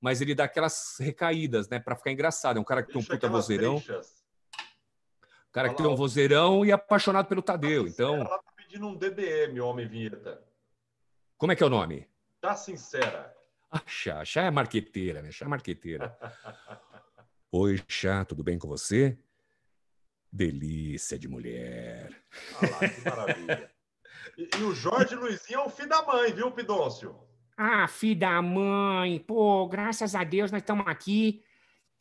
mas ele dá aquelas recaídas, né? Para ficar engraçado. É um cara que Deixa tem um puta vozeirão. O cara que tem um vozeirão e é apaixonado pelo Tadeu. Então. Ela tá pedindo um DDM, homem vinheta. Como é que é o nome? Tá sincera. Ah, Chá, Chá é marqueteira, né? Chá é marqueteira. (laughs) Oi, Chá, tudo bem com você? Delícia de mulher. Ah lá, que maravilha. E, e, o Jorge Luizinho é o filho da mãe, viu, Pidôncio? Ah, filho da mãe. Pô, graças a Deus nós estamos aqui.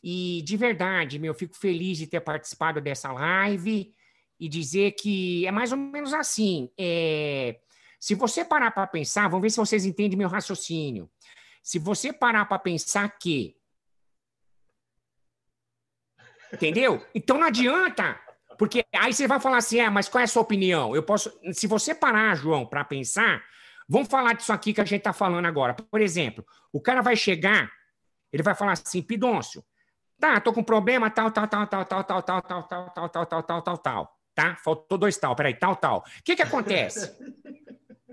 E de verdade, meu, fico feliz de ter participado dessa live e dizer que é mais ou menos assim. É... Se você parar para pensar, vamos ver se vocês entendem meu raciocínio. Se você parar para pensar que Entendeu? Então não adianta. Porque aí você vai falar assim: ah, mas qual é a sua opinião? Eu posso. Se você parar, João, para pensar, vamos falar disso aqui que a gente está falando agora. Por exemplo, o cara vai chegar, ele vai falar assim: Pidôncio, tá, tô com problema, tal, tal, tal, tal, tal, tal, tal, tal, tal, tal, tal, tal, tal, tal, tal. Tá? Faltou dois tal, peraí, tal, tal. O que que acontece?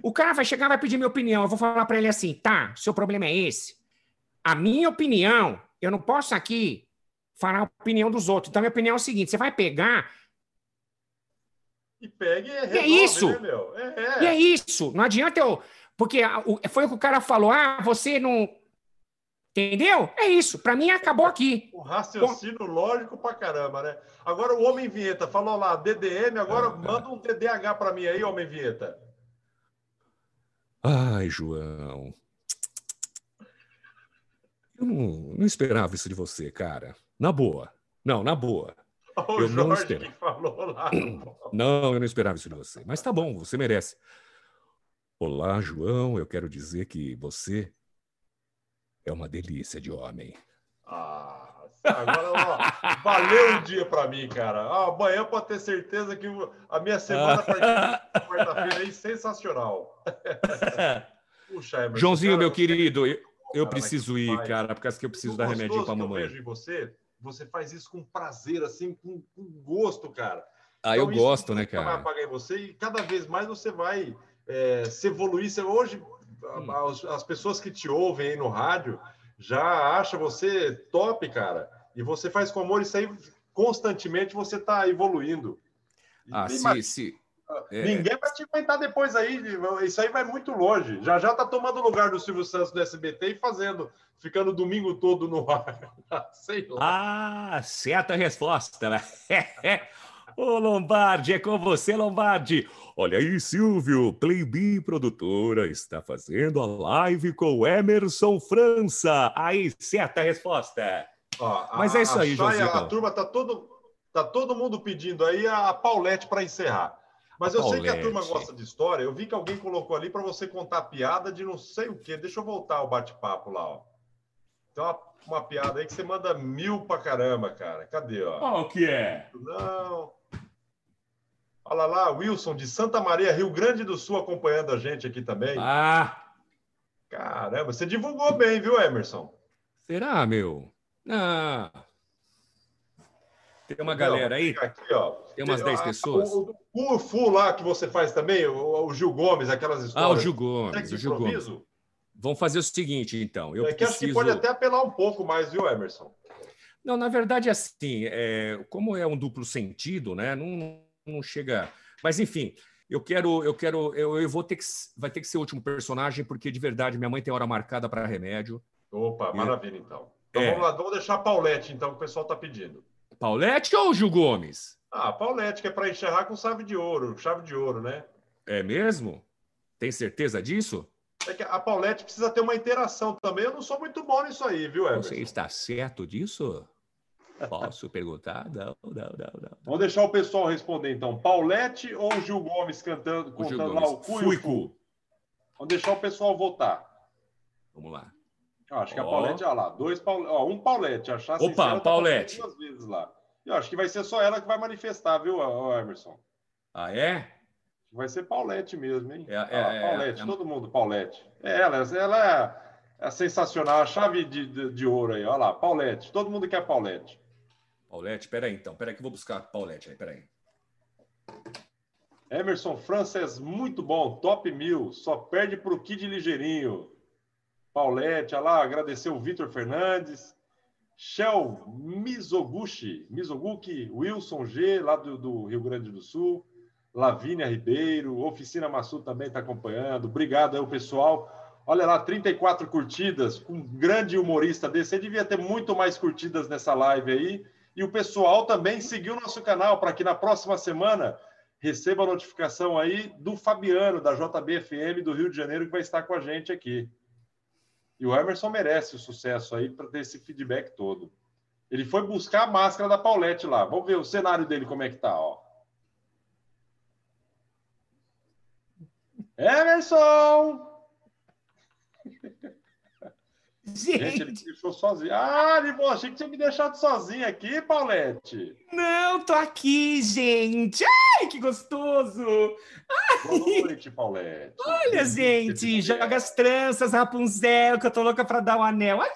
O cara vai chegar vai pedir minha opinião. Eu vou falar para ele assim: tá, seu problema é esse. A minha opinião, eu não posso aqui falar a opinião dos outros. Então, minha opinião é o seguinte: você vai pegar. E pegue e resolve, é isso. Né, meu? É, é. E é isso. Não adianta eu. Porque foi o que o cara falou: ah, você não. Entendeu? É isso. Para mim, acabou aqui. O raciocínio Bom... lógico pra caramba, né? Agora, o Homem Vinheta falou lá, DDM, agora ah, manda um TDAH para mim aí, Homem Vinheta. Ai, João. Eu não, não esperava isso de você, cara. Na boa. Não, na boa. (laughs) O eu Jorge não esperava. falou lá. Não, eu não esperava isso de você. Mas tá bom, você merece. Olá, João. Eu quero dizer que você é uma delícia de homem. Ah, agora, ó, (laughs) valeu um dia para mim, cara. Ah, amanhã pode ter certeza que a minha semana (laughs) quarta-feira é sensacional. Puxa, Emerson, Joãozinho, cara, meu querido, eu, eu preciso ir, cara, porque que eu preciso dar remédio para mamãe. Eu vejo em você você faz isso com prazer, assim, com, com gosto, cara. Ah, então, eu gosto, né, cara? Vai apagar em você e cada vez mais você vai é, se evoluir. Você, hoje, hum. as, as, pessoas que te ouvem aí no rádio já acham você top, cara. E você faz com amor, isso aí constantemente você está evoluindo. Ah, sim, sim. É. Ninguém vai te aguentar depois aí. Isso aí vai muito longe. Já já tá tomando o lugar do Silvio Santos do SBT e fazendo, ficando o domingo todo no ar. (laughs) Sei lá. Ah, certa resposta. Né? (laughs) Ô Lombardi, é com você, Lombardi. Olha aí, Silvio, Playbi Produtora está fazendo a live com o Emerson França. Aí, certa resposta. Ó, Mas a, é isso aí, José. A turma tá todo, tá todo mundo pedindo aí a Paulette para encerrar. Mas eu sei que a turma gosta de história. Eu vi que alguém colocou ali para você contar piada de não sei o quê. Deixa eu voltar o bate-papo lá, ó. Tem uma, uma, piada aí que você manda mil pra caramba, cara. Cadê, ó? Qual que é? Não. Olha lá, Wilson, de Santa Maria, Rio Grande do Sul, acompanhando a gente aqui também. Ah! Caramba, você divulgou bem, viu, Emerson? Será, meu? Ah, tem uma galera aí? Aqui, ó. Tem umas 10 pessoas. O, o, Fu lá que você faz também, o, o Gil Gomes, aquelas histórias. Ah, o Gil Gomes. O Gil Gomes. Vamos fazer o seguinte, então. Eu é que preciso... acho que pode até apelar um pouco mais, viu, Emerson? Não, na verdade, é assim, é, como é um duplo sentido, né? Não, não chega. Mas, enfim, eu quero, eu quero, eu, eu vou ter que, vai ter que ser o último personagem, porque de verdade minha mãe tem hora marcada para remédio. Opa, maravilha, então. Então é. vamos lá, vamos deixar a Paulette, então, que o pessoal está pedindo. Paulette ou Gil Gomes? Ah, Paulette, que é para encerrar com chave de ouro, chave de ouro, né? É mesmo? Tem certeza disso? É que a Paulette precisa ter uma interação também. Eu não sou muito bom nisso aí, viu, Emerson? Você está certo disso? Posso perguntar? Não, não, não, não. Vamos deixar o pessoal responder, então. Paulette ou Gil Gomes cantando, contando lá o cu e o cu? Vamos deixar o pessoal votar. Vamos lá. Acho que a Paulette, olha lá, dois Paul... ó, um Paulette, achar Opa, sincero, tá Paulette. Duas vezes lá. Eu acho que vai ser só ela que vai manifestar, viu, Emerson? Ah, é? Vai ser Paulette mesmo, hein? É, é, ah, é Paulette, é, todo mundo Paulette. É ela, ela é, é sensacional, a chave de, de, de, ouro aí, olha lá, Paulette, todo mundo quer Paulette. Paulette, peraí então, peraí que eu vou buscar Paulette aí, peraí. Emerson Frances, muito bom, top mil, só perde pro Kid Ligeirinho. Paulette, olha lá, agradecer o Vitor Fernandes, Shell Mizoguchi, Mizoguchi, Wilson G, lá do, do, Rio Grande do Sul, Lavínia Ribeiro, Oficina Massu também está acompanhando. Obrigado aí, o pessoal. Olha lá, 34 curtidas, um grande humorista desse. Você devia ter muito mais curtidas nessa live aí. E o pessoal também seguiu nosso canal para que na próxima semana receba a notificação aí do Fabiano, da JBFM do Rio de Janeiro, que vai estar com a gente aqui. E o Emerson merece o sucesso aí para ter esse feedback todo. Ele foi buscar a máscara da Paulette lá. Vamos ver o cenário dele como é que tá, ó. Emerson! (laughs) Gente, Gente ele me deixou sozinho. Ah, ele achei que tinha me deixado sozinho aqui, Paulette. Não, tô aqui, gente. Ai, que gostoso. Ai. Boa noite, Paulette. Olha, gente, joga as tranças, Rapunzel, que eu tô louca pra dar um anel. Ai,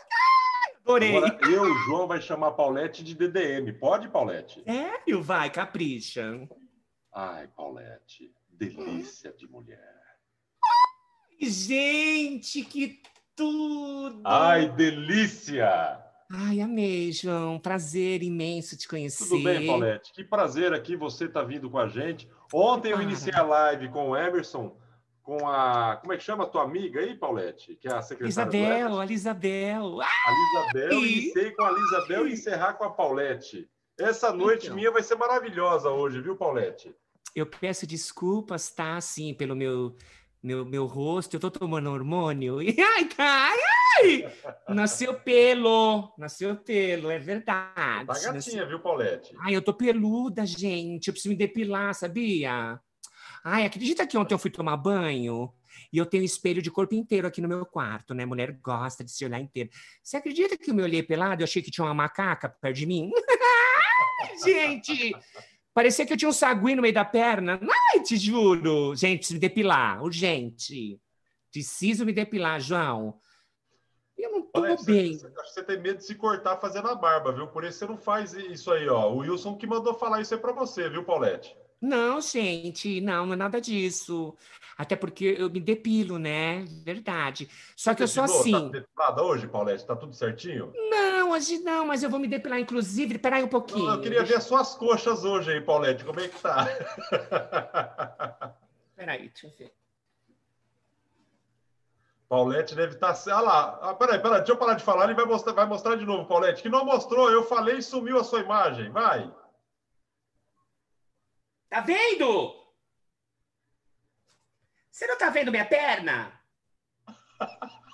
adorei. Agora, eu, o João, vai chamar Paulette de DDM. Pode, Paulette? Sério? Vai, capricha. Ai, Paulette, delícia de mulher. Ai, gente, que tudo! Ai, delícia! Ai, amei, João. Prazer imenso te conhecer. Tudo bem, Paulette? Que prazer aqui você tá vindo com a gente. Ontem eu iniciei a live com o Emerson, com a. Como é que chama a tua amiga aí, Paulette? Que é a secretária Isabel, a Isabel. A Isabel, iniciei com a Isabel e encerrar com a Paulette. Essa noite então. minha vai ser maravilhosa hoje, viu, Paulette? Eu peço desculpas, tá? Assim, pelo meu meu, meu rosto, eu tô tomando hormônio. (laughs) E, ai, ai, ai! Nasceu pelo, nasceu pelo, é verdade. Tá gatinha, nasceu... viu, Paulette? Ai, eu tô peluda, gente. Eu preciso me depilar, sabia? Ai, acredita que ontem eu fui tomar banho e eu tenho espelho de corpo inteiro aqui no meu quarto, né? Mulher gosta de se olhar inteiro. Você acredita que eu me olhei pelado e eu achei que tinha uma macaca perto de mim? (laughs) gente! Parecia que eu tinha um sagui no meio da perna. Ai, te juro. Gente, me depilar. Urgente. Preciso me depilar, João. Eu não tô Olha, bem. Você, que você tem medo de se cortar fazendo a barba, viu? Por isso você não faz isso aí, ó. O Wilson que mandou falar isso aí pra você, viu, Paulette? Não, gente, não, não é nada disso. Até porque eu me depilo, né? Verdade. Só que eu sou assim. Tá depilada hoje, Paulette? Tá tudo certinho? Não, hoje não, mas eu vou me depilar, inclusive. Peraí um pouquinho. Não, eu queria ver suas coxas hoje aí, Paulette. Como é que tá? (laughs) Peraí, deixa eu ver. Paulette deve estar. Tá... Ah lá, peraí, peraí, deixa eu parar de falar, ele vai mostrar, vai mostrar de novo, Paulette. Que não mostrou, eu falei e sumiu a sua imagem. Vai. Tá vendo? Você não tá vendo minha perna? (laughs)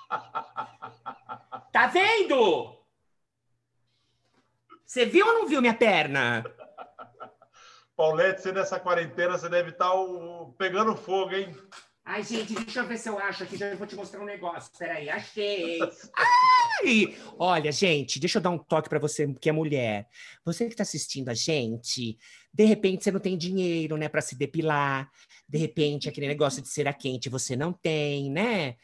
Tá vendo? Você viu ou não viu minha perna? Paulette, você nessa quarentena, você deve estar tá pegando fogo, hein? Ai, gente, deixa eu ver se eu acho aqui. Já vou te mostrar um negócio. Peraí, achei. (laughs) Ai! Olha, gente, deixa eu dar um toque para você que é mulher. Você que está assistindo a gente, de repente você não tem dinheiro, né, para se depilar. De repente, aquele negócio de cera quente você não tem, né?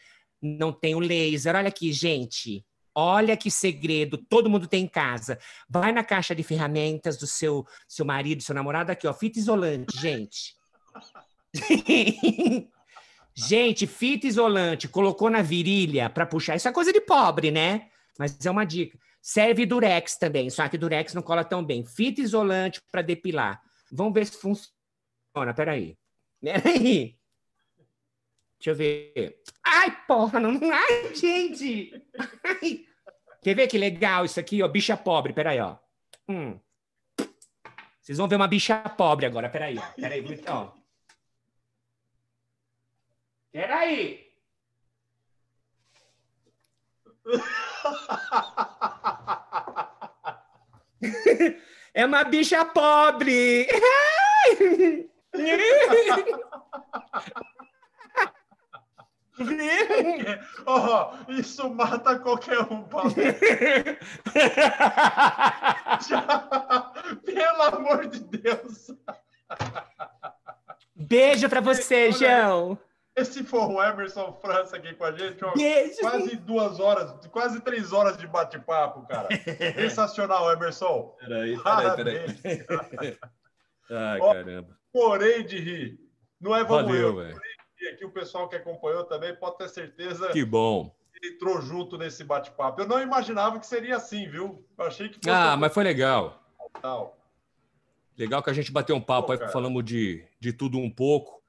Não tem o laser. Olha aqui, gente. Olha que segredo, todo mundo tem em casa. Vai na caixa de ferramentas do seu, seu marido, seu namorado, aqui, ó, fita isolante, gente. (laughs) Gente, fita isolante, colocou na virilha para puxar. Isso é coisa de pobre, né? Mas é uma dica. Serve durex também, só que durex não cola tão bem. Fita isolante para depilar. Vamos ver se funciona. Peraí. Peraí. Deixa eu ver. Ai, porra, não. Ai, gente! Ai. Quer ver que legal isso aqui, ó? Bicha pobre, peraí, ó. Hum. Vocês vão ver uma bicha pobre agora, peraí, ó. Peraí, ó. Peraí! É uma bicha pobre! (laughs) oh, isso mata qualquer um, Paulo. (laughs) Pelo amor de Deus. Beijo para você, João. Esse for o Emerson França aqui com a gente, ó, quase duas horas, quase três horas de bate-papo, cara. (laughs) Sensacional, Emerson. Peraí, peraí, peraí. (laughs) Ó, caramba. Porém de rir. Não é vamos Valeu, eu. Aqui o pessoal que acompanhou também pode ter certeza. Que bom. Que entrou junto nesse bate-papo. Eu não imaginava que seria assim, viu? Eu achei que. Ah, mas foi legal. Legal que a gente bateu um papo Pô, aí, falamos de, de tudo um pouco.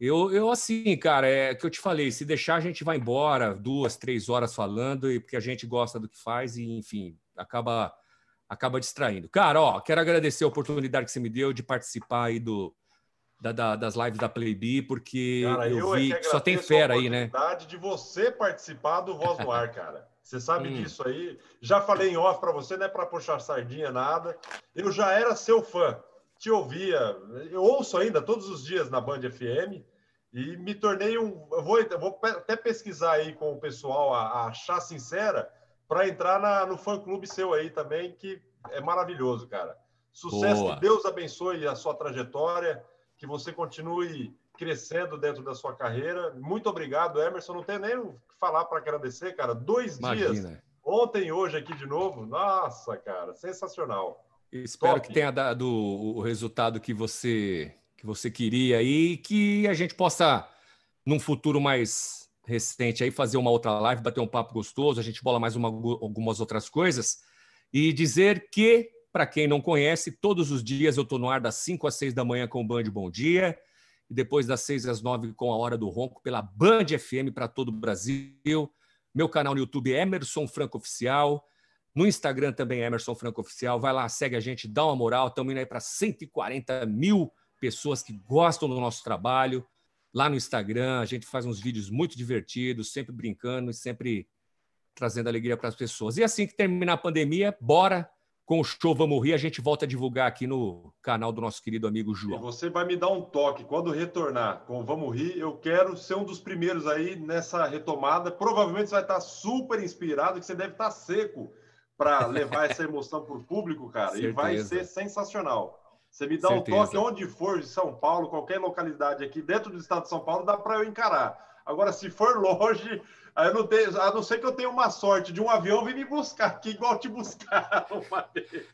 Eu, eu assim, cara, é que eu te falei, se deixar a gente vai embora duas, três horas falando, e porque a gente gosta do que faz e, enfim, acaba acaba distraindo. Cara, ó, quero agradecer a oportunidade que você me deu de participar aí do, da, da, das lives da Playbee, porque cara, eu, eu, vi é que só tem fera aí, né? A de você participar do Voz no Ar, cara. Você sabe hum. disso aí. Já falei em off para você, não é para puxar sardinha, nada. Eu já era seu fã. Te ouvia, eu ouço ainda todos os dias na Band FM e me tornei um. Eu vou, vou até pesquisar aí com o pessoal a, a achar sincera para entrar na, no fã clube seu aí também, que é maravilhoso, cara. Sucesso, Boa. que Deus abençoe a sua trajetória, que você continue crescendo dentro da sua carreira. Muito obrigado, Emerson. Não tenho nem o que falar para agradecer, cara. Dois Imagina. dias, ontem e hoje aqui de novo. Nossa, cara, sensacional. Espero Top. que tenha dado o resultado que você que você queria e que a gente possa, num futuro mais recente, aí fazer uma outra live, bater um papo gostoso, a gente bola mais uma, algumas outras coisas e dizer que, para quem não conhece, todos os dias eu estou no ar das 5 às 6 da manhã com o Band Bom Dia e depois das 6 às 9 com a Hora do Ronco pela Band FM para todo o Brasil. Meu canal no YouTube é Emerson Franco Oficial. No Instagram também é Emerson Franco Oficial. Vai lá, segue a gente, dá uma moral. Estamos indo aí para 140 mil pessoas que gostam do nosso trabalho. Lá no Instagram, a gente faz uns vídeos muito divertidos, sempre brincando e sempre trazendo alegria para as pessoas. E assim que terminar a pandemia, bora com o show Vamos Rir, a gente volta a divulgar aqui no canal do nosso querido amigo João. E você vai me dar um toque. Quando retornar com o Vamos Rir, eu quero ser um dos primeiros aí nessa retomada. Provavelmente você vai estar super inspirado, que você deve estar seco para levar essa emoção para o público, cara. e vai ser sensacional. Você me dá Certeza. um toque onde for de São Paulo, qualquer localidade aqui dentro do estado de São Paulo, dá para eu encarar. Agora, se for longe, Aí não tenho, a não ser que eu tenha uma sorte de um avião vir me buscar aqui, igual te buscar (laughs) uma vez.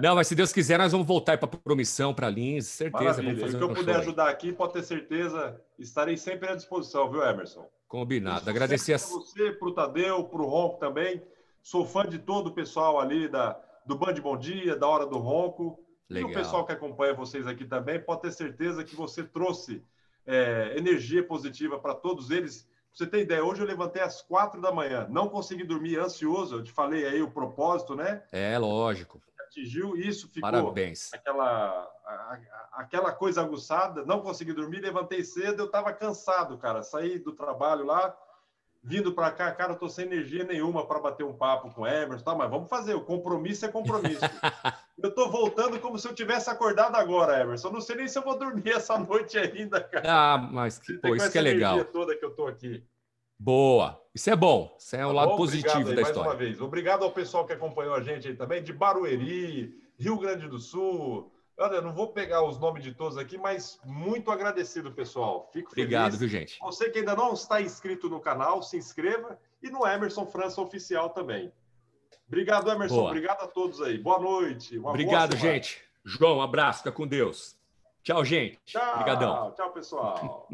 Não, mas se Deus quiser, nós vamos voltar para promissão, para Lins, certeza. Maravilha. Vamos fazer o que eu puder ajudar aqui, pode ter certeza, estarei sempre à disposição, viu, Emerson? Combinado. Agradecer a você, para o Tadeu, para o Ronco também. Sou fã de todo o pessoal ali da, do Band Bom Dia, da Hora do Ronco. Legal. E o pessoal que acompanha vocês aqui também pode ter certeza que você trouxe é, energia positiva para todos eles. Você tem ideia, hoje eu levantei às quatro da manhã, não consegui dormir, ansioso. Eu te falei aí o propósito, né? É, lógico. Atingiu isso, ficou Parabéns. Aquela, aquela coisa aguçada, não consegui dormir, levantei cedo, eu estava cansado, cara. Saí do trabalho lá, vindo para cá, cara, eu tô sem energia nenhuma para bater um papo com o Emerson, tá? Mas vamos fazer, o compromisso é compromisso. (laughs) eu tô voltando como se eu tivesse acordado agora, Emerson. Eu não sei nem se eu vou dormir (laughs) essa noite ainda, cara. Ah, mas que, pô, isso que é legal. toda que eu tô aqui. Boa. Isso é bom. Isso é o tá lado bom? positivo aí, da mais história. Mais uma vez. Obrigado ao pessoal que acompanhou a gente aí também, de Barueri, Rio Grande do Sul, Olha, eu não vou pegar os nomes de todos aqui, mas muito agradecido, pessoal. Fico Obrigado, feliz. viu, gente? Você que ainda não está inscrito no canal, se inscreva e no Emerson França Oficial também. Obrigado, Emerson. Boa. Obrigado a todos aí. Boa noite. Obrigado, gente. João, um abraço. Fica com Deus. Tchau, gente. Tchau. Obrigadão. Tchau, pessoal.